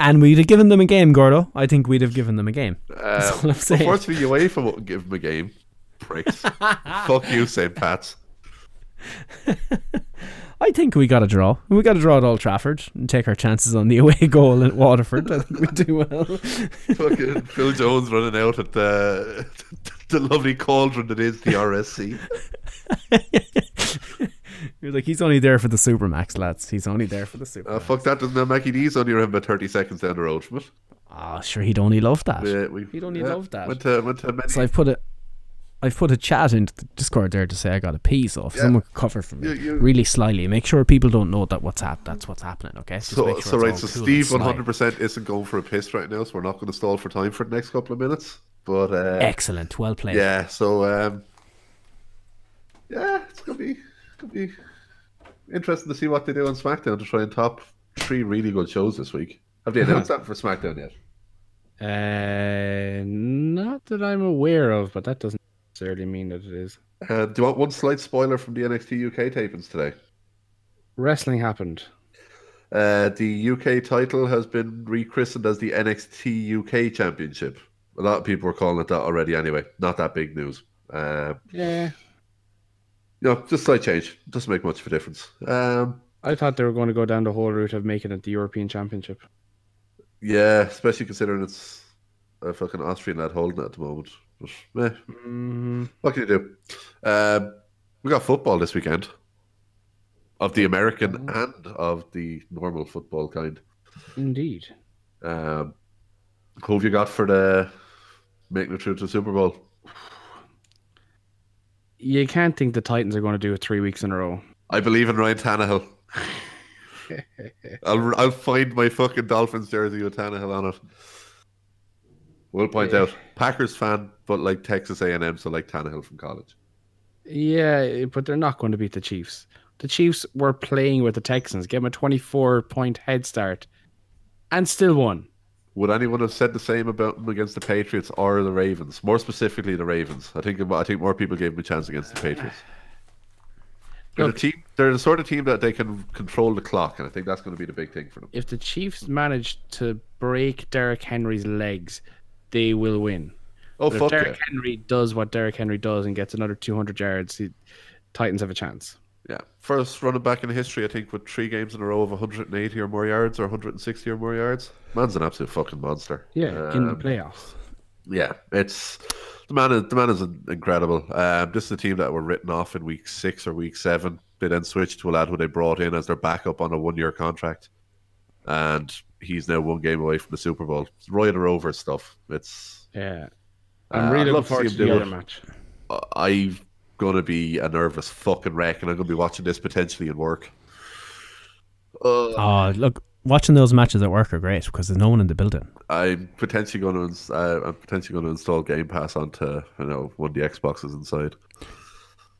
and we'd have given them a game, Gordo. I think we'd have given them a game.
Uh,
That's all I'm saying.
Unfortunately, UEFA won't give them a game. Pricks. Fuck you, St. Pat's.
I think we got a draw. We got to draw at Old Trafford and take our chances on the away goal at Waterford. I think we do well.
Fucking Phil Jones running out at the the lovely cauldron that is the RSC.
You're like, he's only there for the Supermac's, lads. He's only there for the Super.
Uh, fuck that, doesn't Mackie D's only around about 30 seconds down the road from it.
Oh, sure, he'd only love that.
Yeah, we,
He'd only
yeah,
love that.
Went to, went to many,
So I've put a, I've put a chat into the Discord there to say I got a pee. So if
Yeah.
someone could cover for me,
You- you-
really slyly, make sure people don't know that what's hap- That's what's happening. Okay. Just
So,
make sure
so right, so
cool
Steve 100% isn't going for a piss right now, so we're not going to stall for time for the next couple of minutes. But uh,
Excellent. Well played.
yeah, so um, yeah, it's gonna be gonna be interesting to see what they do on SmackDown to try and top three really good shows this week. Have they announced that for SmackDown yet?
Uh, not that I'm aware of, but that doesn't necessarily mean that it is.
Uh, do you want one slight spoiler from the NXT UK tapings today?
Wrestling happened.
Uh, the UK title has been rechristened as the NXT UK Championship. A lot of people were calling it that already anyway. Not that big news. Uh,
Yeah,
you know, just slight change. Doesn't make much of a difference. Um,
I thought they were going to go down the whole route of making it the European Championship.
yeah, especially considering it's a fucking Austrian lad holding it at the moment. But, eh,
Mm,
what can you do? Um, we got football this weekend. Of the American and of the normal football kind.
indeed.
Um, who have you got for the making it through to the Super Bowl?
You can't think the Titans are going to do it three weeks in a row.
I believe in Ryan Tannehill. I'll I'll find my fucking Dolphins jersey with Tannehill on it. We'll point out Packers fan, but like Texas A and M, so like Tannehill from college.
Yeah, but they're not going to beat the Chiefs. The Chiefs were playing with the Texans, gave them a 24 point head start, and still won.
Would anyone have said the same about them against the Patriots or the Ravens? More specifically, the Ravens. I think I think more people gave them a chance against the Patriots. They're the team. They're the sort of team that they can control the clock, and I think that's going to be the big thing for them.
If the Chiefs manage to break Derrick Henry's legs, they will win.
Oh
But if
fuck
Derrick
yeah!
Henry does what Derrick Henry does and gets another 200 yards, the Titans have a chance.
Yeah, first running back in history, I think, with three games in a row of 180 or more yards or 160 or more yards. Man's an absolute fucking monster.
Yeah, in the
Um,
playoffs.
Yeah, it's the man. Is, the man is incredible. Um, this is a team that were written off in week six or week seven. They then switched to a lad who they brought in as their backup on a one-year contract, and he's now one game away from the Super Bowl. It's Roy the Rover stuff. It's
Yeah.
Uh,
I'm
I'd
really looking forward
him
to
do
the
it.
other match.
I'm gonna be a nervous fucking wreck, and I'm gonna be watching this potentially in work. Uh,
Oh, look, watching those matches at work are great because there's no one in the building.
I'm potentially going to uh, I'm potentially going to install Game Pass onto you know one of the Xboxes inside.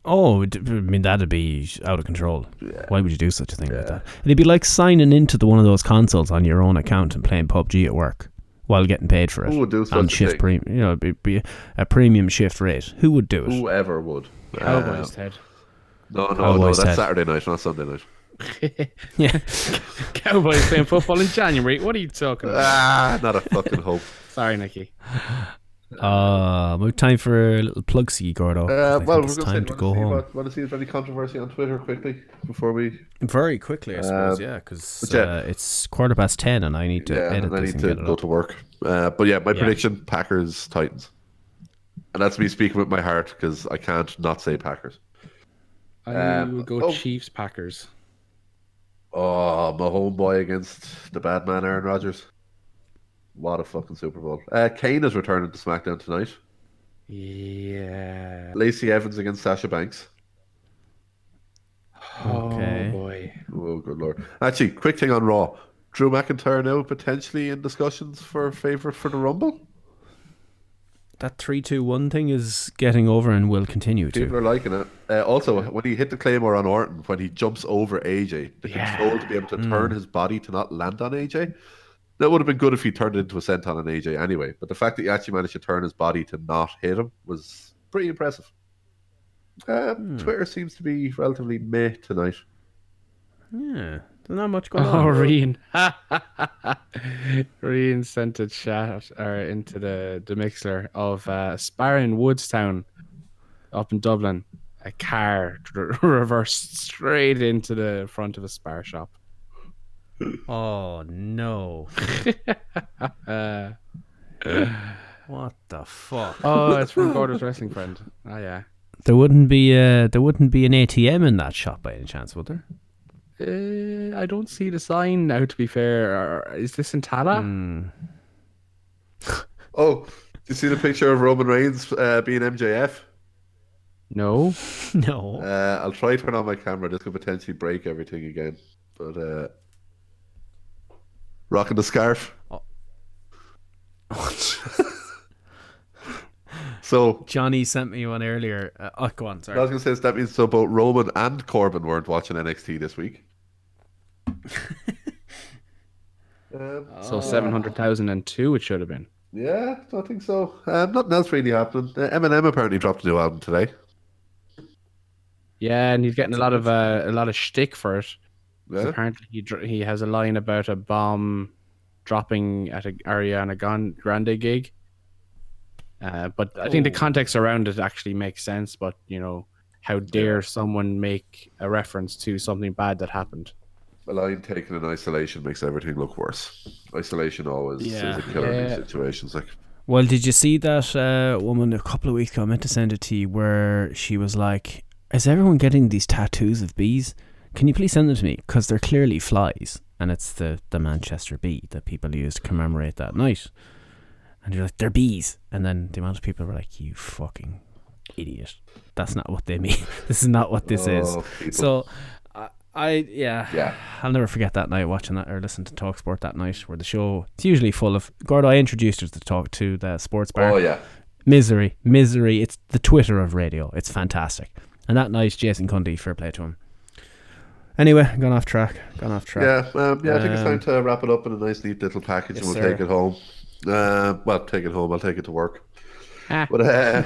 Oh, I mean that'd be out of control. Why would you do such a thing like that? It'd be like signing into the one of those consoles on your own account and playing PUBG at work while getting paid for it.
Who would do such
on
a
shift premium? You know, it'd be a premium shift rate. Who would do it?
Whoever would.
Cowboys,
Uh,
Ted.
no, no, no. That's
head.
Saturday night, not Sunday night.
Yeah.
Cowboys playing football in January. What are you talking about?
Ah, not a fucking hope.
Sorry, Nicky.
Uh, we have time for a little plug ski, Gordo. 'cause I
Uh, well, we're
it's
going
time
to
to go
see
home.
What, want to see if there's any controversy on Twitter quickly before we.
Very quickly, I suppose.
Um,
yeah, because
yeah.
uh, it's quarter past ten, and I need to
Yeah,
edit
and I
this
need
and
to
get it
go
up.
to work. Uh, but yeah, my
Yeah.
prediction: Packers, Titans, and that's me speaking with my heart because I can't not say Packers.
I
Um,
will go
oh.
Chiefs Packers.
Oh, my homeboy against the bad man Aaron Rodgers. What a fucking Super Bowl. Uh, Kane is returning to SmackDown tonight.
Yeah.
Lacey Evans against Sasha Banks.
Okay.
Oh boy.
Oh, good lord. Actually, quick thing on Raw. Drew McIntyre now potentially in discussions for a favourite for the Rumble.
That three, two, one thing is getting over and will continue
People
to.
are liking it. Uh, also, when he hit the Claymore on Orton, when he jumps over AJ, the control to be able to
Hmm.
turn his body to not land on AJ. That would have been good if he turned it into a senton on AJ anyway. But the fact that he actually managed to turn his body to not hit him was pretty impressive. Um,
Hmm.
Twitter seems to be relatively meh tonight.
Yeah, there's not much going
Oh,
on.
Reen. Reen sent a chat or into the, the Mixlr of uh, Sparring Woodstown up in Dublin. A car reversed straight into the front of a spar shop.
Oh no!
Uh,
What the fuck?
oh, it's from Gordon's wrestling friend. Oh yeah.
There wouldn't be uh, there wouldn't be an ATM in that shop by any chance, would there?
Uh, I don't see the sign now. To be fair, is this in Tallaght?
Hmm.
Oh, you see the picture of Roman Reigns uh, being MJF?
No.
No.
Uh, I'll try to turn on my camera. This could potentially break everything again. But uh, rocking the scarf. Oh. so
Johnny sent me one earlier. Uh, oh, go on. Sorry.
I was going to say that means so both Roman and Corbin weren't watching NXT this week. um,
So seven hundred thousand and two. It should have been.
yeah, I think so. Um, nothing else really happening. Uh, Eminem apparently dropped a new album today.
Yeah, and he's getting a lot of uh, a lot of shtick for it. 'Cause
Yeah.
Apparently, he dr- he has a line about a bomb dropping at a Ariana Gan- Grande gig. Uh, but I think the context around it actually makes sense. But you know, how dare someone make a reference to something bad that happened?
A line taken in isolation makes everything look worse. Isolation always
Yeah.
is a killer in
Yeah.
these situations. Like,
Well, did you see that uh, woman a couple of weeks ago? I meant to send it to you, where she was like, "Is everyone getting these tattoos of bees? Can you please send them to me? Because they're clearly flies, and it's the the Manchester bee that people use to commemorate that night." And you're like, "They're bees," and then the amount of people were like, "You fucking idiot! That's not what they mean. this is not what this oh, is."
Oh, people.
So, I, I yeah,
Yeah.
I'll never forget that night watching that or listening to Talk Sport that night, where the show it's usually full of. Gordo, I introduced her to talk to the sports bar.
oh yeah,
Misery, misery. It's the Twitter of radio. It's fantastic. And that night, Jason Cundy, fair play to him. Anyway, gone off track. Gone off track.
yeah, um, yeah. I think it's time
Um,
to wrap it up in a nice, neat little package,
yes,
and we'll
sir.
take it home. Uh, well, take it home. I'll take it to work.
Ah.
But uh,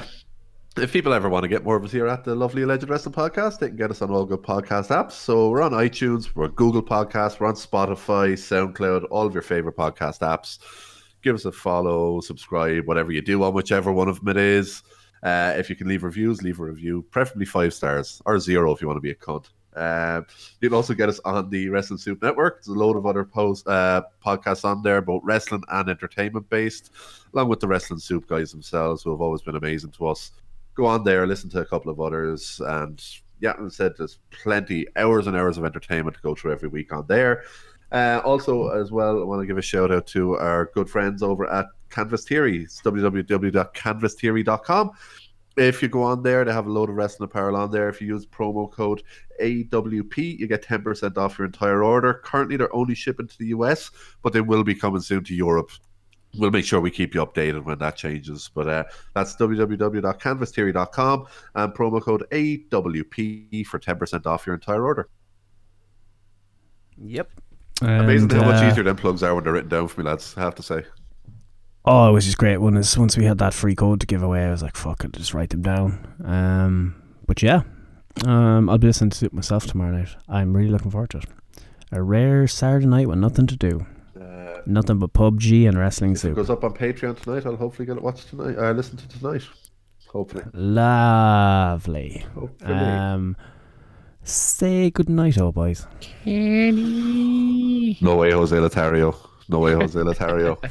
if people ever want to get more of us here at the Lovely Alleged Wrestling Podcast, they can get us on all good podcast apps. So we're on iTunes, we're Google Podcasts, we're on Spotify, SoundCloud, all of your favorite podcast apps. Give us a follow, subscribe, whatever you do on whichever one of them it is. Uh, if you can leave reviews, leave a review, preferably five stars or zero if you want to be a cunt. Um, you can also get us on the Wrestling Soup Network. There's a load of other post uh, podcasts on there, both wrestling and entertainment based, along with the Wrestling Soup guys themselves, who have always been amazing to us. Go on there, listen to a couple of others, and yeah, as I said, there's plenty, hours and hours of entertainment to go through every week on there. Uh, also, as well, I want to give a shout out to our good friends over at Canvas Theory. It's www.canvastheory.com. If you go on there, they have a load of wrestling apparel on there. If you use promo code AWP, you get 10% off your entire order. Currently, they're only shipping to the US, but they will be coming soon to Europe. We'll make sure we keep you updated when that changes. But uh, that's www.canvastheory.com and promo code AWP for 10% off your entire order.
Yep.
Amazing
And,
how much
uh,
easier them plugs are when they're written down for me, lads, I have to say.
Oh, it was just great. When is once we had that free code to give away, I was like, "Fuck it, just write them down." Um, but yeah, um, I'll be listening to it myself tomorrow night. I'm really looking forward to it. A rare Saturday night with nothing to do,
Uh,
nothing but PUBG and wrestling
if it
soup.
goes up on Patreon tonight, I'll hopefully get it watched tonight. Uh, listen to tonight. Hopefully.
Lovely.
Hopefully.
Um, say good night, oh boys.
no way, Jose Lothario. No way, Jose Lothario.